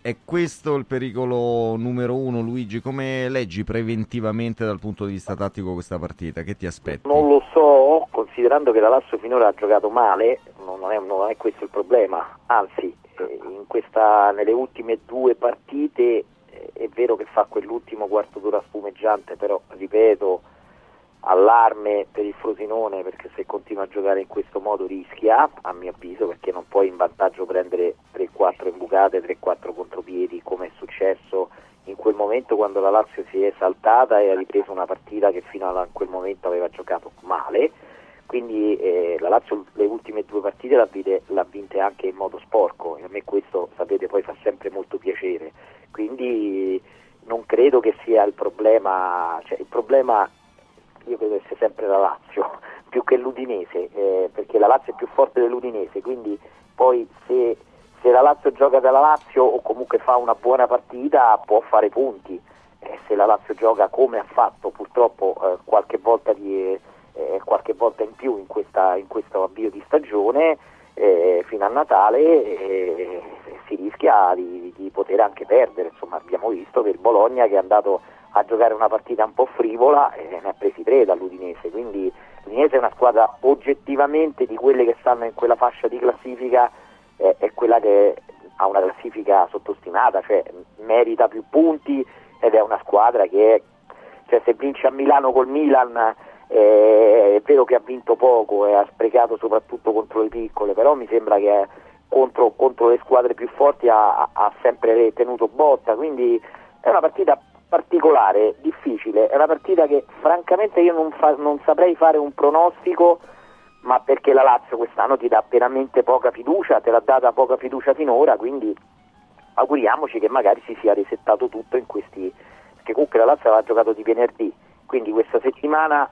È questo il pericolo numero uno, Luigi? Come leggi preventivamente dal punto di vista tattico questa partita? Che ti aspetti?
Non lo so, considerando che la Lazio finora ha giocato male, non è, non è questo il problema, anzi eh, questa, nelle ultime due partite eh, è vero che fa quell'ultimo quarto d'ora spumeggiante, però ripeto, allarme per il Frosinone perché se continua a giocare in questo modo rischia, a mio avviso, perché non puoi in vantaggio prendere 3-4 imbucate, 3-4 contropiedi come è successo in quel momento quando la Lazio si è esaltata e ha ripreso una partita che fino a quel momento aveva giocato male. Quindi eh, la Lazio le ultime due partite l'ha, l'ha vinte anche in modo sporco e a me questo sapete poi fa sempre molto piacere. Quindi non credo che sia il problema, cioè il problema io credo che sia sempre la Lazio [laughs] più che l'Udinese, eh, perché la Lazio è più forte dell'Udinese, quindi poi se, se la Lazio gioca dalla Lazio o comunque fa una buona partita può fare punti, eh, se la Lazio gioca come ha fatto purtroppo eh, qualche volta di eh, qualche volta in più in, questa, in questo avvio di stagione eh, fino a Natale eh, si rischia di, di poter anche perdere. Insomma, abbiamo visto che il Bologna che è andato a giocare una partita un po' frivola eh, ne ha presi tre dall'Udinese, quindi l'Udinese è una squadra oggettivamente di quelle che stanno in quella fascia di classifica, eh, è quella che ha una classifica sottostimata, cioè merita più punti ed è una squadra che cioè, se vince a Milano col Milan eh, è vero che ha vinto poco e ha sprecato soprattutto contro le piccole, però mi sembra che contro, contro le squadre più forti ha, ha, sempre tenuto botta, quindi è una partita particolare, difficile, è una partita che francamente io non, fa, non saprei fare un pronostico, ma perché la Lazio quest'anno ti dà veramente poca fiducia, te l'ha data poca fiducia finora, quindi auguriamoci che magari si sia risettato tutto in questi, perché comunque la Lazio aveva giocato di venerdì, quindi questa settimana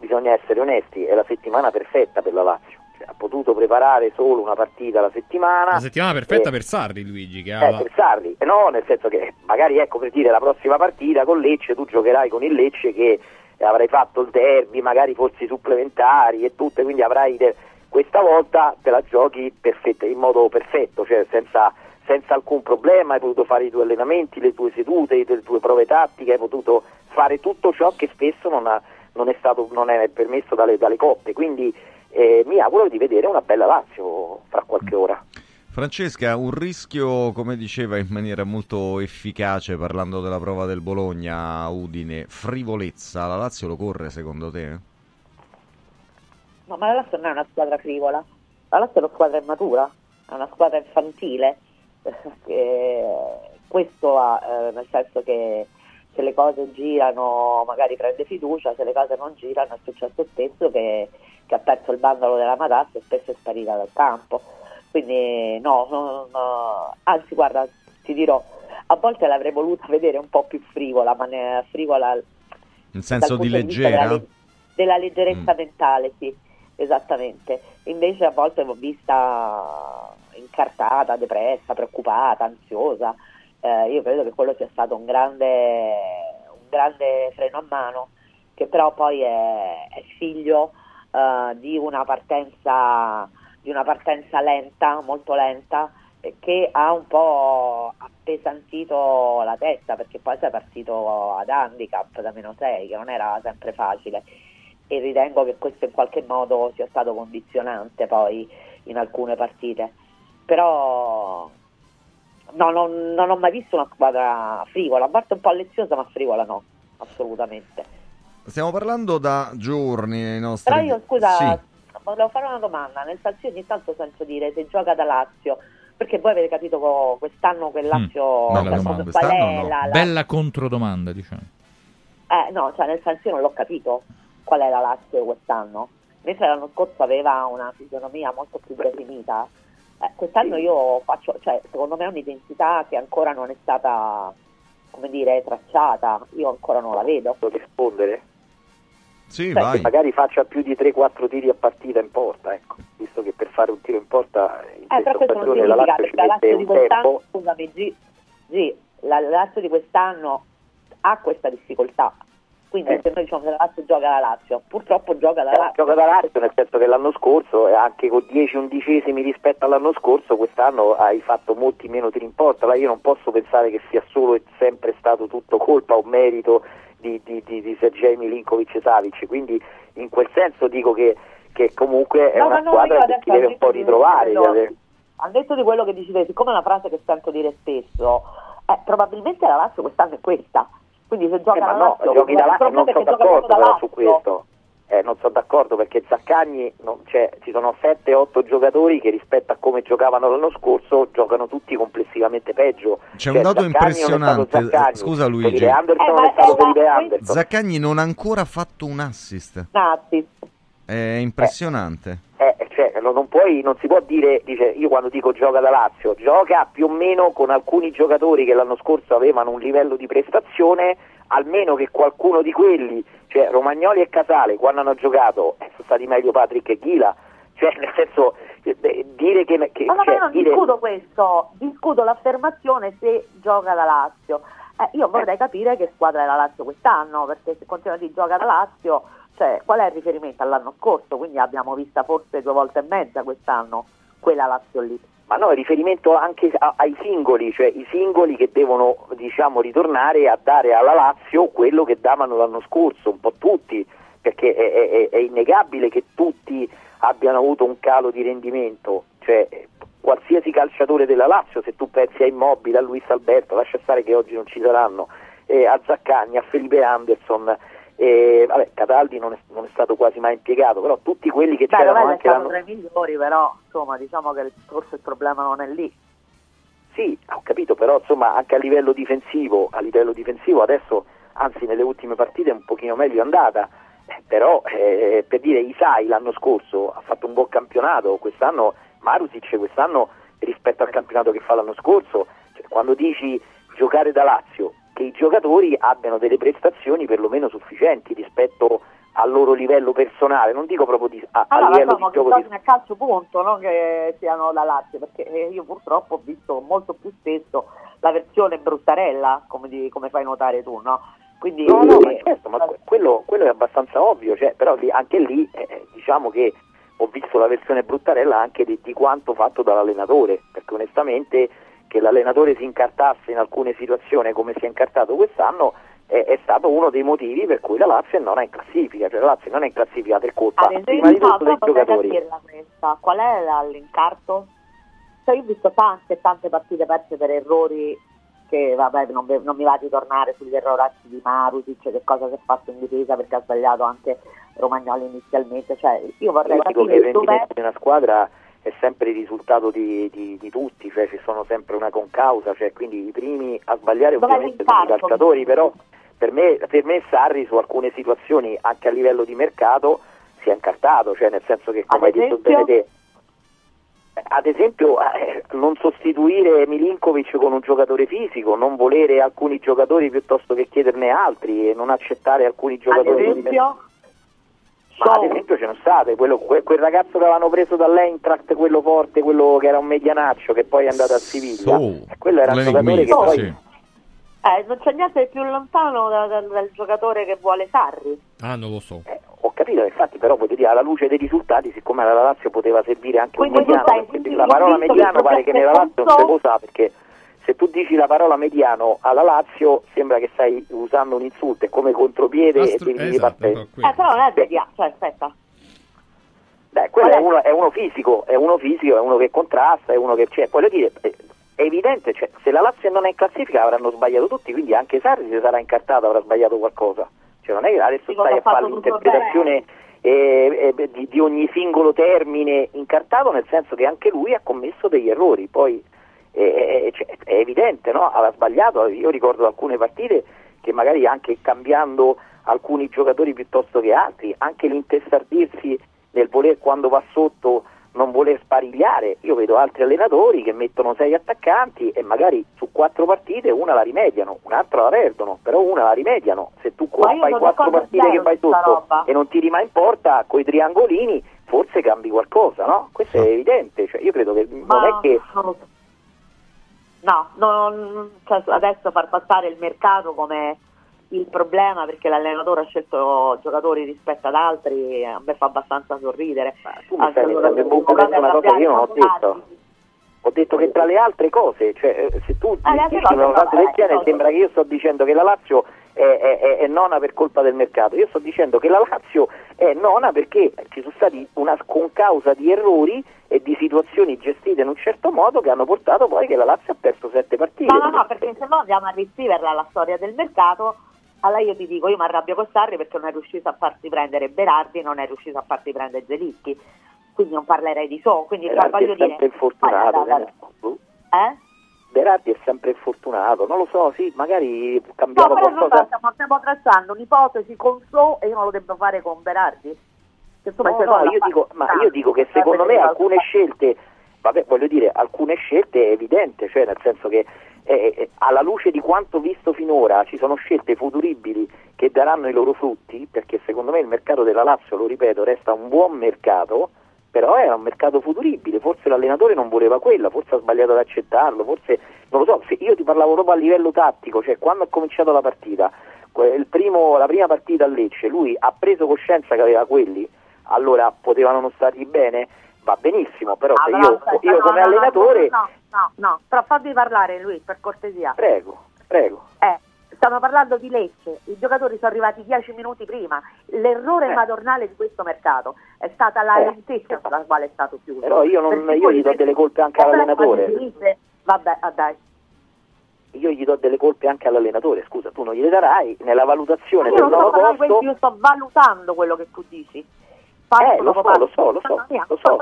bisogna essere onesti, è la settimana perfetta per la Lazio. Cioè, ha potuto preparare solo una partita alla settimana.
La settimana perfetta
e-
per Sarri, Luigi, che
eh,
ha...
per Sarri, Eh, no, nel senso che magari ecco per dire la prossima partita con Lecce tu giocherai con il Lecce che avrai fatto il derby, magari forse supplementari e tutte, quindi avrai de- questa volta te la giochi perfetta, in modo perfetto, cioè senza, senza alcun problema, hai potuto fare i tuoi allenamenti, le tue sedute, le tue prove tattiche, hai potuto fare tutto ciò che spesso non, ha- non è, stato, non è permesso dalle, dalle coppe, quindi eh, mi auguro di vedere una bella Lazio fra qualche ora.
Francesca, un rischio, come diceva in maniera molto efficace parlando della prova del Bologna Udine, frivolezza, la Lazio lo corre secondo te?
No, ma la Lazio non è una squadra frivola, la Lazio è una squadra immatura, è una squadra infantile, [laughs] che questo ha, eh, nel senso che se le cose girano magari prende fiducia, se le cose non girano è successo spesso che, che ha perso il bandolo della matassa e spesso è sparita dal campo. Quindi no, no, no, anzi guarda, ti dirò, a volte l'avrei voluta vedere un po' più frivola, ma ne, frivola
In senso di leggera?
Della, della leggerezza mentale, sì, esattamente. Invece a volte l'ho vista incartata, depressa, preoccupata, ansiosa. Eh, io credo che quello sia stato un grande, un grande freno a mano, che però poi è, è figlio eh, di una partenza di una partenza lenta, molto lenta, che ha un po' appesantito la testa perché poi sei partito ad handicap da meno 6, che non era sempre facile e ritengo che questo in qualche modo sia stato condizionante poi in alcune partite. Però no, non, non ho mai visto una squadra frivola, a parte un po' leziosa ma frivola no, assolutamente.
Stiamo parlando da giorni nei nostri...
Però io scusa,
Sì.
volevo fare una domanda, nel senso io ogni tanto sento dire se gioca da Lazio, Perché voi avete capito quest'anno che Lazio
Mm, Bella
cioè,
domanda.
qual è
no.
la, la-
Bella controdomanda, diciamo.
Eh, no, cioè nel senso io non l'ho capito qual è la Lazio quest'anno. Mentre l'anno scorso aveva una fisionomia molto più definita, eh, quest'anno io faccio, cioè secondo me è un'identità che ancora non è stata, come dire, tracciata. Io ancora non la vedo.
Posso rispondere?
Sì,
Beh,
vai.
magari faccia più di 3-4 tiri a partita in porta, ecco. Visto che per fare un tiro in porta in
Eh,
questa
però questo non
la Lazio ci
la
mette
Lazio di
un
quest'anno,
tempo.
scusami G, G, la Lazio di quest'anno ha questa difficoltà. Quindi
Eh.
se noi diciamo che la Lazio gioca la Lazio, purtroppo gioca la
Eh,
Lazio.
gioca da Lazio nel senso che l'anno scorso, e anche con 10 undicesimi rispetto all'anno scorso, quest'anno hai fatto molti meno tiri in porta. Allora io non posso pensare che sia solo e sempre stato tutto colpa o merito di, di, di, di Sergej Milinkovic Savic. Quindi in quel senso dico che, che comunque è
No,
una
no, no,
squadra che si deve un po' ritrovare.
quello-
deve-
Al detto di quello che dici te, siccome è una frase che sento dire spesso, eh, probabilmente la Lazio quest'anno è questa. Quindi se gioca
Eh, ma no, giochi da
il
Lazio, non sono d'accordo
da
però su questo. Eh, non sono d'accordo perché Zaccagni non- cioè, ci sono 7-8 giocatori che rispetto a come giocavano l'anno scorso giocano tutti complessivamente peggio.
C'è
Cioè,
un dato
Zaccagni
impressionante.
Zaccagni,
Scusa Luigi.
Anderson
Eh, ma
è stato Anderson.
Zaccagni non ha ancora fatto un assist.
Nazi.
È impressionante.
Eh, cioè, non, puoi- non si può dire, dice, io quando dico gioca da Lazio, gioca più o meno con alcuni giocatori che l'anno scorso avevano un livello di prestazione, almeno che qualcuno di quelli, cioè Romagnoli e Casale, quando hanno giocato, eh, sono stati meglio Patrick e Ghila, cioè nel senso, eh, dire che... che
No, no,
cioè,
no, non
dire-
discuto questo, discuto l'affermazione se gioca la Lazio. Eh, io vorrei capire che squadra è la Lazio quest'anno, perché se continua di gioca la Lazio, cioè qual è il riferimento all'anno scorso? Quindi abbiamo vista forse due volte e mezza quest'anno quella Lazio lì.
Ma no, è riferimento anche a- ai singoli, cioè i singoli che devono diciamo ritornare a dare alla Lazio quello che davano l'anno scorso, un po' tutti, perché è, è- è- innegabile che tutti abbiano avuto un calo di rendimento, cioè eh, qualsiasi calciatore della Lazio, se tu pensi a Immobile, a Luis Alberto, lascia stare che oggi non ci saranno, eh, a Zaccagni, a Felipe Anderson, eh, vabbè, Cataldi non è, non è stato quasi mai impiegato, però tutti quelli che
Beh,
c'erano
Rovella è
anche l'anno
tra i migliori, però insomma diciamo che forse il problema non è lì.
Sì, ho capito, però insomma anche a livello difensivo, a livello difensivo adesso, anzi nelle ultime partite è un pochino meglio andata, Eh, però eh, per dire Isai l'anno scorso ha fatto un buon campionato, quest'anno Marusic quest'anno rispetto al campionato che fa l'anno scorso, cioè, quando dici giocare da Lazio, che i giocatori abbiano delle prestazioni perlomeno sufficienti rispetto al loro livello personale, non dico proprio di, a, a
Allora,
livello
insomma,
di
che
gioco di
a calcio punto, non che siano da Lazio, perché eh, io purtroppo ho visto molto più spesso la versione bruttarella, come, di- come fai notare tu, no? Quindi,
No, no, ma
eh,
certo, ma que- quello, quello è abbastanza ovvio, cioè, però lì- anche lì eh, diciamo che ho visto la versione bruttarella anche di, di quanto fatto dall'allenatore, perché onestamente che l'allenatore si incartasse in alcune situazioni come si è incartato quest'anno eh, è stato uno dei motivi per cui la Lazio non è in classifica, cioè la Lazio non è in classifica per colpa
ad
prima di
esempio,
tutto dei giocatori.
questa. Qual è la- l'incarto? Cioè, io ho visto tante tante partite perse per errori che vabbè non, non mi va di tornare sugli erroracci di Marusic, che cosa si è fatto in difesa perché ha sbagliato anche Romagnoli inizialmente, cioè io vorrei
Io dico che
capire
il rendimento di una squadra è sempre il risultato di, di- di tutti, cioè ci sono sempre una concausa, cioè quindi i primi a sbagliare
Dov'è
ovviamente sono i calciatori, però per me, per me Sarri su alcune situazioni anche a livello di mercato si è incartato, cioè nel senso che come hai detto
esempio?
bene te, ad esempio eh, non sostituire Milinkovic con un giocatore fisico, non volere alcuni giocatori piuttosto che chiederne altri e non accettare alcuni
ad
giocatori
esempio
ma ad esempio ce ne state, quello- que- quel ragazzo che avevano preso dall'Eintracht, quello forte, quello che era un medianaccio che poi è andato a Siviglia,
So,
Eh, quello era un giocatore che poi...
sì.
eh, non c'è niente di più lontano da- da- dal giocatore che vuole Sarri.
Ah, non lo so.
Ho capito, infatti però voglio dire, alla luce dei risultati, siccome la Lazio poteva servire anche
Quindi
un mediano,
quindi
la parola mediano pare che nella Lazio non si può usare, perché se tu dici la parola mediano alla Lazio sembra che stai usando un insulto, è come contropiede
Astro-
e devi
esatto,
partenza.
Eh, però non è media, cioè aspetta.
Beh, quello è uno, è uno fisico, è uno fisico, è uno che contrasta, è uno che c'è. Voglio dire, è è evidente, cioè, se la Lazio non è in classifica avranno sbagliato tutti, quindi anche Sarri si sarà incartato, avrà sbagliato qualcosa. Cioè, non è che adesso stai a fare l'interpretazione eh, eh, di, di ogni singolo termine incartato, nel senso che anche lui ha commesso degli errori. Poi eh, cioè, è evidente, no? aveva sbagliato. Io ricordo alcune partite che magari anche cambiando alcuni giocatori piuttosto che altri, anche l'intestardirsi nel voler quando va sotto non voler sparigliare. Io vedo altri allenatori che mettono sei attaccanti e magari su quattro partite una la rimediano, un'altra la perdono, però una la rimediano. Se tu
io
fai quattro partite che vai sotto
roba.
e non tiri mai in porta coi triangolini, forse cambi qualcosa, no? Questo è evidente, cioè, io credo che non è che.
No, non- cioè, adesso far passare il mercato come il problema perché l'allenatore ha scelto giocatori rispetto ad altri a me fa abbastanza sorridere.
tu mi stai mettendo in bocca una cosa che io non ho detto. Ho detto che tra le altre cose, cioè, eh, se tu
Ah,
dici una cosa
le
del genere sembra che io sto dicendo che la Lazio è, è- è- nona per colpa del mercato. Io sto dicendo che la Lazio è nona perché ci sono stati una concausa di errori e di situazioni gestite in un certo modo che hanno portato poi che la Lazio ha perso sette partite.
No, no, no, perché se no andiamo a riscriverla la storia del mercato. Allora io ti dico, io mi arrabbio con Sarri perché non è riuscito a farsi prendere Berardi, non è riuscito a farsi prendere Zelischi, quindi non parlerei di so. Quindi
Berardi
voglio dire,
infortunato.
Guarda,
eh. Berardi è sempre infortunato, non lo so, sì, magari
No,
cambiamo
però
qualcosa.
stiamo, stiamo tracciando un'ipotesi con So e io non lo devo fare con Berardi. Insomma,
No,
se
no, io dico, ma io dico che
serve
secondo me alcune scelte, vabbè, voglio dire, alcune scelte è evidente, cioè nel senso che eh, eh, alla luce di quanto visto finora ci sono scelte futuribili che daranno i loro frutti, perché secondo me il mercato della Lazio, lo ripeto, resta un buon mercato, però è un mercato futuribile, forse l'allenatore non voleva quella, forse ha sbagliato ad accettarlo, forse non lo so, se io ti parlavo proprio a livello tattico, cioè quando ha cominciato la partita, primo- la prima partita a Lecce, lui ha preso coscienza che aveva quelli, allora potevano non stargli bene, va benissimo, però
Ah,
se
però
io,
aspetta,
io
no,
come
no,
allenatore,
No, no, no, però fammi parlare lui, per cortesia.
prego, prego.
Eh, stiamo parlando di Lecce, i giocatori sono arrivati dieci minuti prima. L'errore
Eh.
madornale di questo mercato è stata la
Eh.
lentezza con la quale è stato chiuso.
Però io, non, io gli do delle colpe anche all'allenatore.
Vabbè, ah, dai.
Io gli do delle colpe anche all'allenatore, scusa, tu non gliele darai nella valutazione
Io
del nuovo posto.
questo, io sto valutando quello che tu dici. Passo
Eh, lo so, lo so, lo so,
Mamma mia,
lo so.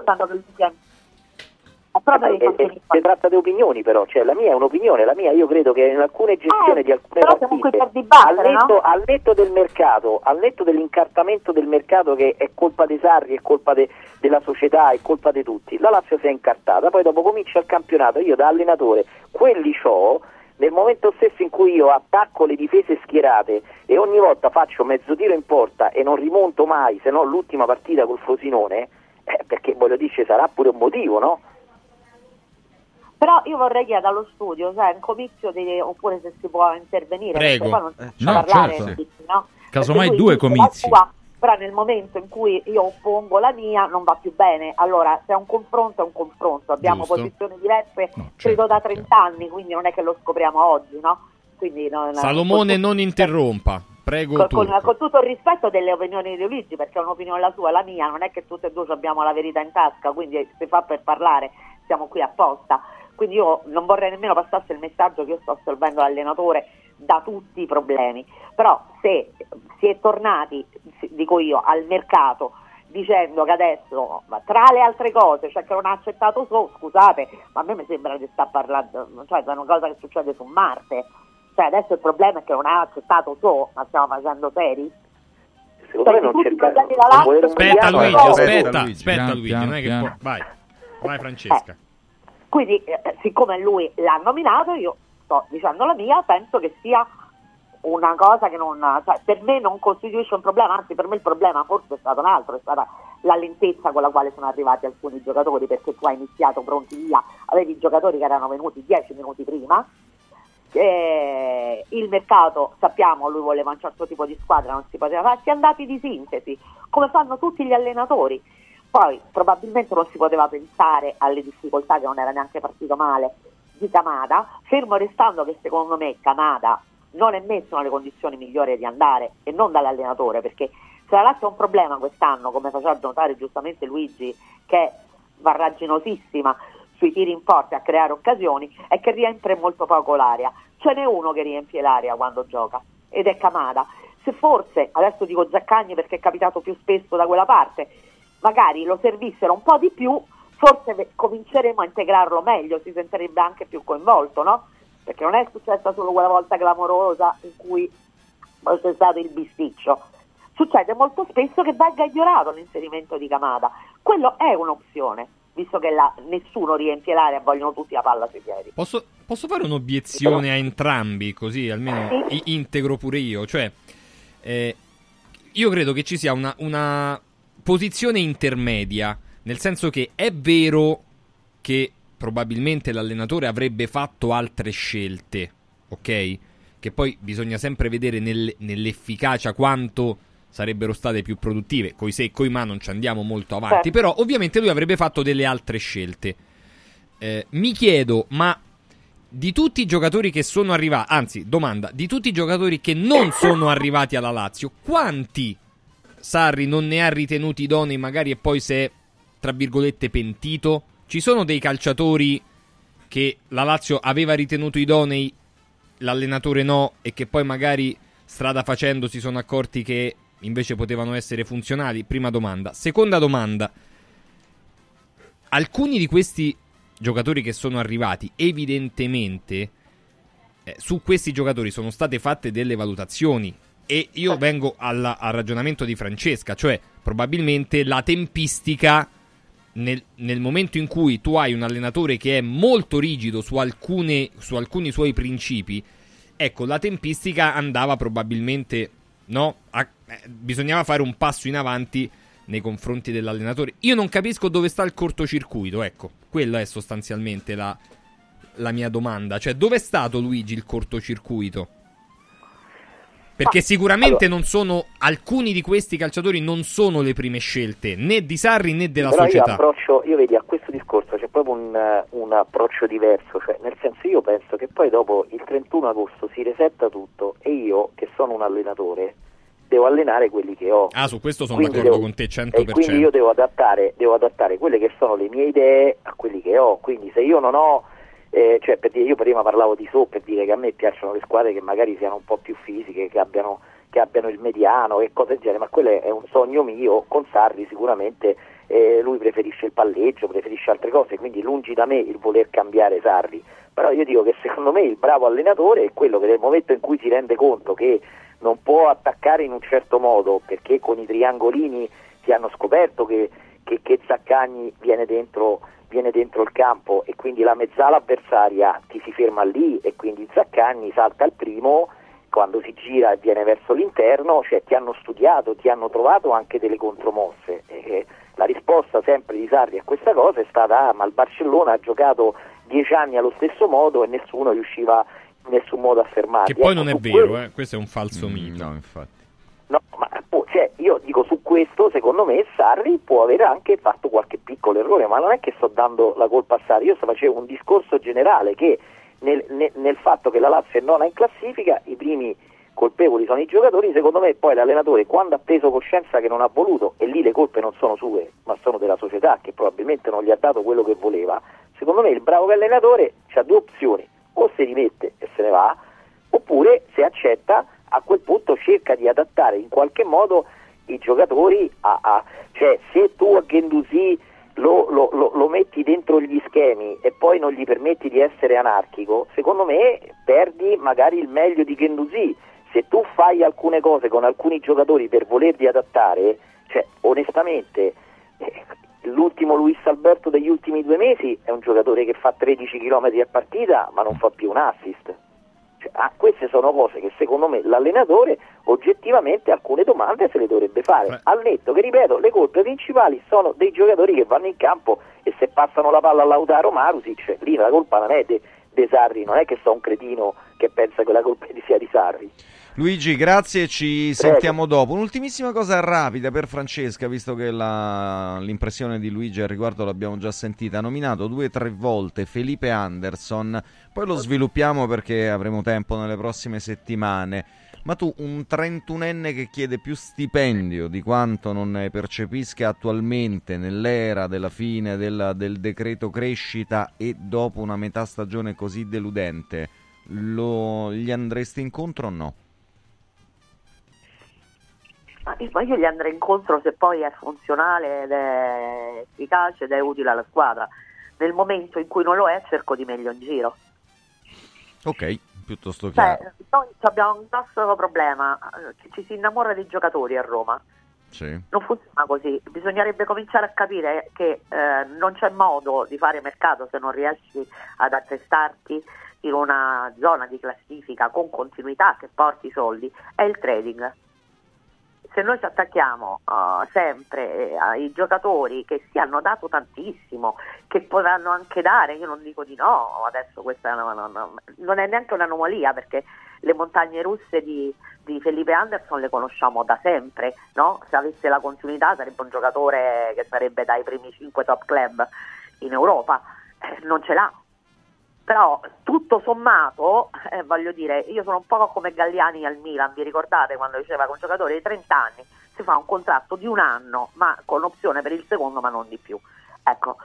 Eh, eh, eh, si tratta di opinioni però, cioè la mia è un'opinione, la mia io credo che in alcune gestioni
Eh,
di alcune partite, al, netto,
no?
al netto del mercato, al netto dell'incartamento del mercato che è colpa dei Sarri, è colpa de- della società, è colpa di tutti, la Lazio si è incartata, poi dopo comincia il campionato, io da allenatore quelli c'ho, nel momento stesso in cui io attacco le difese schierate e ogni volta faccio mezzo tiro in porta e non rimonto mai, se no l'ultima partita col Frosinone, perché voglio dire ci sarà pure un motivo, no?
Però io vorrei chiedere allo studio, sai, un comizio di- oppure se si può intervenire,
Prego.
poi non si
Eh, no,
parlare,
certo.
no?
Casomai due comizi.
sua, però nel momento in cui io oppongo la mia non va più bene. Allora, se è un confronto è un confronto, abbiamo
Giusto.
posizioni diverse,
certo,
credo da 30 anni, quindi non è che lo scopriamo oggi, no? Quindi non-
Salomone
con-
non interrompa. Prego
con- con tutto il rispetto delle opinioni di Luigi, perché è un'opinione la sua, la mia, non è che tutte e due abbiamo la verità in tasca, quindi si fa per parlare, siamo qui apposta. Quindi io non vorrei nemmeno passasse il messaggio che io sto assolvendo l'allenatore da tutti i problemi. Però se si è tornati, dico io, al mercato dicendo che adesso, ma tra le altre cose, cioè che non ha accettato so, scusate, ma a me mi sembra che sta parlando, cioè è una cosa che succede su Marte. Cioè adesso il problema è che non ha accettato so, ma stiamo facendo seri?
Secondo me
Perché
non cercare un
Aspetta Luigi,
no,
aspetta,
Luigi,
aspetta
piano,
Luigi,
piano,
non
piano.
può- Vai, vai Francesca.
Quindi, eh, siccome lui l'ha nominato, io sto dicendo la mia, penso che sia una cosa che non, cioè, per me non costituisce un problema, anzi per me il problema forse è stato un altro, è stata la lentezza con la quale sono arrivati alcuni giocatori, perché tu hai iniziato pronti via, avevi giocatori che erano venuti 10 minuti prima, eh, il mercato sappiamo lui voleva un certo tipo di squadra non si poteva fare si è andati di sintesi come fanno tutti gli allenatori poi probabilmente non si poteva pensare alle difficoltà che non era neanche partito male di Camada fermo restando che secondo me Camada non è messo nelle condizioni migliori di andare e non dall'allenatore perché se la Lazio ha un problema quest'anno come faceva notare giustamente Luigi che è farraginosissima sui tiri in porta a creare occasioni è che riempie molto poco l'area. Ce n'è uno che riempie l'area quando gioca ed è Camada. se forse, adesso dico Zaccagni perché è capitato più spesso da quella parte, magari lo servissero un po' di più, forse cominceremo a integrarlo meglio, si sentirebbe anche più coinvolto, no? Perché non è successa solo quella volta clamorosa in cui c'è stato il bisticcio. Succede molto spesso che venga ignorato l'inserimento di Camada. Quello è un'opzione, visto che là nessuno riempie l'area vogliono tutti la palla sui piedi.
Posso, posso fare un'obiezione a entrambi, così almeno i- integro pure io? Cioè, eh, io credo che ci sia una, una posizione intermedia, nel senso che è vero che probabilmente l'allenatore avrebbe fatto altre scelte, ok? Che poi bisogna sempre vedere nel- nell'efficacia quanto sarebbero state più produttive. Coi se e coi ma non ci andiamo molto avanti, però ovviamente lui avrebbe fatto delle altre scelte. Eh, mi chiedo, ma di tutti i giocatori che sono arrivati, anzi, domanda, di tutti i giocatori che non sono arrivati alla Lazio, quanti Sarri non ne ha ritenuti idonei magari e poi si è, tra virgolette, pentito? Ci sono dei calciatori che la Lazio aveva ritenuto idonei, l'allenatore no, e che poi magari strada facendo si sono accorti che invece potevano essere funzionali? Prima domanda. Seconda domanda. Alcuni di questi giocatori che sono arrivati, evidentemente, eh, su questi giocatori sono state fatte delle valutazioni. E io vengo alla- al ragionamento di Francesca, cioè probabilmente la tempistica nel, nel momento in cui tu hai un allenatore che è molto rigido su, alcune, su alcuni suoi principi, ecco, la tempistica andava probabilmente, no? A- eh, bisognava fare un passo in avanti nei confronti dell'allenatore. Io non capisco dove sta il cortocircuito, ecco, quella è sostanzialmente la, la mia domanda. Cioè, dove è stato Luigi il cortocircuito? Perché sicuramente
allora-
non sono alcuni di questi calciatori non sono le prime scelte né di Sarri né della
Però io
società.
approccio, io vedi a questo discorso c'è proprio un, eh, un approccio diverso, cioè nel senso io penso che poi dopo il 31 agosto si resetta tutto e io che sono un allenatore devo allenare quelli che ho.
Ah, su questo sono
Quindi
d'accordo
devo-
con te
E
100%.
quindi io devo adattare, devo adattare quelle che sono le mie idee a quelli che ho. Quindi se io non ho, eh, cioè per dire, io prima parlavo di so per dire che a me piacciono le squadre che magari siano un po' più fisiche, che abbiano, che abbiano il mediano e cose del genere, ma quello è un sogno mio. Con Sarri sicuramente eh, lui preferisce il palleggio, preferisce altre cose, quindi lungi da me il voler cambiare Sarri. Però io dico che secondo me il bravo allenatore è quello che nel momento in cui si rende conto che non può attaccare in un certo modo perché con i triangolini si hanno scoperto che, che, che Zaccagni viene dentro, viene dentro il campo e quindi la mezzala avversaria ti si ferma lì e quindi Zaccagni salta al primo quando si gira e viene verso l'interno, cioè ti hanno studiato, ti hanno trovato anche delle contromosse. E la risposta sempre di Sarri a questa cosa è stata: ah, ma il Barcellona ha giocato dieci anni allo stesso modo e nessuno riusciva in nessun modo a fermarli.
Che poi
Ecco,
non è vero,
quello-
eh. questo è un falso mito.
No, infatti.
No, ma oh, cioè, io dico su questo, secondo me Sarri può aver anche fatto qualche piccolo errore, ma non è che sto dando la colpa a Sarri, io sto facendo un discorso generale che nel, nel- nel fatto che la Lazio è nona in classifica, i primi colpevoli sono i giocatori, secondo me poi l'allenatore quando ha preso coscienza che non ha voluto, e lì le colpe non sono sue, ma sono della società che probabilmente non gli ha dato quello che voleva, secondo me il bravo allenatore ha due opzioni, o si rimette e se ne va, oppure se accetta a quel punto cerca di adattare in qualche modo i giocatori a, a- cioè se tu a Gendouzi lo, lo- lo- lo metti dentro gli schemi e poi non gli permetti di essere anarchico, secondo me perdi magari il meglio di Gendouzi. Se tu fai alcune cose con alcuni giocatori per volerli adattare, cioè onestamente eh, l'ultimo Luis Alberto degli ultimi due mesi è un giocatore che fa 13 km a partita ma non fa più un assist. Ah, queste sono cose che secondo me l'allenatore oggettivamente alcune domande se le dovrebbe fare. Al netto che ripeto, le colpe principali sono dei giocatori che vanno in campo e se passano la palla a Lautaro Marusic, lì la colpa non è de Sarri, non è che sto un cretino che pensa che la colpa [laughs] sia di Sarri.
Luigi, grazie, ci sentiamo dopo. Un'ultimissima cosa rapida per Francesca, visto che la- l'impressione di Luigi al riguardo l'abbiamo già sentita. Ha nominato due o tre volte Felipe Anderson, poi lo sviluppiamo perché avremo tempo nelle prossime settimane. Ma tu, un 31enne che chiede più stipendio di quanto non ne percepisca attualmente nell'era della fine della- del decreto crescita e dopo una metà stagione così deludente, lo- gli andresti incontro o no?
ma io gli andrei incontro se poi è funzionale ed è efficace ed è utile alla squadra. Nel momento in cui non lo è, cerco di meglio in giro.
Ok, piuttosto chiaro.
Cioè, noi abbiamo un grosso problema, eh, ci si innamora dei giocatori a Roma.
Sì.
Non funziona così, bisognerebbe cominciare a capire che eh, non c'è modo di fare mercato se non riesci ad attestarti in una zona di classifica con continuità che porti soldi, è il trading. Se noi ci attacchiamo eh, sempre eh, ai giocatori che si hanno dato tantissimo, che potranno anche dare, io non dico di no, adesso questa no- no- no- non è neanche un'anomalia perché le montagne russe di, di Felipe Anderson le conosciamo da sempre, se avesse la continuità sarebbe un giocatore che sarebbe dai primi 5 top club in Europa, Eh, non ce l'ha. Però tutto sommato, eh, voglio dire, io sono un po' come Galliani al Milan, vi ricordate quando diceva che un giocatore di 30 anni si fa un contratto di un anno, ma con opzione per il secondo, ma non di più. Ecco,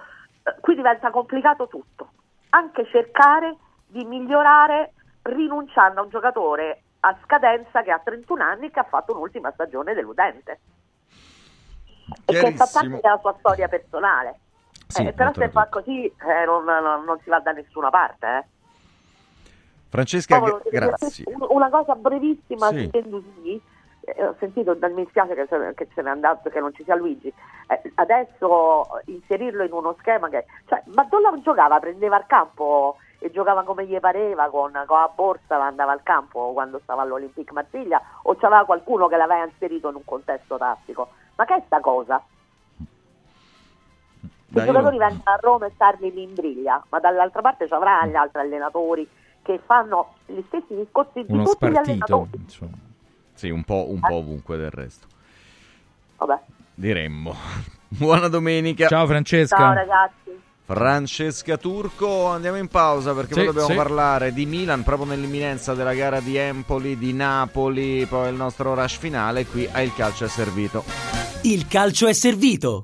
eh, qui diventa complicato tutto, anche cercare di migliorare rinunciando a un giocatore a scadenza che ha 31 anni e che ha fatto un'ultima stagione deludente e che fa parte della sua storia personale.
Sì,
Eh, però se fa così eh, non, non- non si va da nessuna parte. Eh.
Francesca, gra-
dire
grazie.
un- Una cosa brevissima
Sì.
su Gendouzi. Eh, ho sentito, mi spiace che che se n'è andato, che non ci sia Luigi. Eh, adesso inserirlo in uno schema che. Cioè, ma Dolla giocava, prendeva il campo e giocava come gli pareva con, con la borsa, andava al campo quando stava all'Olympique Marsiglia o c'aveva qualcuno che l'aveva inserito in un contesto tattico. Ma che è sta cosa? I
Dai, io
giocatori
non-
vengono a Roma e starli lì in briglia, ma dall'altra parte ci avrà gli altri allenatori che fanno gli stessi discorsi di
Uno
tutti gli
spartito,
allenatori.
insomma.
Sì, un po', un po' ovunque del resto.
Vabbè.
Diremmo. [laughs] Buona domenica.
Ciao Francesca.
Ciao ragazzi.
Francesca Turco, andiamo in pausa perché
Sì,
poi dobbiamo
sì.
parlare di Milan proprio nell'imminenza della gara di Empoli, di Napoli, poi il nostro rush finale, qui a Il Calcio è Servito.
Il calcio è servito.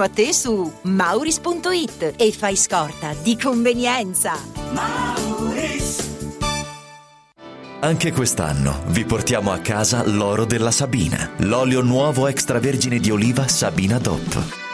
a te su mauris.it e fai scorta di convenienza.
Anche quest'anno vi portiamo a casa l'oro della Sabina, l'olio nuovo extravergine di oliva Sabina DOP.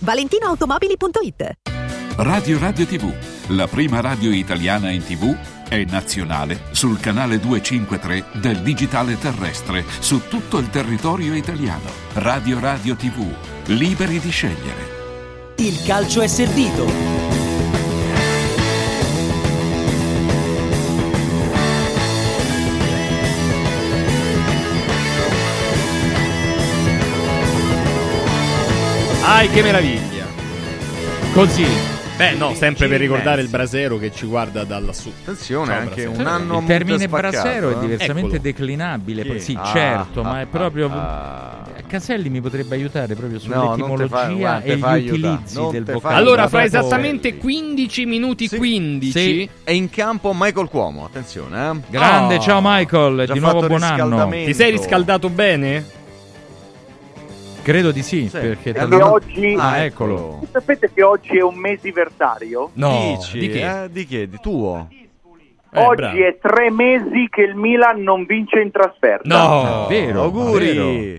ValentinoAutomobili.it
Radio Radio TV, la prima radio italiana in TV, è nazionale sul canale 253 del digitale terrestre su tutto il territorio italiano. Radio Radio TV, liberi di scegliere.
Il calcio è servito.
Ai che meraviglia.
Così.
Beh, no, sempre per ricordare il brasero che ci guarda da lassù.
Attenzione,
Ciao,
anche
Brasero.
un anno
Il termine brasero è
eh.
diversamente
Eccolo.
declinabile. Poi- Sì,
Ah,
certo, ma
ah,
è proprio.
ah.
Caselli mi potrebbe aiutare proprio
No, non te fa-
sull'etimologia
guarda, te
e gli
fa aiutare.
utilizzi
Non
del
te fa
vocabolo.
Allora, fra
Proprio-
esattamente 15 minuti 15.
Sì, è in campo Michael Cuomo, attenzione, eh.
Grande,
Oh.
ciao Michael,
Già
di nuovo
fatto
buon anno.
riscaldamento.
Ti sei riscaldato bene?
Credo di sì, perché
Perché
talmente-
oggi-
Ah, eccolo.
Sapete che oggi è un mesiversario?
No,
Dici,
di che?
eh, di che? Di tuo?
Eh,
oggi
bravo.
è tre mesi che il Milan non vince in trasferta.
No,
vero,
Auguri.
vero.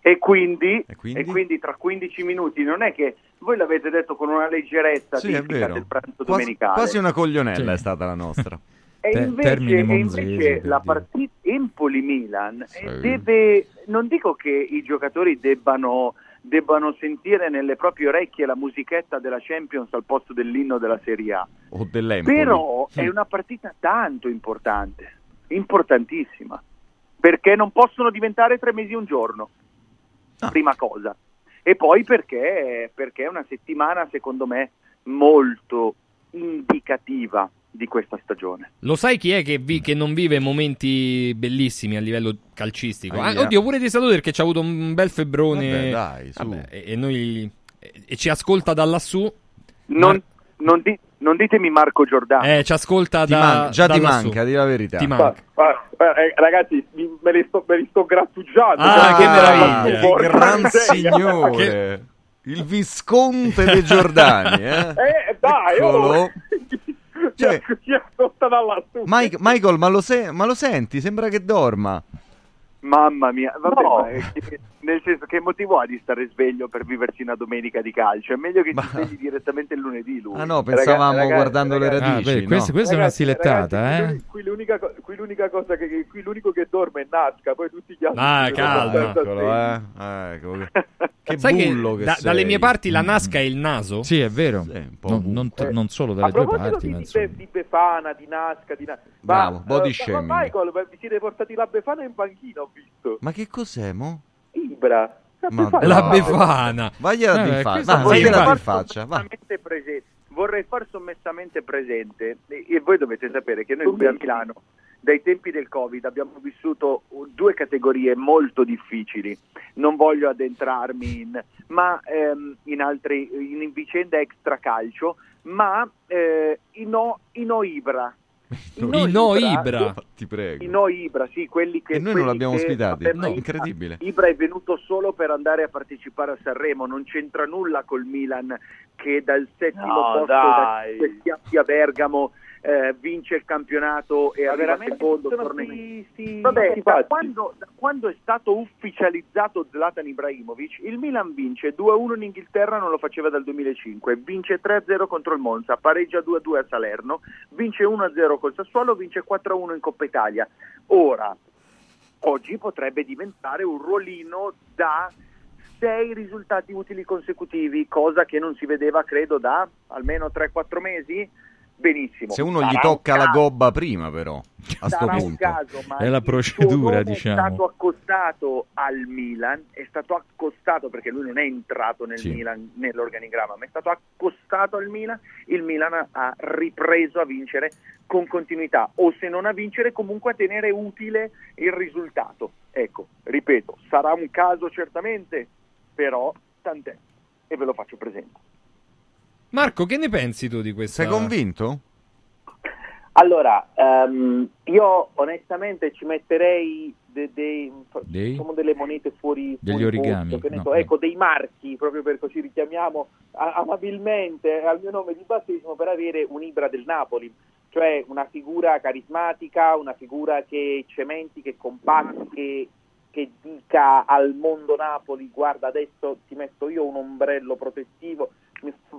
E quindi,
E quindi?
e quindi tra 15 minuti non è che voi l'avete detto con una leggerezza
Sì, vero.
del pranzo
Quasi,
domenicale.
quasi una coglionella
Sì.
è stata la nostra. [laughs]
E
Te-
invece, e invece la partita Empoli-Milan eh,
Sì.
deve, non dico che i giocatori debbano, debbano sentire nelle proprie orecchie la musichetta della Champions al posto dell'inno della Serie A,
O dell'Empoli.
però è una partita tanto importante, importantissima, perché non possono diventare tre mesi un giorno,
Ah.
prima cosa. E poi perché, perché è una settimana, secondo me, molto indicativa di questa stagione.
Lo sai chi è che, vi- che non vive momenti bellissimi a livello calcistico? Ah, oddio, pure di Saluter che ci ha avuto un bel febbrone.
Vabbè, dai, su.
Vabbè, e, e noi e, e ci ascolta da lassù.
Non, non di- non ditemi Marco Giordano.
Eh, ci ascolta
Ti
da
man- già
da
ti
lassù.
manca, di la verità.
Ti manca.
eh, ragazzi, me li sto, grattugiando.
Ah, che meraviglia.
Che gran signore. Il visconte dei Giordani, eh?
Eh, dai,
Eccolo.
oh.
Cioè- [laughs]
ci ascolta da lassù.
Mike- Michael, ma lo, se- ma lo senti? Sembra che dorma.
Mamma mia, vabbè,
No.
ma è che- nel senso che motivo ha di stare sveglio per viversi una domenica di calcio? È meglio che si svegli direttamente il lunedì lui.
Ah no, pensavamo
Ragazzi,
guardando le
ragazzi,
radici.
Ah, beh,
no?
questa, questa è una
Ragazzi,
stilettata,
ragazzi,
eh?
Qui l'unica, qui l'unica cosa che, qui l'unico che dorme è Nazca, poi tutti gli altri.
Ah,
abbastanza
Eccolo, eh. Ecco. Che [laughs]
Sai
bullo
che
che
da-
sei.
dalle mie parti la Nasca è il naso?
Sì, è vero.
Sì, un po'
Non,
ovunque.
non t- non solo dalle due parti,
di,
ma
di,
insomma.
Di Befana, di Nasca, di Na-
Bravo,
ma,
body
eh,
shaming.
Ma Michael, vi siete portati la Befana in panchina, ho visto.
Ma che cos'è, mo?
Ibra. La
Ma
Befana.
La. Befana.
Vagliela
Eh,
di in faccia.
questo
Va,
sì,
vagliela di in
Fatto
faccia. Va.
assolutamente presente. vorrei far sommessamente presente, e voi dovete sapere che noi qui a Milano, dai tempi del Covid, abbiamo vissuto due categorie molto difficili. Non voglio addentrarmi in, ma, ehm, in, altri, in vicende extracalcio, ma eh, i no, i no
no Ibra.
Ti prego.
I no Ibra, sì, quelli che...
E noi non l'abbiamo
ma
No, incredibile.
Ibra è venuto solo per andare a partecipare a Sanremo, non c'entra nulla col Milan che dal settimo
No,
posto
dai.
da schiaffi a Bergamo eh, vince il campionato e
Ma
arriva
veramente
secondo torneo.
sti- sti-
Vabbè, da quando, da quando è stato ufficializzato Zlatan Ibrahimovic, il Milan vince 2-1 in Inghilterra, non lo faceva dal 2005, vince 3-0 contro il Monza, pareggia 2-2 a Salerno, vince 1-0 col Sassuolo, vince 4-1 in Coppa Italia. Ora, oggi potrebbe diventare un ruolino da sei risultati utili consecutivi, cosa che non si vedeva credo da almeno 3-4 mesi. Benissimo.
Se uno gli tocca la gobba prima, però, a sto
sarà un
punto.
caso,
È la procedura, diciamo.
È stato accostato al Milan, è stato accostato perché lui non è entrato nel
Sì.
Milan nell'organigramma, ma è stato accostato al Milan. Il Milan ha ripreso a vincere con continuità, o se non a vincere, comunque a tenere utile il risultato. Ecco, ripeto, sarà un caso certamente, però tant'è e ve lo faccio presente.
Marco, che ne pensi tu di questa?
Sei convinto?
Allora, ehm, io onestamente ci metterei de- dei-
Dei?
diciamo delle monete fuori,
Degli
fuori
origami,
posto,
no,
so,
no.
ecco dei marchi, proprio per così richiamiamo a- amabilmente al mio nome di battesimo per avere un Ibra del Napoli, cioè una figura carismatica, una figura che cementi, che compatti, che, che dica al mondo Napoli guarda adesso ti metto io un ombrello protettivo,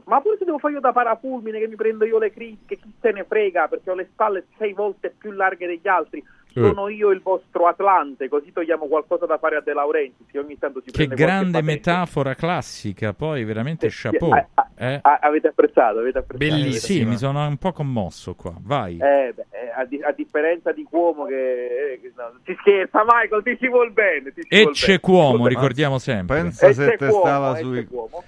ma pure se devo fare io da parafulmine che mi prendo io le critiche, chi se ne frega perché ho le spalle sei volte più larghe degli altri, sono io il vostro Atlante, così togliamo qualcosa da fare a De Laurentiis che ogni tanto si
Che grande metafora classica, poi veramente chapeau.
Ah, ah,
eh.
ah, avete apprezzato, avete apprezzato. avete
Sì, mi sono un po' commosso qua. Vai.
Eh, beh, eh, a, di- a differenza di Cuomo che, eh, che no, ti scherza Michael, ti ci vuol bene. Ti ci
E
vuol
c'è
bene.
Cuomo, ricordiamo sempre.
Pensa
E
se
c'è
te
Cuomo,
stava
e
sui...
c'è Cuomo,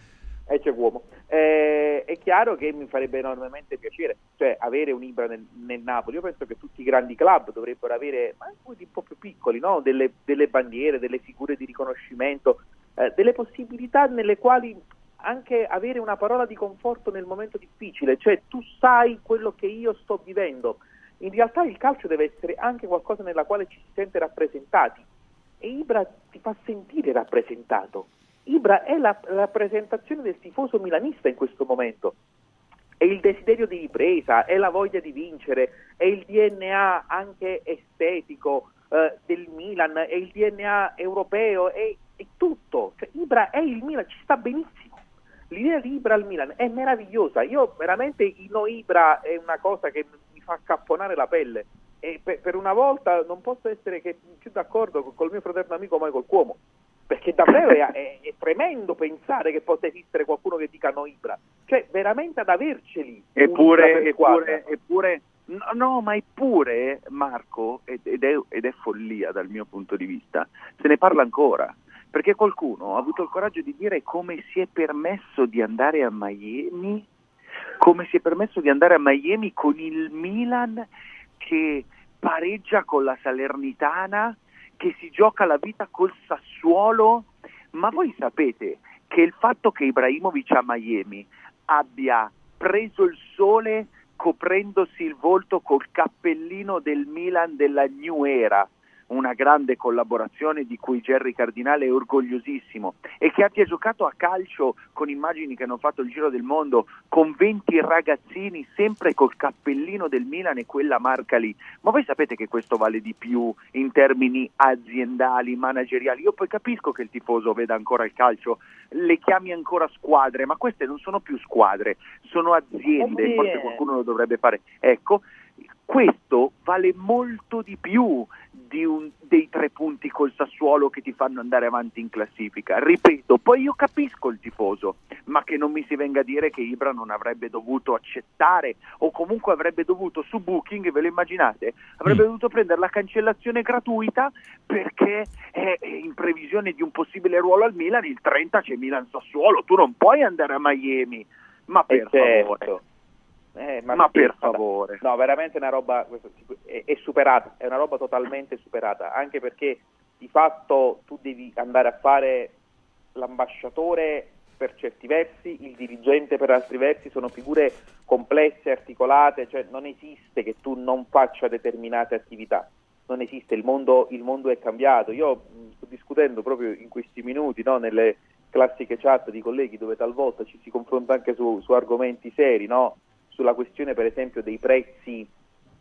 e c'è Cuomo. Eh, è chiaro che mi farebbe enormemente piacere, cioè avere un Ibra nel, nel Napoli. Io penso che tutti i grandi club dovrebbero avere, ma anche un po' più piccoli, no? delle, delle bandiere, delle figure di riconoscimento, eh, delle possibilità nelle quali anche avere una parola di conforto nel momento difficile, cioè tu sai quello che io sto vivendo. In realtà il calcio deve essere anche qualcosa nella quale ci si sente rappresentati e Ibra ti fa sentire rappresentato. Ibra è la rappresentazione del tifoso milanista in questo momento. È il desiderio di ripresa, è la voglia di vincere, è il DNA anche estetico eh, del Milan, è il DNA europeo, è, è tutto. Cioè, Ibra è il Milan, ci sta benissimo. L'idea di Ibra al Milan è meravigliosa. Io veramente il no Ibra è una cosa che mi fa capponare la pelle. E per, per una volta non posso essere che più d'accordo col mio fraterno amico Michael Cuomo. Perché davvero è, è- è tremendo pensare che possa esistere qualcuno che dica no Ibra. Cioè, veramente ad averceli.
Eppure, eppure, eppure, no, no, ma eppure, Marco, ed è, ed è follia dal mio punto di vista, se ne parla ancora, perché qualcuno ha avuto il coraggio di dire come si è permesso di andare a Miami, come si è permesso di andare a Miami con il Milan che pareggia con la Salernitana, che si gioca la vita col Sassuolo, ma voi sapete che il fatto che Ibrahimovic a Miami abbia preso il sole coprendosi il volto col cappellino del Milan della New Era, una grande collaborazione di cui Jerry Cardinale è orgogliosissimo e che abbia giocato a calcio con immagini che hanno fatto il giro del mondo con 20 ragazzini sempre col cappellino del Milan e quella marca lì. Ma voi sapete che questo vale di più in termini aziendali, manageriali. Io poi capisco che il tifoso veda ancora il calcio, le chiami ancora squadre, ma queste non sono più squadre, sono aziende, forse qualcuno lo dovrebbe fare. Ecco, questo vale molto di più di un- dei tre punti col Sassuolo che ti fanno andare avanti in classifica. Ripeto, poi io capisco il tifoso, ma che non mi si venga a dire che Ibra non avrebbe dovuto accettare o comunque avrebbe dovuto su Booking, ve lo immaginate, avrebbe dovuto prendere la cancellazione gratuita perché è è in previsione di un possibile ruolo al Milan, il 30 c'è Milan Sassuolo, tu non puoi andare a Miami. Ma per
Eh, certo.
favore.
Eh, ma,
Ma per favore.
No, veramente una roba è, è superata, è una roba totalmente superata, anche perché di fatto tu devi andare a fare l'ambasciatore per certi versi, il dirigente per altri versi, sono figure complesse, articolate, cioè non esiste che tu non faccia determinate attività, non esiste, il mondo, il mondo è cambiato. Io sto discutendo proprio in questi minuti, no, nelle classiche chat di colleghi dove talvolta ci si confronta anche su, su argomenti seri, no? Sulla questione per esempio dei prezzi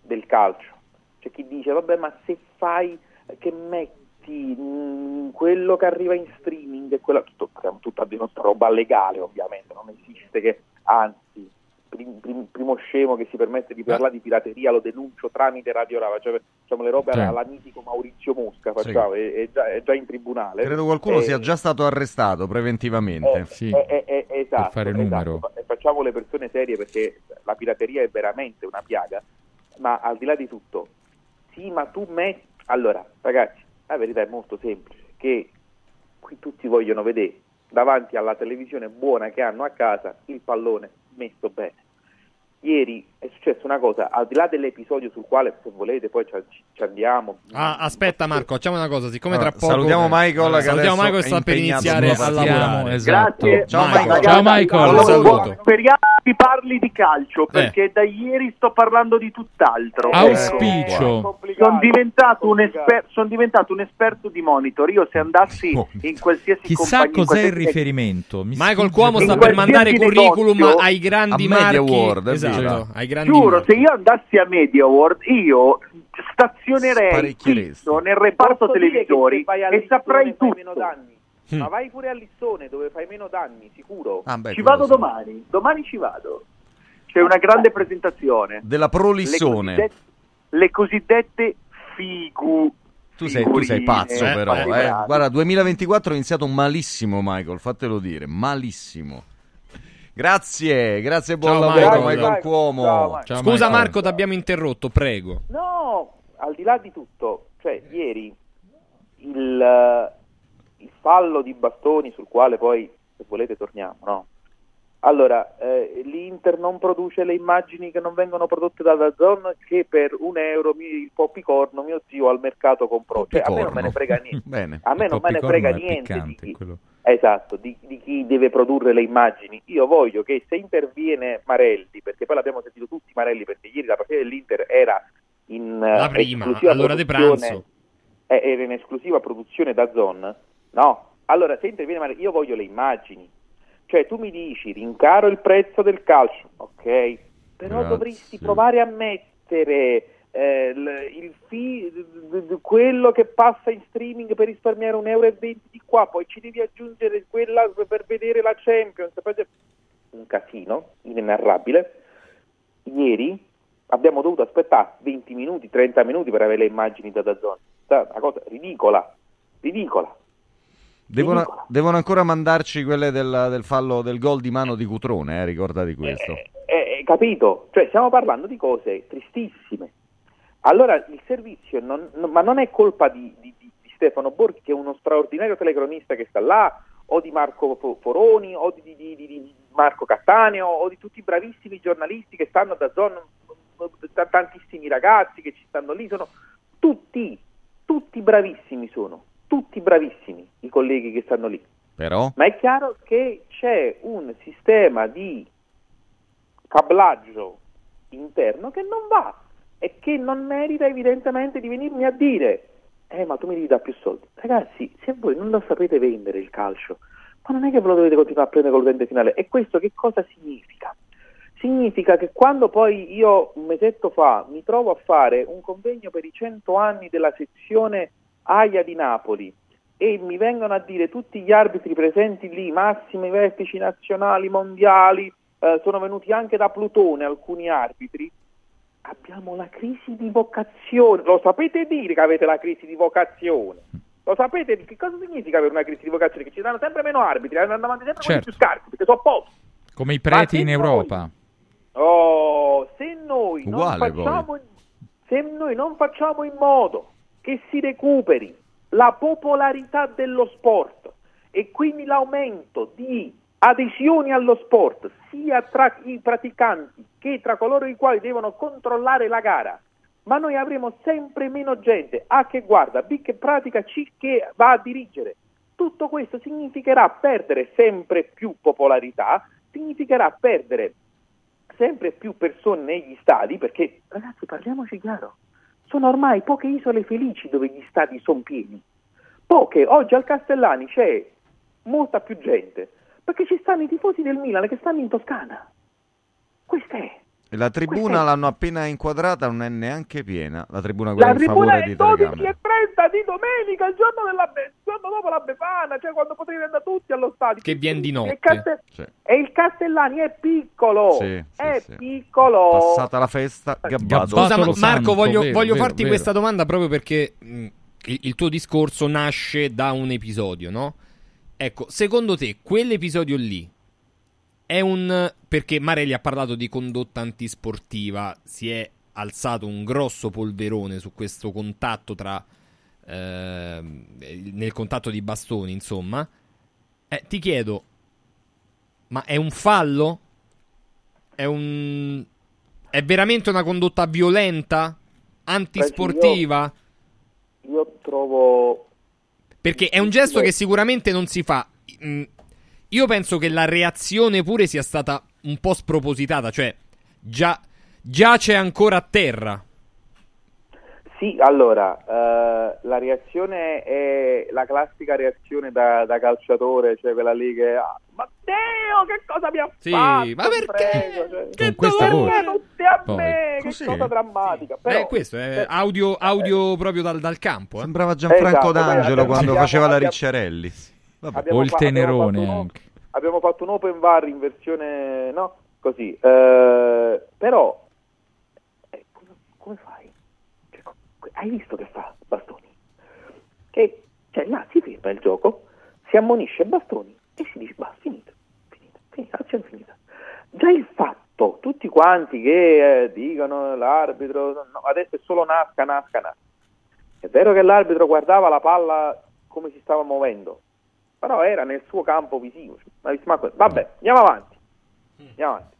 del calcio. C'è chi dice, vabbè, ma se fai che metti mh, quello che arriva in streaming e quello, parliamo tutta di nostra roba legale ovviamente, non esiste che, anzi, prim- prim- primo scemo che si permette di parlare di pirateria lo denuncio tramite Radio Rava, cioè facciamo le robe
Sì.
alla, mitico Maurizio Mosca, facciamo, è, è già, è già in tribunale.
Credo qualcuno
Eh,
sia già stato arrestato preventivamente.
eh, eh, eh, esatto,
fare
esatto.
numero.
Fa- Facciamo le persone serie perché la pirateria è veramente una piaga, ma al di là di tutto, sì, ma tu metti... Allora, ragazzi, la verità è molto semplice, che qui tutti vogliono vedere davanti alla televisione buona che hanno a casa il pallone messo bene. Ieri è successa una cosa, al di là dell'episodio sul quale se volete poi ci, ci andiamo.
Ah, aspetta Marco, facciamo una cosa, siccome
Allora,
tra poco
salutiamo Michael, che
salutiamo Michael sta per iniziare a lavorare.
Esatto.
Grazie.
Ciao, Michael.
Ciao, Michael.
allora,
saluto.
Speriamo che parli di calcio perché da ieri sto parlando di tutt'altro.
Auspicio.
Sono diventato, un esper- son diventato un esperto di monitor. Io se andassi in qualsiasi
Chissà
compagnia,
cos'è il riferimento. Mi
Michael Cuomo sta per mandare curriculum
negozio-
ai grandi marchi.
World,
esatto, ai grandi
Giuro,
marchi.
se io andassi a Media World, io stazionerei nel reparto
Posso
televisori e
Lissone
saprei
fai
tutto.
meno danni. Ma vai pure a Lissone dove fai meno danni, sicuro.
Ah, beh,
Ci vado
sì.
domani, domani ci vado. C'è una grande presentazione.
Della Prolissone.
Le cosiddette, le cosiddette figu.
Tu sei, tu sei pazzo
figurine
però, eh. Guarda, 2024 è iniziato malissimo Michael, fatelo dire, malissimo. Grazie, grazie buon
Ciao,
lavoro
Michael.
Michael,
Ciao,
Cuomo.
Michael.
Ciao,
Scusa
Michael.
Marco, ti abbiamo interrotto, prego.
No, al di là di tutto, cioè ieri il, eh, il fallo di bastoni sul quale poi, se volete, torniamo, no? Allora, eh, l'Inter non produce le immagini che non vengono prodotte da Dazon che per un euro mi- il poppicorno mio zio al mercato comprò. Cioè, a me non me ne frega [laughs] niente.
Bene.
A me non me ne frega niente di
piccante,
chi,
quello.
esatto, di, di chi deve produrre le immagini. Io voglio che se interviene Marelli, perché poi l'abbiamo sentito tutti Marelli, perché ieri la partita dell'Inter era in eh,
La prima,
esclusiva
all'ora di
produzione-
pranzo.
eh, era in esclusiva produzione da Zon, no? Allora, se interviene Marelli, io voglio le immagini. Cioè, tu mi dici, rincaro il prezzo del calcio, ok, però
Grazie.
dovresti provare a mettere eh, il, il fi- d- d- quello che passa in streaming per risparmiare un euro e venti di qua, poi ci devi aggiungere quella per vedere la Champions. Un casino inenarrabile. Ieri abbiamo dovuto aspettare 20 minuti, 30 minuti per avere le immagini da Dazzone. Una cosa ridicola, ridicola.
Devono, devono ancora mandarci quelle del, del fallo del gol di mano di Cutrone, eh, ricordati questo.
Eh, eh, capito? Cioè, stiamo parlando di cose tristissime. Allora, il servizio, non- non- ma non è colpa di, di- di- Stefano Borghi, che è uno straordinario telecronista che sta là, o di Marco Fo- Foroni, o di, di- Marco Cattaneo, o di tutti i bravissimi giornalisti che stanno da zona, tantissimi ragazzi che ci stanno lì, sono tutti, tutti bravissimi sono, tutti bravissimi i colleghi che stanno lì.
Però,
Ma è chiaro che c'è un sistema di cablaggio interno che non va e che non merita evidentemente di venirmi a dire eh ma tu mi devi dare più soldi. Ragazzi, se voi non lo sapete vendere il calcio, ma non è che ve lo dovete continuare a prendere col utente finale. E questo che cosa significa? Significa che quando poi io un mesetto fa mi trovo a fare un convegno per i 100 anni della sezione AIA di Napoli e mi vengono a dire tutti gli arbitri presenti lì, massimi vertici nazionali, mondiali, eh, sono venuti anche da Plutone alcuni arbitri, abbiamo la crisi di vocazione. Lo sapete dire che avete la crisi di vocazione? Lo sapete che cosa significa avere una crisi di vocazione? Che ci danno sempre meno arbitri, andando avanti sempre
Certo.
più scarsi, perché sono pochi.
Come i preti in
noi-
Europa.
Oh, se noi, non
Uguale,
facciamo, se noi non facciamo in modo che si recuperi la popolarità dello sport e quindi l'aumento di adesioni allo sport, sia tra i praticanti che tra coloro i quali devono controllare la gara, ma noi avremo sempre meno gente A che guarda, B che pratica, C che va a dirigere. Tutto questo significherà perdere sempre più popolarità, significherà perdere sempre più persone negli stadi, perché ragazzi parliamoci chiaro, sono ormai poche isole felici dove gli stadi sono pieni. Poche, oggi al Castellani c'è molta più gente, perché ci stanno i tifosi del Milan che stanno in Toscana. Questa è.
La tribuna l'hanno appena inquadrata, non è neanche piena. La tribuna
La
quella in
tribuna
favore
è
di
12
telecamere.
e 30 di domenica, il giorno, della il giorno dopo la Befana, cioè quando potete andare tutti allo stadio.
Che viene di
E,
notte.
Caste- e il Castellani è piccolo,
Sì, sì,
è
sì.
piccolo.
Passata la festa, gabbato.
Scusa, Marco,
santo,
voglio,
vero,
voglio
vero,
farti
vero.
questa domanda proprio perché mh, il, il tuo discorso nasce da un episodio, no? Ecco, secondo te quell'episodio lì è un... perché Marelli ha parlato di condotta antisportiva, si è alzato un grosso polverone su questo contatto tra... ehm, nel contatto di bastoni, insomma. Eh, ti chiedo, ma è un fallo? È un... È veramente una condotta violenta? Antisportiva?
Io trovo
Perché è un gesto che sicuramente non si fa. Io penso che la reazione pure sia stata un po' spropositata, cioè già, giace ancora a terra.
Sì, allora, eh, la reazione è la classica reazione da, da calciatore, cioè quella lì che... ah, Matteo, che cosa abbiamo
Sì,
fatto?
ma perché?
Prego, cioè,
Con questa voce.
tutti a
Poi.
me, che
Così.
cosa drammatica. Però,
eh, questo è
eh,
audio, audio proprio dal, dal campo. eh.
Sembrava Gianfranco
Esatto,
D'Angelo quando faceva la Ricciarelli. Vabbè.
abbiamo
O il
fa- abbiamo
tenerone
fatto un-
anche.
abbiamo fatto un open bar in versione no? Così. Eh, però eh, come, fai? Cioè, hai visto che fa Bastoni? Che cioè là si ferma il gioco si ammonisce Bastoni e si dice basta finito finito finita azione finita. Già il fatto tutti quanti che eh, dicono l'arbitro no, adesso è solo Nasca Nasca Nasca. È vero che l'arbitro guardava la palla come si stava muovendo però era nel suo campo visivo. Vabbè, andiamo avanti. Andiamo avanti.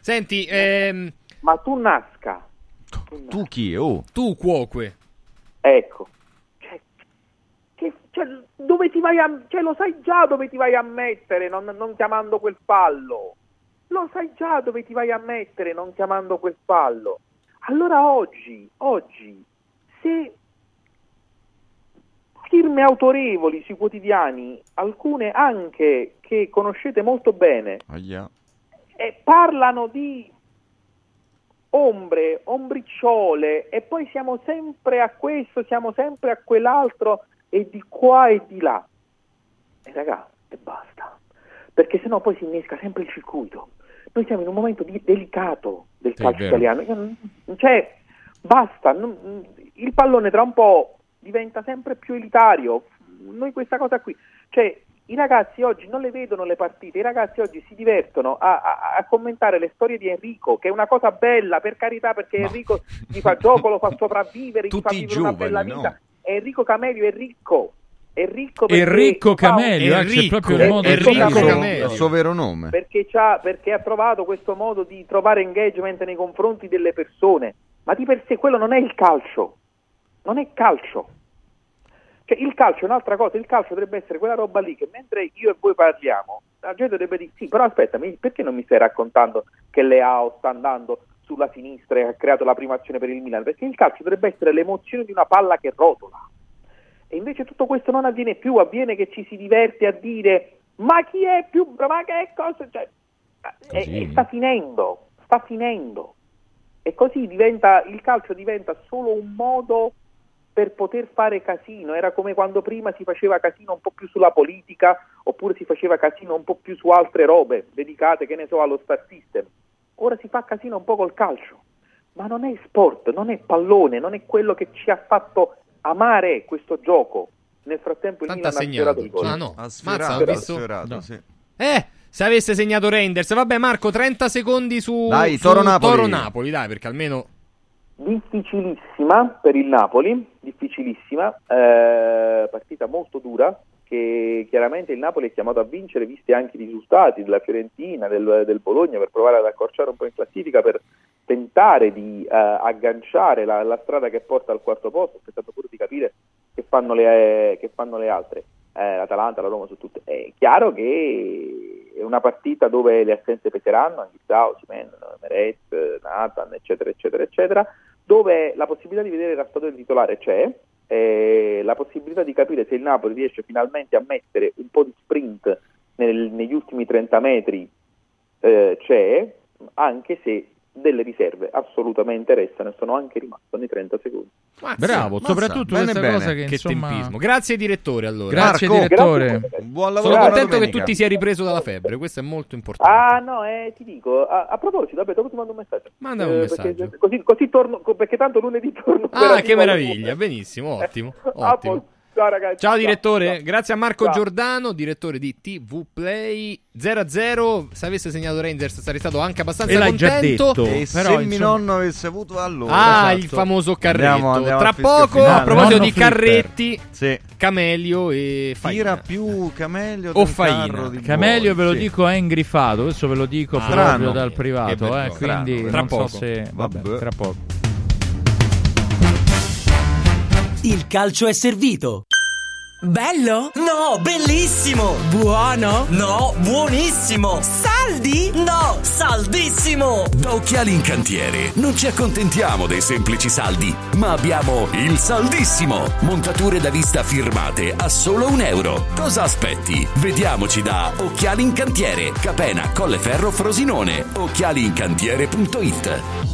Senti, ehm,
Ma tu nasca,
Tu chi? Oh.
tu cuoque.
ecco, cioè, che- cioè, dove ti vai a, cioè, lo sai già dove ti vai a mettere non, non chiamando quel fallo. Lo sai già dove ti vai a mettere non chiamando quel fallo. Allora oggi, oggi, se firme autorevoli sui quotidiani, alcune anche che conoscete molto bene,
Ahia.
e parlano di ombre, ombricciole e poi siamo sempre a questo, siamo sempre a quell'altro e di qua e di là. E raga, e basta. Perché sennò poi si innesca sempre il circuito. Noi siamo in un momento di- delicato del calcio italiano. Cioè, basta. non- il pallone tra un po' diventa sempre più elitario. Noi questa cosa qui. Cioè, i ragazzi oggi non le vedono le partite, i ragazzi oggi si divertono a, a- a commentare le storie di Enrico, che è una cosa bella, per carità, perché Enrico gli fa gioco, lo fa [laughs] sopravvivere, gli fa
Tutti i
vivere una bella
giovani,
vita.
no?
Enrico Camelio è ricco. È ricco perché
Enrico
fa
Camelio, eh, c'è proprio il
Enrico
modo
Enrico Camelio.
il suo vero nome.
perché, c'ha- perché ha trovato questo modo di trovare engagement nei confronti delle persone. Ma di per sé quello non è il calcio, non è calcio. Cioè, il calcio è un'altra cosa, il calcio dovrebbe essere quella roba lì che mentre io e voi parliamo, la gente dovrebbe dire sì, però aspetta, perché non mi stai raccontando che Leao sta andando sulla sinistra e ha creato la prima azione per il Milan? Perché il calcio dovrebbe essere l'emozione di una palla che rotola. E invece tutto questo non avviene più, avviene che ci si diverte a dire ma chi è più bravo, ma che cosa... Cioè, e, e sta finendo, sta finendo. E così diventa, il calcio diventa solo un modo per poter fare casino. Era come quando prima si faceva casino un po' più sulla politica oppure si faceva casino un po' più su altre robe dedicate, che ne so, allo star system. Ora si fa casino un po' col calcio. Ma non è sport, non è pallone, non è quello che ci ha fatto amare questo gioco. Nel frattempo il
Tanto
Milan ha
segnato.
il gol.
Ah no,
Ha
Mazza,
sfiorato,
ho
ha
visto-
sfiorato,
No.
sì.
Eh, se avesse segnato Reinders. Vabbè, Marco, 30 secondi su,
Dai,
su
Toro-Napoli.
Toro-Napoli, dai, perché almeno...
difficilissima per il Napoli, difficilissima, eh, partita molto dura, che chiaramente il Napoli è chiamato a vincere, visti anche i risultati della Fiorentina, del, del Bologna, per provare ad accorciare un po' in classifica, per tentare di eh, agganciare la, la strada che porta al quarto posto, aspettando pure di capire che fanno le, eh, che fanno le altre, eh, l'Atalanta, la Roma su tutte. È chiaro che è una partita dove le assenze peseranno, Anghissao, Simen, Meret, Nathan, eccetera, eccetera, eccetera, dove la possibilità di vedere il raspadore titolare c'è, eh, la possibilità di capire se il Napoli riesce finalmente a mettere un po' di sprint nel- negli ultimi 30 metri eh, c'è, anche se delle riserve assolutamente restano e sono anche rimaste nei 30 secondi.
Bravo, soprattutto
Bene,
questa
bene.
cosa che,
Che
insomma...
tempismo. Grazie direttore allora.
Grazie,
Marco,
direttore.
Buon
Sono contento che tu ti sia ripreso dalla febbre, questo è molto importante.
Ah no, eh, ti dico, a, a proposito, vabbè, dopo ti mando un messaggio.
Manda un
Eh,
messaggio.
Perché, così, così torno, perché tanto lunedì torno.
Ah, che meraviglia, benissimo, [laughs] ottimo.
A
ottimo.
Ciao ragazzi.
Ciao direttore, grazie a Marco
Ciao.
Giordano, direttore di TV Play 0-0. Se avesse segnato Rangers sarei stato anche abbastanza
E l'hai già
contento.
detto.
E
Però,
se
insomma-
mio nonno avesse avuto allora
Ah,
esatto.
il famoso carretto.
Andiamo- andiamo
Tra poco,
finale.
a proposito
Nonno
di
flipper.
carretti,
Sì.
Camelio e Faina.
Tira più Camelio
O Faina.
Camelio,
Boy,
ve lo
sì.
dico, è ingrifato. Questo ve lo dico
Ah,
proprio
strano.
dal privato.
vergogna.
Eh, quindi
Strano. Tra
non
poco.
so se. Vabbè,
Vabbè.
tra poco.
Il calcio è servito. Bello? No, bellissimo! Buono? No, buonissimo! Saldi? No, saldissimo!
Da Occhiali in Cantiere non ci accontentiamo dei semplici saldi, ma abbiamo il saldissimo. Montature da vista firmate a solo un euro. Cosa aspetti? Vediamoci da Occhiali in Cantiere, Capena, Colleferro, Frosinone. Occhialiincantiere.it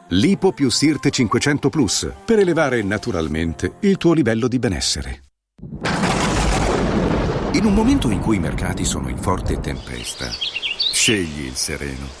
Lipo più Sirte 500 Plus per elevare naturalmente il tuo livello di benessere. In un momento in cui i mercati sono in forte tempesta, scegli il sereno.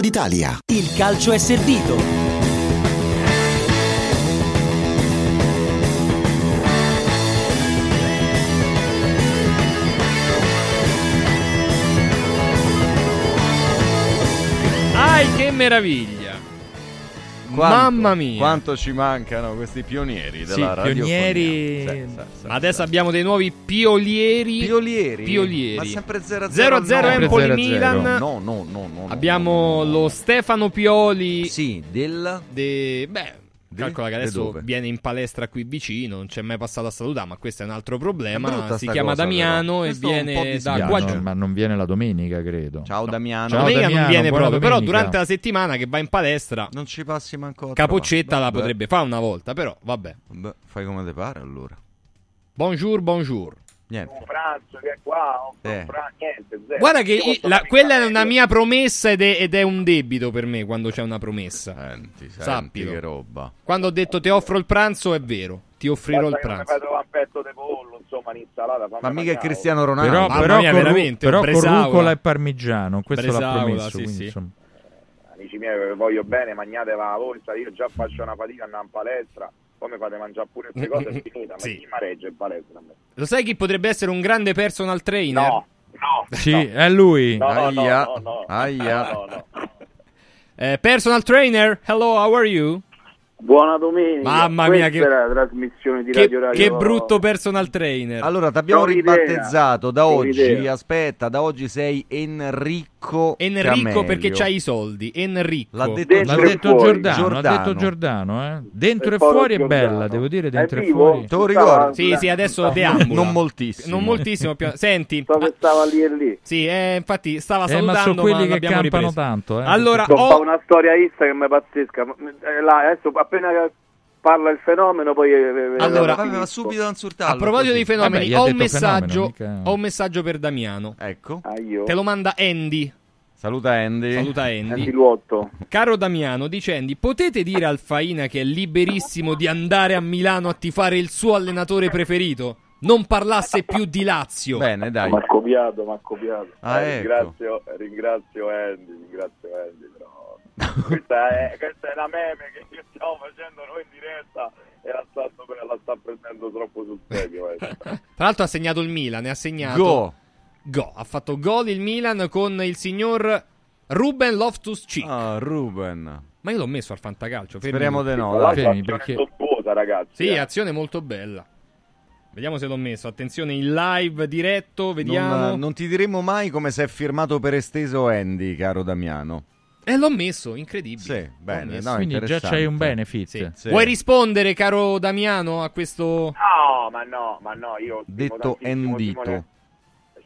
d'Italia.
Il calcio è servito.
Ai, che meraviglia!
Quanto-
Mamma mia!
Quanto ci mancano questi pionieri della
Sì,
radio.
pionieri. Ma adesso abbiamo dei nuovi piolieri.
Piolieri?
Piolieri.
Ma sempre 0-0
0-0
al
Empoli
0-0.
Milan.
No, no, no, no.
Abbiamo lo Stefano Pioli.
Sì, del.
De... Beh, calcola che
De
adesso viene in palestra qui vicino. Non c'è mai passato a salutare, ma questo è un altro problema. Si chiama
cosa,
Damiano
però.
e
Questo
viene da qua
No,
giù.
ma non viene la domenica, credo.
Ciao Damiano.
Ciao
domenica
Damiano,
non viene proprio, però
domenica.
durante la settimana che va in palestra,
Non ci passi manco a
la potrebbe fare una volta, però vabbè.
Vabbè, fai come ti pare allora.
Bonjour, bonjour.
Niente.
Un pranzo che è qua, un
Eh.
fra- niente, zero.
Guarda che
Io
la- quella è
il
una mia promessa ed è, ed è un debito per me quando c'è una promessa.
Senti, senti
Sappilo.
che roba.
Quando ho detto ti offro il pranzo è vero, ti offrirò il
non mi
pranzo.
trovare un petto di pollo, insomma, un'insalata. fammi
Ma mica è. Cristiano Ronaldo.
Però,
Mamma
però,
mia, veramente,
però rucola e parmigiano, questo l'ha
Bresaola,
promesso.
sì,
quindi,
sì.
insomma.
Amici miei, voglio bene, magnate la volta, io già faccio una fatica andare in palestra, poi mi fate mangiare pure queste cose, è finita,
Sì.
ma chi mi regge in palestra? a me?
Lo sai chi potrebbe essere un grande personal trainer?
No, no,
Sì,
no.
è lui.
No, no, no,
Aia.
no, no,
Aia.
no, no, no.
Eh, personal trainer, hello, how are you?
Buona domenica.
Mamma mia,
Questa
che-
la trasmissione di
Che,
Radio Radio.
che brutto personal trainer.
Allora, ti abbiamo ribattezzato da oggi. Aspetta, da oggi sei Enrico.
Enrico
Camelio.
perché c'hai i soldi. Enrico.
L'ha detto,
L'ha detto
fuori.
Giordano, l'ha detto Giordano, eh. Dentro
E
e fuori è
Giordano.
bella, devo dire,
È
dentro e fuori.
Te lo ricordi?
Sì, sì, adesso deambula.
Non moltissimo.
Non moltissimo. più- Senti,
So che stava lì e lì.
sì, eh, infatti stava
Eh, ma
salutando,
sono quelli che campano
ripreso.
tanto, eh.
Allora, ho...
una storia Instagram pazzesca. Eh, là, adesso appena parla il fenomeno poi... eh, eh,
Allora,
eh,
ma
finisco.
subito a insultarlo.
a proposito
così.
di fenomeni,
Vabbè,
ho, un messaggio,
fenomeno, mica-
ho un messaggio per Damiano.
Ecco.
Ah, io?
Te lo manda Andy.
Saluta Andy.
Saluta Andy.
Antiluotto.
Caro Damiano, dice Andy, potete dire al Faina che è liberissimo di andare a Milano a tifare il suo allenatore preferito? Non parlasse più di Lazio.
Bene, dai.
Mi ha copiato, mi ha copiato.
Ah,
Eh,
ecco.
ringrazio, ringrazio Andy, ringrazio Andy. Questa, è, questa è la meme che stiamo facendo noi in diretta e la sta, la sta prendendo troppo sul serio. eh.
Tra l'altro ha segnato il Milan, ne ha segnato...
Go.
Go. Ha fatto gol il Milan con il signor Ruben Loftus-Cheek.
Ah, Ruben.
Ma io l'ho messo al fantacalcio. fermi
Speriamo di no. Dai.
fermi,
azione
perché-
topposa, ragazzi.
Sì,
eh.
azione molto bella. Vediamo se l'ho messo. Attenzione in live, diretto, vediamo.
Non, non ti diremo mai come se è firmato per esteso Andy, caro Damiano.
Eh, l'ho messo, incredibile.
Sì, bene. No,
Quindi già c'hai un benefit.
Sì.
Sì.
Vuoi rispondere, caro Damiano, a questo...
No, ma no, ma no, io stimo
Detto
tantissimo
Endito.
Simone,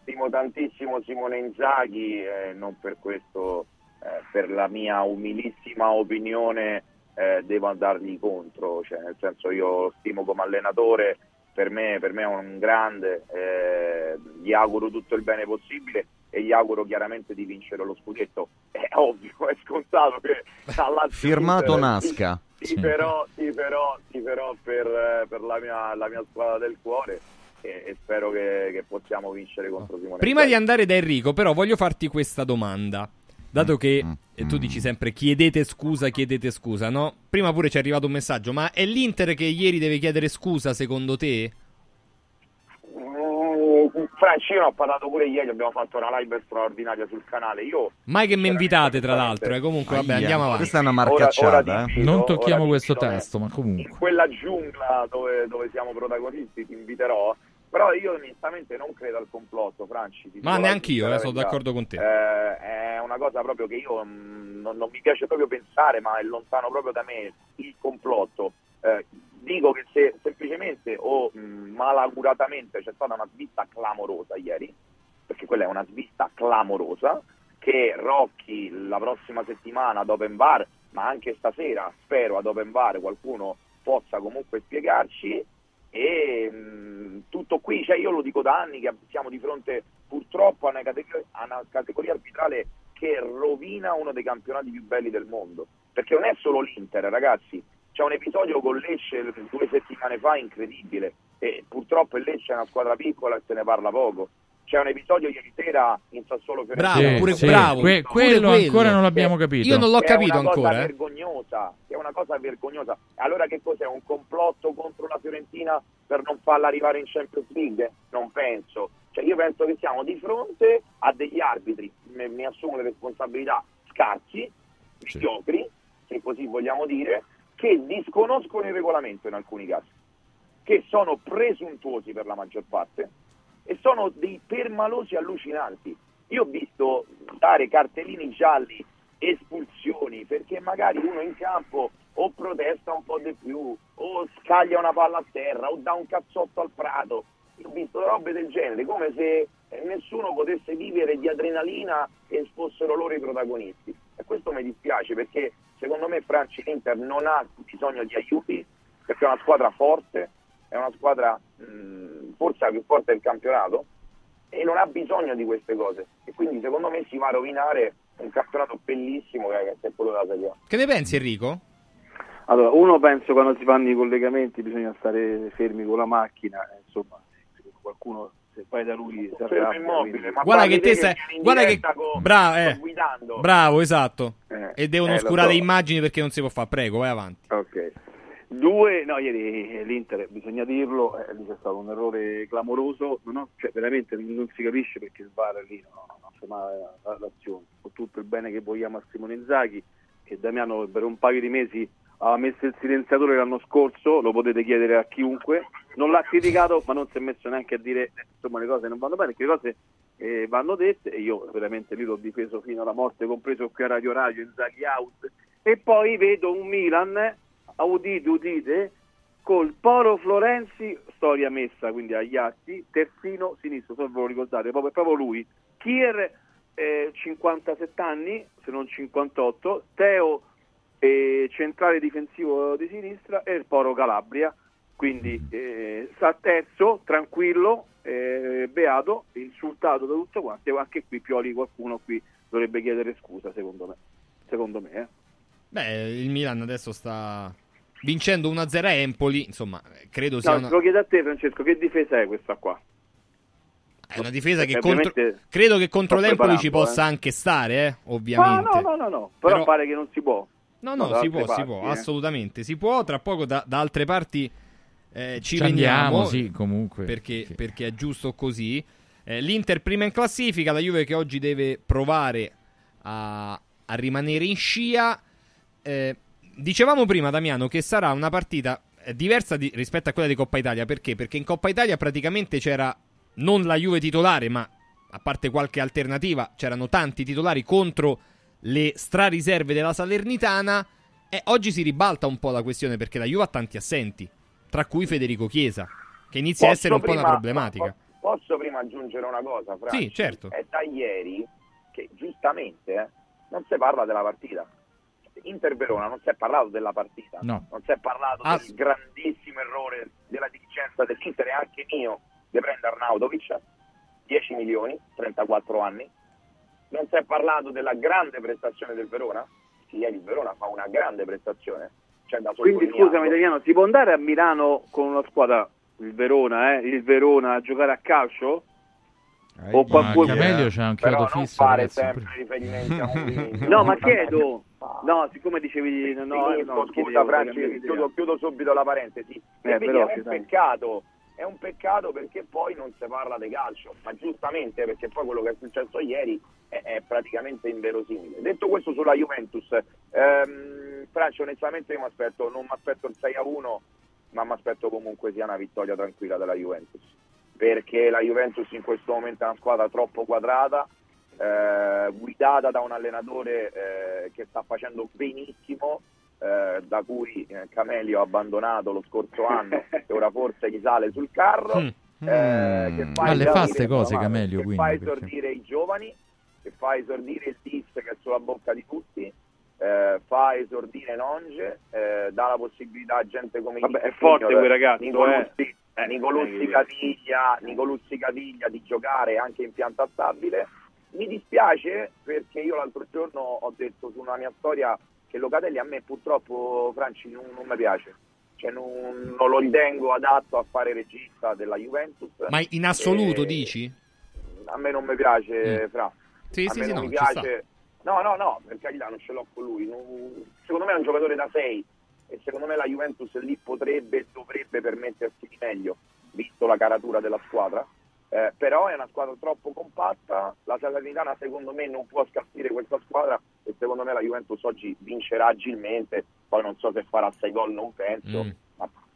stimo tantissimo Simone Inzaghi, eh, non per questo, eh, per la mia umilissima opinione eh, devo andargli contro, cioè nel senso io lo stimo come allenatore, per me, per me è un grande, eh, gli auguro tutto il bene possibile e gli auguro chiaramente di vincere lo scudetto, è ovvio, è scontato che alla [laughs]
Firmato Nasca.
sì, però, sì, però, sì, però per, per la, mia, la mia squadra del cuore e, e spero che, che possiamo vincere contro Simone.
Prima di andare da Enrico, però, voglio farti questa domanda. Dato che e tu dici sempre chiedete scusa, chiedete scusa, no? Prima pure ci è arrivato un messaggio, ma è l'Inter che ieri deve chiedere scusa secondo te?
Franci, io ne ho parlato pure ieri, abbiamo fatto una live straordinaria sul canale. Io
Mai che mi invitate, tra l'altro. eh, Comunque, vabbè, andiamo avanti.
Questa è una
Ora-
marcacciata,
ora ti
eh.
invito-
Non tocchiamo
ora
questo
invito,
tasto, ma comunque.
in quella giungla dove, dove siamo protagonisti ti inviterò. Però io onestamente non credo al complotto, Franci.
Ma neanch'io,
sincera
eh, sono d'accordo con te.
Eh, è una cosa proprio che io mm, non, non mi piace proprio pensare, ma è lontano proprio da me il complotto. Eh, dico che se semplicemente o mm, malauguratamente c'è stata una svista clamorosa ieri, perché quella è una svista clamorosa, che Rocchi la prossima settimana ad Open Bar, ma anche stasera spero ad Open Bar qualcuno possa comunque spiegarci. E mh, tutto qui, cioè io lo dico da anni che siamo di fronte purtroppo a una, categoria, a una categoria arbitrale che rovina uno dei campionati più belli del mondo, perché non è solo l'Inter ragazzi, c'è un episodio con Lecce due settimane fa incredibile e purtroppo il Lecce è una squadra piccola e se ne parla poco. C'è un episodio ieri sera in Sassuolo
Bravo,
Fiorentina.
Sì,
pure
sì,
bravo.
que-
pure
quello
quello.
ancora non l'abbiamo capito.
Io non l'ho
Che
capito
è una cosa
ancora. eh.
vergognosa, è una cosa vergognosa. Allora che cos'è? Un complotto contro la Fiorentina per non farla arrivare in Champions League? Non penso. Cioè io penso che siamo di fronte a degli arbitri, me- mi assumo le responsabilità, scarsi, mediocri, se così vogliamo dire, che disconoscono il regolamento in alcuni casi, che sono presuntuosi per la maggior parte e sono dei permalosi allucinanti. Io ho visto dare cartellini gialli, espulsioni, perché magari uno in campo o protesta un po' di più, o scaglia una palla a terra, o dà un cazzotto al prato. Io ho visto robe del genere, come se nessuno potesse vivere di adrenalina e fossero loro i protagonisti. E questo mi dispiace perché secondo me Franci l'Inter non ha bisogno di aiuti, perché è una squadra forte, è una squadra mh, forse la più forte del campionato e non ha bisogno di queste cose. E quindi secondo me si va a rovinare un campionato bellissimo che è quello della Serie A.
Che ne pensi, Enrico?
Allora, uno penso quando si fanno i collegamenti bisogna stare fermi con la macchina, eh, insomma, qualcuno se vai da lui si arrabbia,
immobile,
Guarda che te
in
Guarda che.
con-
Bravo, eh. Bravo, esatto.
Eh,
E devono
eh,
oscurare
so.
le immagini perché non si può fare. Prego, vai avanti.
Ok. Due, no, ieri eh, l'Inter, bisogna dirlo, eh, lì c'è stato un errore clamoroso, ho- cioè, veramente non, si capisce perché il VAR lì no, no, non fa male la- l'azione, con tutto il bene che vogliamo a Simone Inzaghi, che Damiano per un paio di mesi aveva messo il silenziatore l'anno scorso, lo potete chiedere a chiunque, non l'ha criticato ma non si è messo neanche a dire insomma le cose non vanno bene, che le cose eh, vanno dette. E io veramente lì l'ho difeso fino alla morte, compreso qui a Radio Radio, Inzaghi out, e poi vedo un Milan, udite, udite, col Polo Florenzi, storia messa quindi agli atti, terzino sinistro, se ve lo ricordate, proprio, proprio lui, Kier eh, 57 anni, se non 58, Teo eh, centrale difensivo di sinistra e il Poro Calabria, quindi eh, sta terzo, tranquillo, eh, beato, insultato da tutto quanto, anche qui Pioli qualcuno qui dovrebbe chiedere scusa secondo me, secondo me eh.
Beh, il Milan adesso sta vincendo 1-0 a Empoli. Insomma, credo sia
No,
una,
lo chiedo a te Francesco, che difesa è questa qua?
è una difesa che contro- credo che contro l'Empoli ci possa
eh.
anche stare, eh,
No,
ovviamente.
no, no, no, no, però,
Però-
pare che non si può.
No, no, si può, si
parti,
può,
eh.
assolutamente. Si può, tra poco da, da altre parti eh, ci,
Ci andiamo,
veniamo.
sì, comunque.
Perché, perché è giusto così. Eh, L'Inter prima in classifica, la Juve che oggi deve provare a, a rimanere in scia. Eh, dicevamo prima, Damiano, che sarà una partita eh, diversa di- rispetto a quella di Coppa Italia. Perché? Perché in Coppa Italia praticamente c'era non la Juve titolare, ma a parte qualche alternativa, c'erano tanti titolari contro le strariserve della Salernitana. E oggi si ribalta un po' la questione perché la Juve ha tanti assenti, tra cui Federico Chiesa, che inizia a
Posso
essere un po' una
prima-
problematica.
po- Posso prima aggiungere una cosa, Franci?
Sì, certo.
È da ieri che giustamente eh, non si parla della partita. Inter-Verona non si è parlato della partita,
No.
non si è parlato
Ah.
del grandissimo errore della dirigenza dell'Inter e anche mio di prendere Arnautovic, 10 milioni, 34 anni. Non si è parlato della grande prestazione del Verona, sì, ieri il Verona fa una grande prestazione, c'è da
Quindi scusami Italiano, si può andare a Milano con una squadra, il Verona, eh, il Verona a giocare a calcio? O qualcuno...
Camelio c'ha un
Però non
fisso.
fare
ragazzi.
sempre riferimenti a [laughs] Mourinho.
No, ma chiedo, no, siccome dicevi no,
Finisco,
no,
scusa Franci, chiudo, chiudo subito la parentesi.
Eh,
è un
dai.
peccato è un peccato perché poi non si parla di calcio, ma giustamente perché poi quello che è successo ieri è, è praticamente inverosimile. Detto questo sulla Juventus, ehm, Francia onestamente io mi aspetto, non mi aspetto il 6 a 1, ma mi aspetto comunque sia una vittoria tranquilla della Juventus, perché la Juventus in questo momento è una squadra troppo quadrata, eh, guidata da un allenatore eh, che sta facendo benissimo, eh, da cui eh, Camelio ha abbandonato lo scorso anno [laughs] e ora forse gli sale sul carro.
Mm.
eh, che fa
Ah, le fa
esordire-
ste cose, Camelio,
che
quindi,
fa
perché-
esordire i giovani, che fa esordire il Dis che è sulla bocca di tutti, eh, fa esordire Nonge, eh, dà la possibilità a gente come
Vabbè, è
Nico
forte
Junior,
quel ragazzo,
Nicolussi,
eh.
Nicolussi
Eh,
Caviglia, Nicolussi Caviglia di giocare anche in pianta stabile. Mi dispiace perché io l'altro giorno ho detto su una mia storia che Locatelli a me purtroppo Franci non, non mi piace. Cioè non, non lo ritengo adatto a fare regista della Juventus.
Ma in assoluto
Eh,
dici?
a me non mi piace, Fra.
Sì,
a
sì,
me
sì,
non
no,
mi piace. No, no, no, per carità non ce l'ho con lui. Secondo me è un giocatore da 6 e secondo me la Juventus lì potrebbe e dovrebbe permettersi di meglio, visto la caratura della squadra. Eh, però è una squadra troppo compatta, la Salernitana secondo me non può scalfire questa squadra e secondo me la Juventus oggi vincerà agilmente, poi non so se farà 6 gol, non penso,
Mm.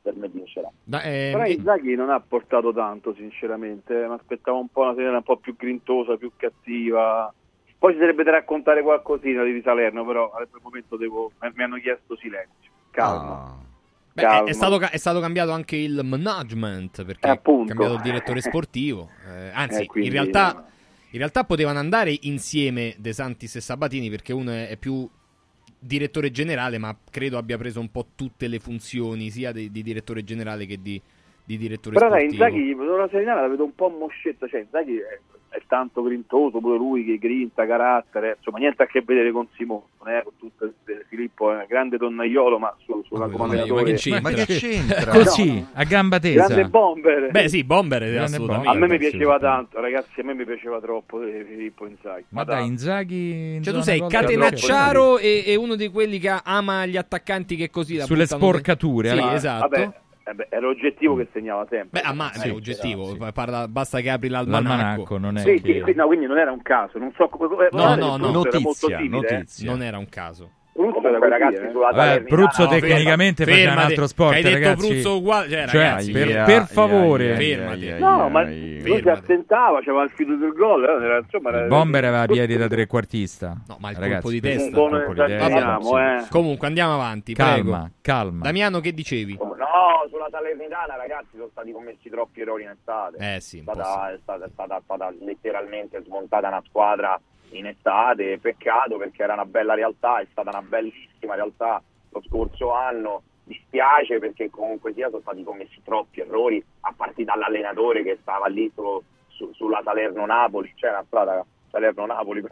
Per me vincerà.
Da- eh,
Però
eh,
Inzaghi non ha portato tanto, sinceramente. Mi aspettavo un po' una serie un po' più grintosa, più cattiva. Poi ci sarebbe da raccontare qualcosina di Salerno, però al momento devo... eh, mi hanno chiesto silenzio. Calma.
Beh, è,
Calma.
è stato, è stato cambiato anche il management perché
Eh,
è
appunto.
cambiato il direttore sportivo. [laughs] Eh, anzi,
Eh, quindi,
in, realtà, in realtà potevano andare insieme De Santis e Sabatini perché uno è, è più direttore generale, ma credo abbia preso un po' tutte le funzioni sia di, di direttore generale che di, di direttore
Però
sportivo.
Inzaghi, la Serenana la vedo un po' moscetta, cioè Inzaghi è, è tanto grintoso, pure lui che grinta, carattere, insomma niente a che vedere con Simone, eh, con tutto il- Filippo è un grande donnaiolo, ma su, sulla
Ma
comandatore...
che c'entra?
Ma che c'entra? [laughs]
Così, a gamba tesa.
Grande bomber!
Beh, sì, Bomber
Grande
assolutamente.
a me mi
Bomber,
piaceva tanto, ragazzi, a me mi piaceva troppo eh, Filippo Inzaghi.
Ma dai, Inzaghi... in
Cioè, tu sei catenacciaro e, e uno di quelli che ama gli attaccanti che così la
Sulle sporcature,
Sì,
allora.
esatto.
Vabbè, eh beh, era l'oggettivo che segnava sempre.
Beh, amma-
Sì,
beh, oggettivo,
c'era,
parla- basta che apri l'almanacco.
L'almanacco non è
Sì,
che...
sì, sì, no, quindi non era un caso, non so come...
No, no, no.
Notizia,
simile, eh.
notizia.
Non era un caso.
Bruzzo
Comunque, ragazzi,
eh.
sulla
Vabbè, Bruzzo
no,
tecnicamente
fermati,
faceva un altro sport,
hai detto
ragazzi.
Bruzzo uguale, cioè,
Cioè,
ragazzi,
per,
Ia,
per favore.
ia,
Fermati.
ia,
No, ma lui si
Fermati.
attentava, c'aveva il filo del gol, eh, era, insomma, era-
Il bomber aveva piedi da trequartista.
No, ma il
Ragazzi,
colpo di testa.
Un po'
il colpo di testa, sì.
eh.
Comunque, andiamo avanti.
Calma,
prego.
calma.
Damiano, che dicevi?
No, sulla Salernitana, ragazzi, sono stati commessi troppi errori in estate.
Eh sì,
è stata, è stata, è stata- è stata letteralmente smontata una squadra in estate. Peccato perché era una bella realtà, è stata una bellissima realtà lo scorso anno. Dispiace perché comunque sia sono stati commessi troppi errori, a partire dall'allenatore che stava lì su- su- sulla Salerno-Napoli, c'è una strada Salerno-Napoli.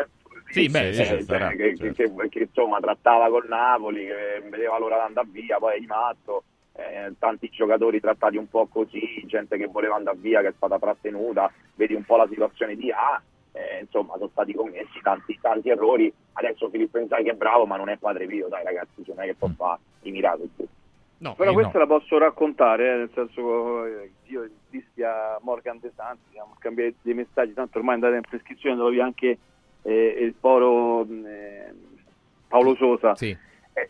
Sì, beh,
sì,
Eh, cioè,
sarà,
che,
certo.
che- che- che, insomma trattava col Napoli, che vedeva l'ora di andare via, poi è di matto, eh, tanti giocatori trattati un po' così, gente che voleva andare via che è stata trattenuta, vedi un po' la situazione di A, eh, insomma sono stati commessi tanti, tanti errori, adesso Filippo Inzaghi è bravo ma non è padre Pio, dai ragazzi, cioè, non è che può fare i miracoli.
No,
Però
Eh,
questa
no.
la posso raccontare, eh, nel senso eh, io dissi a Morgan De Santi, siamo scambiati dei messaggi, tanto ormai è andata in prescrizione, dove vi anche eh, il poro eh, Paolo Sosa.
Sì.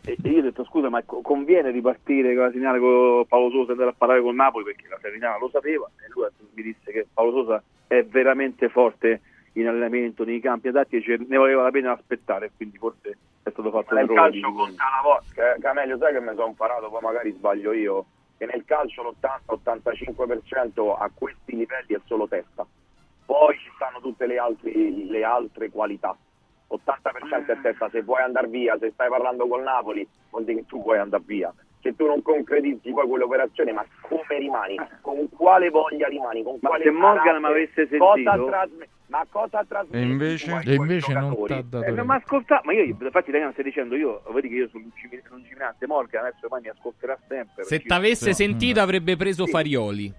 E, e io ho detto scusa ma co- conviene ripartire con la segnale con Paolo Sosa e andare a parlare con Napoli? Perché la Serenana lo sapeva e lui mi disse che Paolo Sosa è veramente forte in allenamento, nei campi adatti e ce- ne valeva la pena aspettare quindi forse è stato fatto un
Nel calcio conta una volta, eh, Camelio sai che mi sono imparato, poi magari sbaglio io, che nel calcio l'80-85% a questi livelli è solo testa, poi ci stanno tutte le, altri- le altre qualità. 80% è testa, se vuoi andare via, se stai parlando col Napoli, vuol dire che tu vuoi andare via. Se tu non concretizzi poi quell'operazione, ma come rimani? Con quale voglia rimani? Con
Ma
quale
se Morgan mi avesse
Cosa
sentito-
trasme- ma cosa trasmette?
E invece?
E invece non
giocatori?
t'ha dato
Eh, ma ascolta, ma io infatti Daniel stai dicendo io, vedi che io sono lungi- lungimirante, Morgan adesso ormai mi ascolterà sempre.
Se
perché-
t'avesse
Sì.
sentito avrebbe preso Farioli.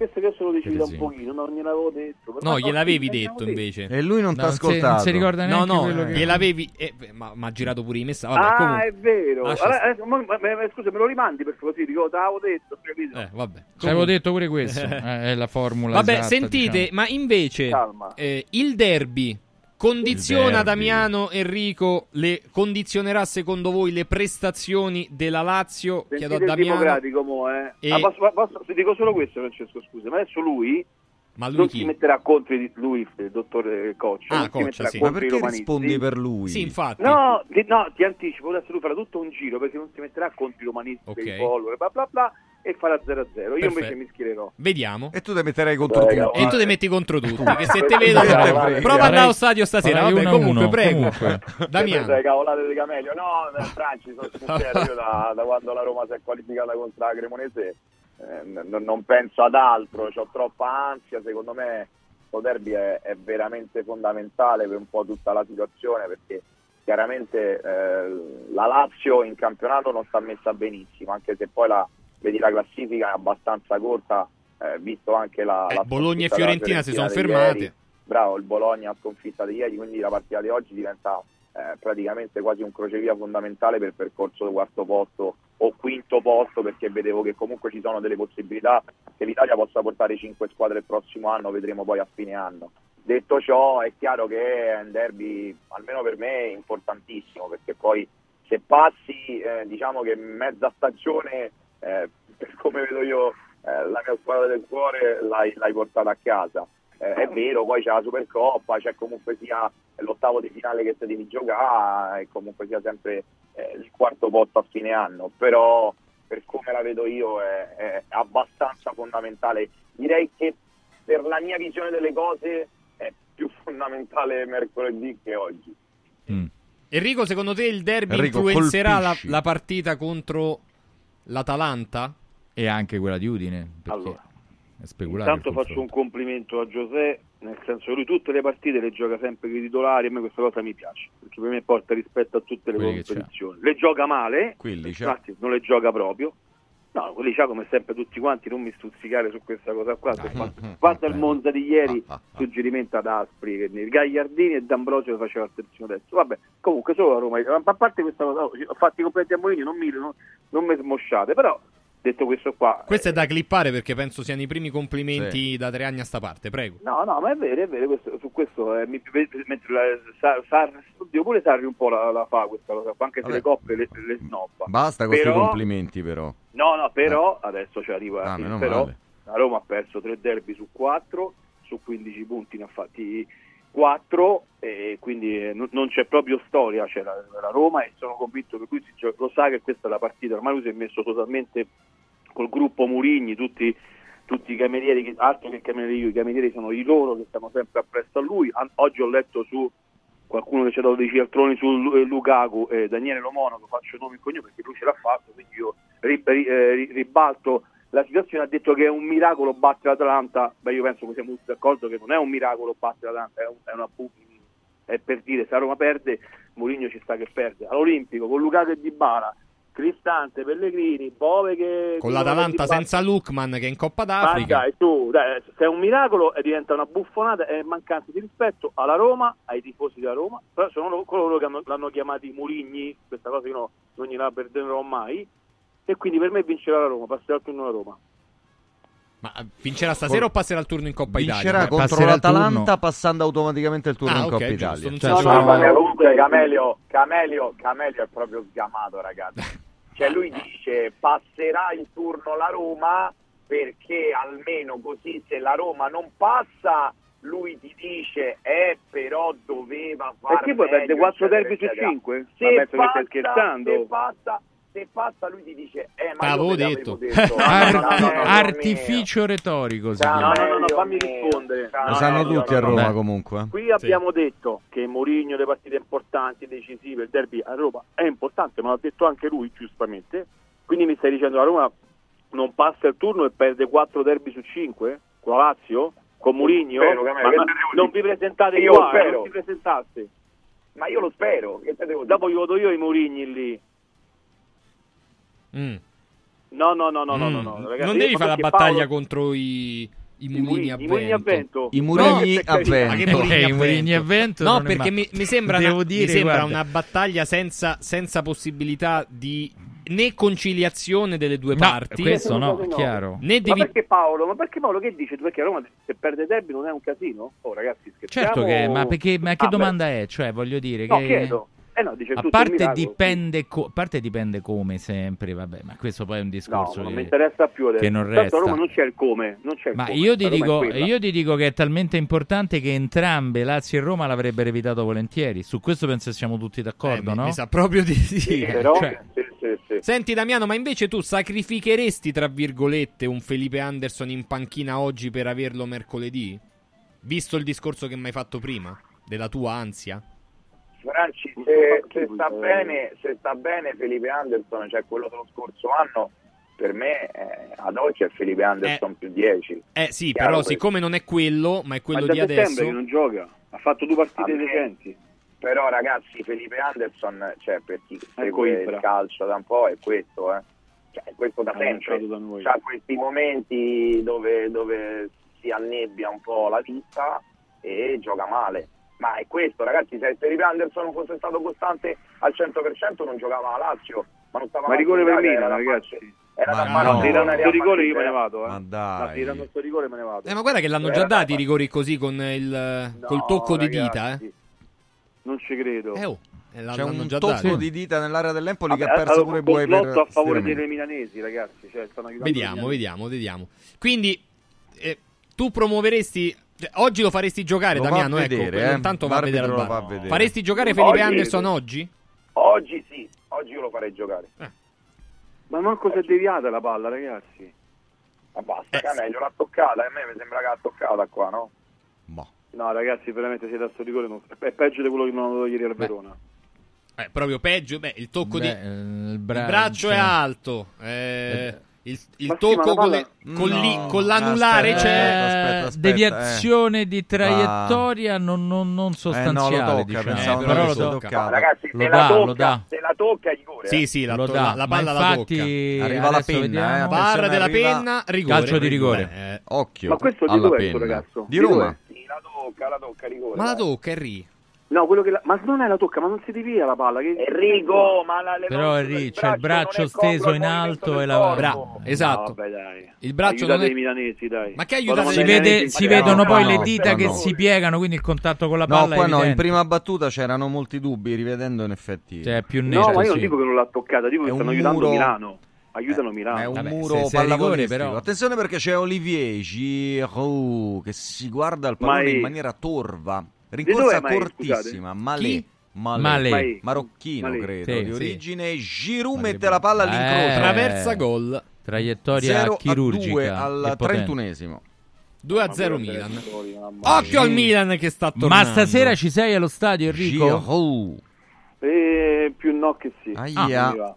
Questo che adesso lo decidi da un pochino, non gliel'avevo detto.
No,
Ma-
gliel'avevi detto invece.
E lui non
No, non si-
ascoltato.
non si ricorda
No,
neanche
no,
quello che-
gliel'avevi. eh, ma ma ha girato pure i messaggi. Vabbè,
ah,
comunque.
è vero.
Lascia
Allora, adesso, mo- ma- ma- scusa, me lo rimandi per così, dico, te l'avevo detto, capito?
Eh, vabbè.
Ci avevo detto pure questo. [laughs] eh, è la formula.
Vabbè,
esatta,
sentite,
diciamo.
ma invece eh, il derby condiziona. Damiano Enrico le condizionerà secondo voi le prestazioni della Lazio? Chiedo a Damiano.
democratico, mo, eh.
E-
Ah, posso- posso- ti dico solo questo, Francesco, scusa, ma adesso lui,
Ma lui
non
chi?
si metterà contro i- lui, il dottore Coccia,
Ah, Coccia, sì.
Ma perché rispondi per lui?
Sì, infatti.
No, ti, no, ti anticipo, adesso lui farà tutto un giro perché non si metterà contro i romanisti,
Ok.
i follower, bla bla bla, e farà 0 a 0. Io
Perfetto.
invece mi schiererò.
Vediamo.
E tu ti metterai contro
Dai,
tutti.
E tu ti metti contro tutti. Che se te vedo, prova ad andare allo stadio stasera. Vabbè,
uno a
comunque,
uno,
prego.
comunque.
Damiano.
Queste cavolate di Camelio. No, eh, Franci, sono sincero, io da, da quando la Roma si è qualificata contro la Cremonese eh, n- non penso ad altro, ho troppa ansia, secondo me questo derby è, è veramente fondamentale per un po' tutta la situazione perché chiaramente eh, la Lazio in campionato non sta messa benissimo, anche se poi la, vedi la classifica abbastanza corta, eh, visto anche la...
Eh,
la
Bologna e Fiorentina si sono fermate.
Bravo, il Bologna ha sconfitta di ieri, quindi la partita di oggi diventa eh, praticamente quasi un crocevia fondamentale per il percorso quarto posto o quinto posto perché vedevo che comunque ci sono delle possibilità che l'Italia possa portare 5 squadre il prossimo anno, vedremo poi a fine anno. Detto ciò è chiaro che è un derby, almeno per me, importantissimo perché poi se passi eh, diciamo che mezza stagione, eh, per come vedo io eh, la mia squadra del cuore l'hai, l'hai portata a casa. Eh, è vero, poi c'è la Supercoppa, c'è comunque sia l'ottavo di finale che si devi giocare e comunque sia sempre eh, il quarto posto a fine anno, però per come la vedo io è, è abbastanza fondamentale. Direi che per la mia visione delle cose è più [laughs] fondamentale mercoledì che oggi.
Enrico, secondo te il derby
Enrico,
influenzerà la, la partita contro l'Atalanta?
E anche quella di Udine.
Allora,
è speculare.
Intanto faccio un complimento a Giuseppe, nel senso che lui tutte le partite le gioca sempre con i titolari, a me questa cosa mi piace, perché per me porta rispetto a tutte le
Quelli
competizioni. Le gioca male,
c'ha.
infatti non le gioca proprio. No, quelli c'ha come sempre tutti quanti, non mi stuzzicare su questa cosa qua. Guarda il Monza di ieri, suggerimento ad Aspri, Gagliardini e D'Ambrosio faceva il terzino destro. Vabbè, comunque solo la Roma. Ma a parte questa cosa, ho fatto i complimenti a Molini, non mi, non, non mi smosciate, però detto questo qua,
Questo è da clippare perché penso siano i primi complimenti da tre anni a sta parte. Prego.
No, no, ma è vero, è vero, questo- su questo eh, mi, mentre la, Sar, Sar- oddio, pure Sarri un po' la, la fa questa cosa qua, anche se
Vabbè.
le coppe le, le snobba.
Basta con questi
Però-
complimenti però.
No, no, però, adesso ci arriva,
Ah,
il
meno
però,
male.
la Roma ha perso tre derby su quattro, su 15 punti ne ha fatti 4 e quindi eh, non- c'è proprio storia, c'è la, la Roma e sono convinto che lui lo sa che questa è la partita, ormai lui si è messo totalmente col gruppo Murigni, tutti, tutti i camerieri, che- altro che camerieri io, i camerieri sono i loro che stanno sempre appresso a lui, oggi ho letto su qualcuno che ci ha dato dei cialtroni su eh, Lukaku, eh, Daniele Lomonaco, faccio nome e cognome perché lui ce l'ha fatto, quindi io ri- ri- eh, ri- ribalto la situazione, ha detto che è un miracolo battere l'Atalanta, beh io penso che siamo tutti d'accordo che non è un miracolo battere l'Atalanta, è, un- è una è per dire se la Roma perde, Mourinho ci sta che perde, all'Olimpico con Lukaku e Dybala, Cristante, Pellegrini, Bove che...
Con l'Atalanta senza Lukman che è in Coppa
ma
d'Africa.
dai, tu, dai, se è un miracolo e diventa una buffonata, è mancanza di rispetto alla Roma, ai tifosi della Roma, però sono loro- coloro che hanno- l'hanno chiamati Murigni, questa cosa io no- non gliela perderò mai, e quindi per me vincerà la Roma, passerà il turno la Roma.
Ma eh, vincerà stasera o passerà il turno in Coppa
Vincerà
Italia?
contro
passerà il
l'Atalanta passando automaticamente il turno
Ah,
in
ok,
Coppa
giusto,
Italia. Cioè,
so-
sono-
no, no,
comunque
no.
Camelio, Camelio, Camelio è proprio sgamato, ragazzi. [laughs] Cioè lui dice passerà il turno la Roma perché almeno così se la Roma non passa lui ti dice eh però doveva fare
chi poi perde 4 derby su 5?
Se passa,
stai scherzando.
se passa, se passa lui ti dice eh ma io
Avevo detto.
detto.
Arti-
No, no, no, no,
artificio retorico
No.
No, no, fammi rispondere.
Lo sanno tutti a Roma comunque.
Qui abbiamo detto che Mourinho le partite importanti, decisive, il derby a Roma è importante, ma l'ha detto anche lui giustamente. Quindi mi stai dicendo la Roma non passa il turno e perde 4 derby su 5 con la Lazio? Con Mourinho?
Spero, Camelio,
Ma-
Mm.
No, no, no, no, mm. no,
no,
no ragazzi,
non devi fare la battaglia
Paolo...
contro i i mulini,
I mulini a
vento.
I mulini a vento.
I mulini, a
vento. No, perché mi, mi, sembra, una,
dire,
mi sembra una, battaglia senza, senza, possibilità di né conciliazione delle due
no,
parti.
Questo no, è chiaro.
Né devi...
Ma perché Paolo? Ma perché Paolo che dice? Perché Roma se perde derby non è un casino? Oh ragazzi, scherziamo.
Certo che, ma, perché, ma che
ah,
domanda beh. è? Cioè, voglio dire
no,
che...
chiedo. Eh no, dice
a
tutto
parte dipende, co- parte dipende come sempre, vabbè, ma questo poi è un discorso no,
non
che,
mi interessa più adesso.
che non
Tanto
resta.
Roma non c'è il come, c'è il
ma
come,
io, ti dico, io ti, dico, che è talmente importante che entrambe Lazio e Roma l'avrebbero evitato volentieri. Su questo penso che siamo tutti d'accordo,
eh,
no?
Mi sa proprio di sì.
sì eh, però,
cioè...
sì, sì,
Senti Damiano, ma invece tu sacrificheresti tra virgolette un Felipe Anderson in panchina oggi per averlo mercoledì? Visto il discorso che mi hai fatto prima della tua ansia?
Franci, se, se, sta bene, se, sta bene, Felipe Anderson, cioè quello dello scorso anno, per me eh, ad oggi è Felipe Anderson eh, più 10.
Eh sì,
Chiaro
però
questo.
siccome non è quello, ma è quello
ma
di adesso...
non gioca, ha fatto due partite decenti.
Però ragazzi, Felipe Anderson, cioè per chi segue il calcio da un po', è questo, eh. Cioè, questo da sempre. ha questi momenti dove, dove si annebbia un po' la vita e gioca male ma è questo, ragazzi, se Terry Anderson fosse stato costante al 100% non giocava a Lazio, ma non stava
Ma rigore per Milan, ragazzi.
Era
ma
da fare
no. tirano
questo
rigore io me ne vado eh.
ma dai.
Tirano questo rigore me ne vado.
Eh, ma guarda che l'hanno già
dato
i rigori così con il no, col tocco ragazzi, di dita eh.
non ci credo.
Eh, oh, eh,
c'è un tocco di dita nell'area dell'Empoli
Vabbè, che
ha perso
allora,
pure Buoi per
a favore dei milanesi ragazzi cioè,
vediamo vediamo vediamo. Quindi eh, tu promuoveresti cioè, oggi lo faresti giocare,
lo
Damiano?
Va
ecco,
vedere,
ecco,
eh?
non tanto va a vedere al bar.
Va vedere.
Faresti giocare Felipe
oggi,
Anderson oggi?
Oggi sì, oggi io lo farei giocare. Eh.
Ma manco si è deviata la palla, ragazzi.
Ma basta, eh, Canello sì. l'ha toccata, a me mi sembra che l'ha toccata qua, no? Boh.
No, ragazzi, veramente siete a sto rigore, non... è peggio di quello che mi hanno dato ieri al Verona.
Eh, proprio peggio, beh, il tocco
beh,
di...
Eh, il,
braccio,
il
braccio è cioè. alto. Eh... eh il,
il
tocco
sì,
con, le... con,
no,
li, con, l'anulare c'è
cioè, aspetta,
deviazione
eh.
di traiettoria non, non, non, sostanziale.
Eh, no, tocca,
diciamo.
eh,
però lo tocca.
tocca.
No, ragazzi,
lo, dà,
tocca,
lo dà.
se la tocca rigore.
Sì, sì, la,
lo
to-
dà.
la palla
infatti, la
tocca.
Arriva la penna. Eh,
Barra della
arriva...
penna, rigore.
Calcio di rigore.
Eh,
occhio.
Ma questo di dove è
questo
ragazzo?
Di Roma.
Sì, la tocca, la tocca, rigore.
Ma la tocca, Henry.
No, quello che la... ma non è la tocca, ma non si divia la palla. Che...
Enrico, ma la,
Però
Enrico,
c'è cioè, il braccio steso in alto e la
Bra- Esatto.
Vabbè, dai.
Il braccio non è...
milanesi, dai.
Ma che
aiuta?
si, vede, si vedono
no,
poi le dita che si piegano, quindi il contatto con la palla
no,
qua
no, in prima battuta c'erano molti dubbi, rivedendo in effetti.
Cioè, più
nero.
No,
ma io non dico che non l'ha toccata, dico che stanno aiutando
muro...
Milano aiutano eh,
Milano. È un
Vabbè,
muro
se, rigore.
Attenzione perché c'è Olivier Giroud che si guarda il pallone in maniera torva. Rincorsa cortissima, Malé. Malé.
Malé.
marocchino
Malé.
credo,
sì,
di origine, sì. Giroud
Malé.
mette la palla all'incrocio, eh.
traversa gol,
traiettoria
chirurgica a 2 al 31esimo.
2 a 0 Milan. Occhio al Milan che sta tornando.
Ma stasera ci sei allo stadio Enrico?
Giro.
Eh, più no che sì.
Aia.
Ah.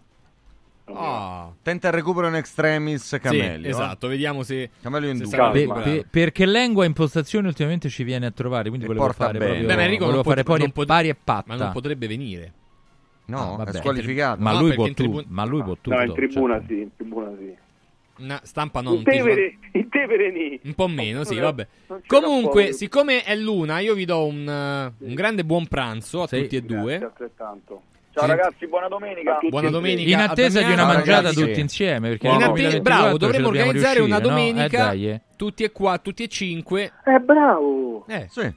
Oh, tenta il recupero in extremis Camelio. Sì, eh.
esatto, vediamo se.
Camelio in
dubbio.
Be-
be- perché Lengua in postazione ultimamente ci viene a trovare. Quindi
e
volevo fare
bene.
proprio.
Beh, Enrico
volevo
fare pot-
pari,
pot-
pari e patta.
Ma non potrebbe venire.
No,
ah,
è squalificato.
Ma,
no,
lui può
tribun-
tu- ma lui può tutto.
No, in cioè. tribuna
certo.
sì, in tribuna sì.
Una stampa non
in Tevere, in Tevere nì.
un po' meno, sì, vabbè. Comunque, siccome è luna, io vi do un, sì. un grande buon pranzo a
sì.
tutti e due.
Grazie, altrettanto.
Ciao ragazzi, buona domenica.
Buona domenica.
In attesa di una mangiata
ragazzi.
tutti insieme. Perché
in
attesa,
bravo, dovremmo organizzare
riuscire,
una
eh, domenica. No? Eh.
Tutti e qua, tutti e cinque.
Eh, bravo.
Eh,
sì.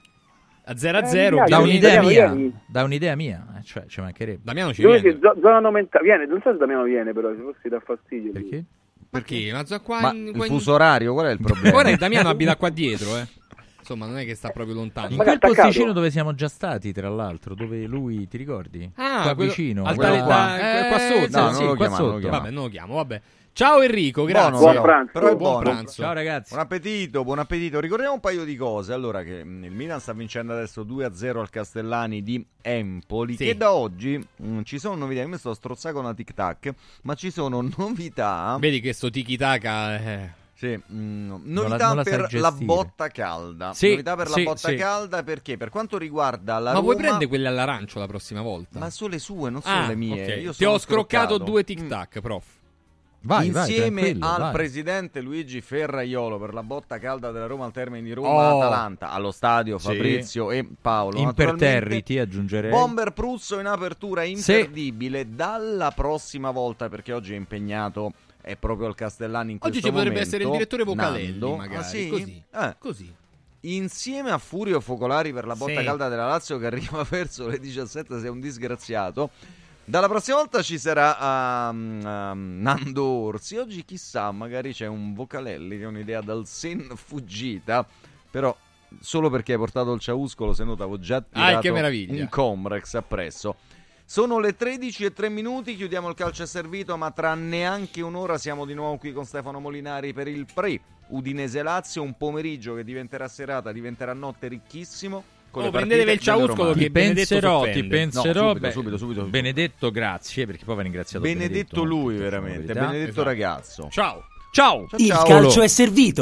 A 0 a 0
eh,
da un'idea mia,
vieni.
da un'idea mia, eh, cioè ci mancherebbe.
Damiano ci
Lui
viene.
Zona aumenta- viene, non so se Damiano viene però, se fossi da fastidio.
Perché?
Perché? Ma, qua
Ma
in, qua il
fuso in... orario, qual è il [laughs] problema?
Guarda, Damiano abita qua dietro, eh. Insomma, non è che sta proprio lontano.
In quel posticino dove siamo già stati, tra l'altro, dove lui ti ricordi?
Ah,
qua
quello,
vicino.
Al tale,
qua.
Eh, qua sotto.
No,
sì, non
lo
qua
chiama,
sotto.
Non
vabbè, non lo chiamo, vabbè. Ciao Enrico, grazie.
Buon pranzo.
Però
buon,
buon
pranzo.
Ciao ragazzi.
Buon appetito, buon appetito. Ricordiamo un paio di cose. Allora, che mm, il Milan sta vincendo adesso 2-0 al Castellani di Empoli.
Sì.
Che da oggi mh, ci sono novità. Io mi sto strozzando con la tic tac, ma ci sono [laughs] novità.
Vedi che sto tiki tac. Eh.
Sì, mm,
Non
novità
la- non la
per la botta calda.
Sì,
novità per
sì,
la botta
sì.
calda perché per quanto riguarda la
Ma
Roma
vuoi prendere quelle all'arancio la prossima volta?
Ma sono le sue, non sono
Ah,
le mie.
ok.
Io
Ti ho scroccato
scroccato.
due tic tac, prof.
Vai, vai,
Insieme
tranquillo,
al
vai.
presidente Luigi Ferraiolo per la botta calda della Roma al termine di Roma
Oh.
Atalanta allo stadio
Sì.
Fabrizio e Paolo.
Imperterriti, aggiungerei.
Bomber Pruzzo in apertura imperdibile dalla prossima volta perché oggi è impegnato è proprio al Castellani in
Oggi
questo
ci potrebbe
momento,
essere il direttore Vocalelli,
Nando.
magari,
Ah, sì?
così.
Eh.
Così.
Insieme a Furio Focolari per la botta
Sì.
calda della Lazio che arriva [laughs] verso le 17, sei un disgraziato. Dalla prossima volta ci sarà um, um, Nando Orsi. Oggi chissà, magari c'è un Vocalelli che è un'idea dal sen fuggita, però solo perché hai portato il ciauscolo, se no t'avevo già tirato
Ah, che meraviglia.
un Comrex appresso. Sono le 13 e 3 minuti, chiudiamo il calcio è servito, ma tra neanche un'ora siamo di nuovo qui con Stefano Molinari per il pre Udinese Lazio, un pomeriggio che diventerà serata, diventerà notte ricchissimo. Con
Oh, prendetevi il ciauscolo.
Ti penserò, ti penserò.
No, subito,
beh,
subito, subito.
Benedetto, grazie, perché poi va ringraziato
Benedetto
Benedetto,
lui veramente, benedetto
Esatto.
ragazzo.
Ciao.
Ciao.
Il calcio è servito.